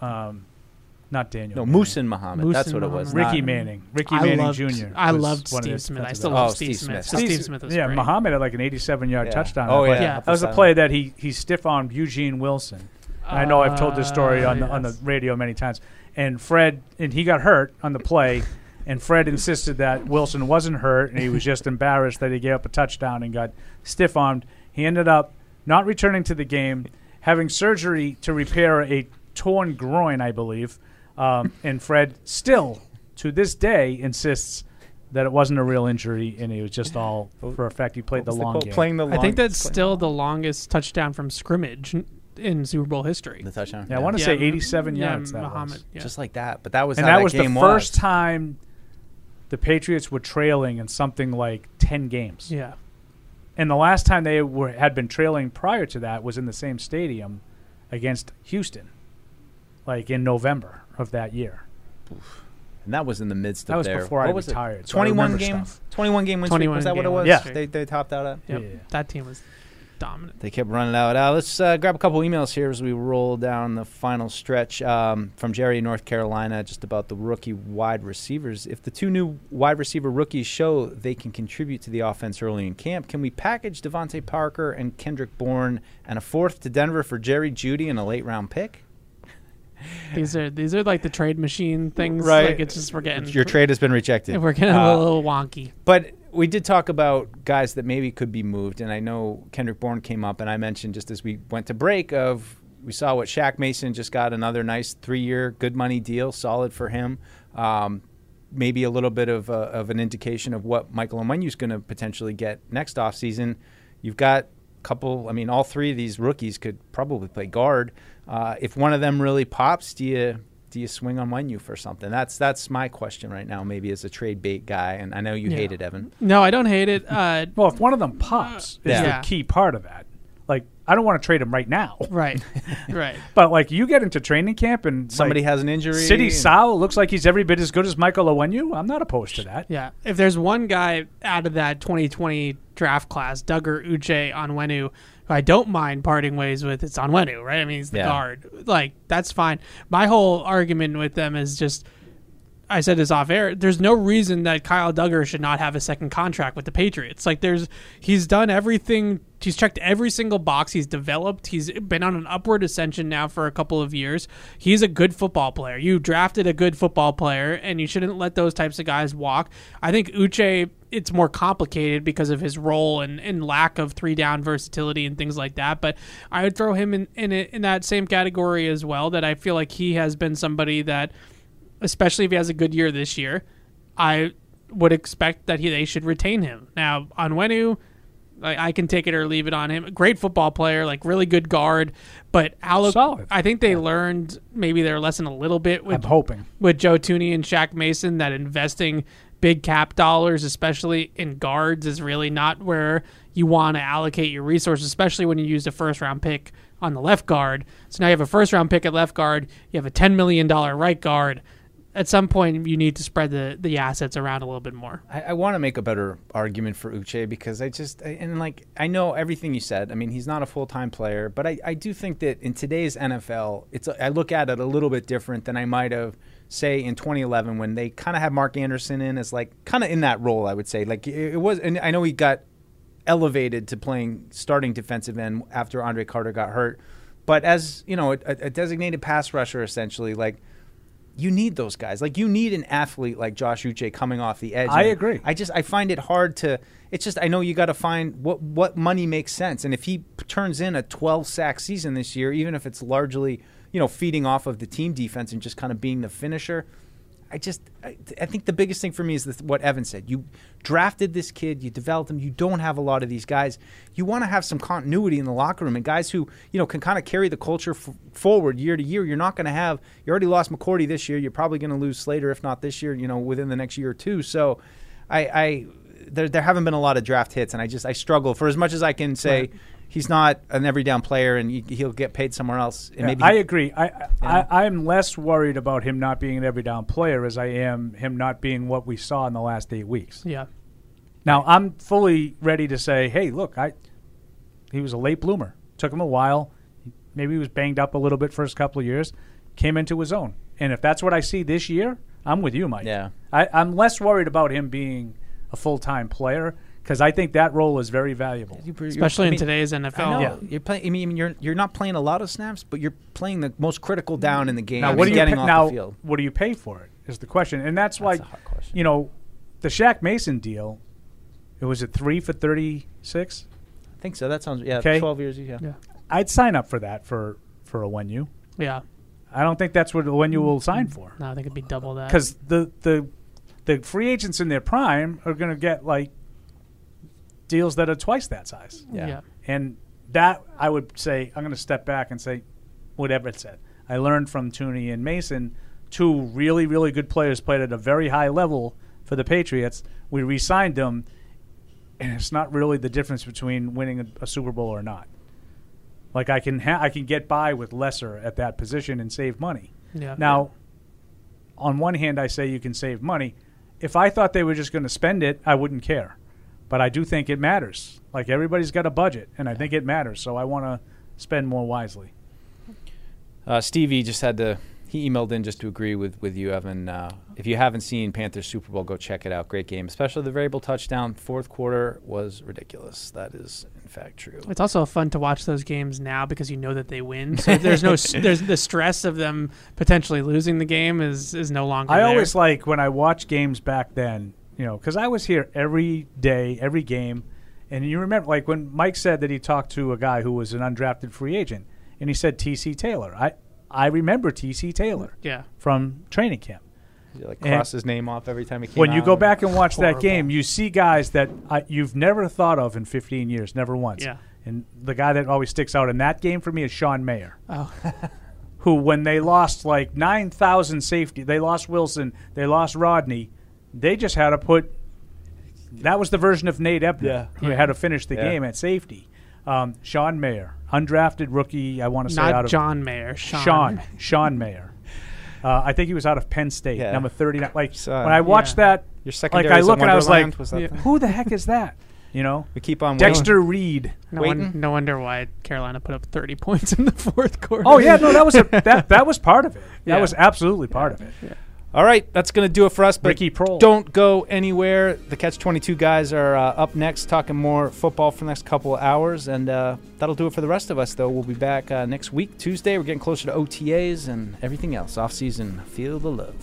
um, not Daniel. No, Manning. Muhsin Muhammad. That's what it was. Ricky not- Manning. Ricky I Manning loved- Jr. I was loved one of Steve Smith. I defensive still love Oh, Steve Steve Smith. Smith. Steve Smith was yeah, great. Muhammad had like an 87-yard Yeah. touchdown. Oh, that yeah. that was a play that he he stiff armed Eugene Wilson. And I know I've told this story Uh, on the, on the radio many times. And Fred and he got hurt on the play, and Fred insisted that Wilson wasn't hurt, and he was just embarrassed that he gave up a touchdown and got stiff armed. He ended up not returning to the game, having surgery to repair a torn groin, I believe. Um, and Fred still, to this day, insists that it wasn't a real injury and it was just all for effect. He played the was the long game. Playing the I think that's still the longest touchdown from scrimmage in Super Bowl history. The touchdown. Yeah, I want to Yeah, say 87 yeah, yards. that Muhammad, was. yeah. just like that. But that was and how that was the game first time the Patriots were trailing in something like 10 games. Yeah. And the last time they were had been trailing prior to that was in the same stadium against Houston, like in November of that year. And that was in the midst That of was before what I was it? retired, so I 21 remember game. stuff. 21 game win streak. 21 Was that what it was? Yeah. They they topped out at. Yep. Yeah. That team was dominant. They kept running out. Uh, let's uh, grab a couple emails here as we roll down the final stretch um, from Jerry, North Carolina, just about the rookie wide receivers. If the two new wide receiver rookies show they can contribute to the offense early in camp, can we package DeVante Parker and Kendrick Bourne and a fourth to Denver for Jerry Jeudy and a late round pick? *laughs* These are these are like the trade machine things. Right. Like it's just we're getting Your trade has been rejected. *laughs* We're getting Uh, a little wonky. But we did talk about guys that maybe could be moved, and I know Kendrick Bourne came up, and I mentioned just as we went to break of we saw what Shaq Mason just got another nice three-year good money deal, solid for him. Um, maybe a little bit of, of an indication of what Michael Onwenu's going to potentially get next offseason. You've got a couple. I mean, all three of these rookies could probably play guard. Uh, if one of them really pops, do you do you swing Onwenu for something? That's that's my question right now. Maybe as a trade bait guy, and I know you Yeah. hate it, Evan. No, I don't hate it. *laughs* Uh, Well, if one of them pops, is Yeah. the key part of that. Like, I don't want to trade him right now. *laughs* right, right. *laughs* But like, you get into training camp and Somebody like, has an injury. Sidy Sow looks like he's every bit as good as Michael Onwenu. I'm not opposed to that. Yeah, if there's one guy out of that 2020 draft class, Dugger Uche on Onwenu, who I don't mind parting ways with, it's Onwenu, right? I mean, he's the Yeah. guard. Like, that's fine. My whole argument with them is just, I said this off air. There's no reason that Kyle Dugger should not have a second contract with the Patriots. Like, there's he's done everything. He's checked every single box. He's developed. He's been on an upward ascension now for a couple of years. He's a good football player. You drafted a good football player, and you shouldn't let those types of guys walk. I think Uche, it's more complicated because of his role and, and lack of three down versatility and things like that. But I would throw him in in, in that same category as well. That I feel like he has been somebody that especially if he has a good year this year, I would expect that he they should retain him. Now, Onwenu, like, I can take it or leave it on him. Great football player, like really good guard, but Alec, Solid. I think they learned maybe their lesson a little bit with I'm hoping. with Joe Thuney and Shaq Mason that investing big cap dollars, especially in guards, is really not where you want to allocate your resources, especially when you used a first round pick on the left guard. So now you have a first round pick at left guard, you have a $10 million right guard. At some point, you need to spread the, the assets around a little bit more. I, I want to make a better argument for Uche because I just I, and like I know everything you said. I mean, he's not a full time player, but I, I do think that in today's NFL, it's I look at it a little bit different than I might have say in 2011 when they kind of had Mark Anderson in as like kind of in that role. I would say like it, it was, and I know he got elevated to playing starting defensive end after Andre Carter got hurt, but as you know, a, a designated pass rusher essentially like you need those guys. Like you need an athlete like Josh Uche coming off the edge. I And agree. I just I find it hard to. It's just I know you got to find what what money makes sense. And if he p- turns in a 12 sack season this year, even if it's largely you know feeding off of the team defense and just kind of being the finisher, I just I, I think the biggest thing for me is this, what Evan said. You drafted this kid, you developed him. You don't have a lot of these guys. You want to have some continuity in the locker room and guys who you know can kind of carry the culture f- forward year to year. You're not going to have. You already lost McCourty this year. You're probably going to lose Slater if not this year. You know within the next year or two. So I. I there, there haven't been a lot of draft hits, and I just I struggle for as much as I can say Right. He's not an every down player, and he- he'll get paid somewhere else. And Yeah, maybe I agree. I, I I am less worried about him not being an every down player as I am him not being what we saw in the last eight weeks. Yeah. Now I'm fully ready to say, hey, look, I he was a late bloomer. Took him a while. Maybe he was banged up a little bit first couple of years. Came into his own. And if that's what I see this year, I'm with you, Mike. Yeah. I, I'm less worried about him being a full time player because I think that role is very valuable. Especially in today's NFL. Yeah. You're playing. I mean, you're you're not playing a lot of snaps, but you're playing the most critical down in the game. Now, and what do you getting pa- off now? the field? What do you pay for it? Is the question, and that's, why you know the Shaq Mason deal. It was at three for thirty six. I think so. That sounds yeah. Okay. Twelve years. Yeah. Yeah. I'd sign up for that for for Onwenu. Yeah. I don't think that's what Onwenu will sign for No, I think it'd be double that. because the the the free agents in their prime are going to get like deals that are twice that size. Yeah. Yeah. and that I would say I'm going to step back and say whatever it said. I learned from Thuney and Mason, two really really good players played at a very high level for the Patriots. We re-signed them, and it's not really the difference between winning a, a Super Bowl or not. Like I can ha- I can get by with lesser at that position and save money. Yeah. Now, on one hand, I say you can save money. If I thought they were just going to spend it, I wouldn't care. But I do think it matters. Like everybody's got a budget, and I think it matters. So I want to spend more wisely. Uh, Stevie just had to. He emailed in just to agree with, with you, Evan. Uh, if you haven't seen Panthers Super Bowl, go check it out. Great game, especially the Vrabel touchdown. Fourth quarter was ridiculous. That is in fact true. It's also fun to watch those games now because you know that they win. So there's no *laughs* there's the stress of them potentially losing the game is is no longer. I there. always like when I watch games back then, you know, because I was here every day, every game. And you remember, like, when Mike said that he talked to a guy who was an undrafted free agent, and he said T.C. Taylor. I, I remember T.C. Taylor Yeah. from training camp. You, like And cross his name off every time he came when you out. go back and watch that game, you see guys that I, you've never thought of in 15 years, never once. Yeah. And the guy that always sticks out in that game for me is Shawn Mayer. Oh. *laughs* who, when they lost like 9,000 safety, they lost Wilson, they lost Rodney, they just had to put. That was the version of Nate Ebner Yeah. who had to finish the Yeah. game at safety. Um, Shawn Mayer, undrafted rookie, I want to say Not out of John Mayer, Sean. Sean, Shawn Mayer. Uh, I think he was out of Penn State, Yeah. number 39. Like, So, when I watched yeah. that, Your like secondary I is look in and I was like, Wonderland, was that the- who the heck is that? You know? We keep on Dexter waiting. Reid. No, one, no wonder why Carolina put up 30 points in the fourth quarter. Oh yeah, no, that was a, that that was part of it. *laughs* That Yeah. was absolutely part of it. All right, that's going to do it for us. But Ricky Prohl. don't go anywhere. The Catch 22 guys are uh, up next talking more football for the next couple of hours. And uh, that'll do it for the rest of us, though. We'll be back uh, next week, Tuesday. We're getting closer to OTAs and everything else. Off season, feel the love.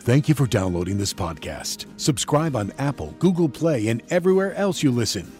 Thank you for downloading this podcast. Subscribe on Apple, Google Play, and everywhere else you listen.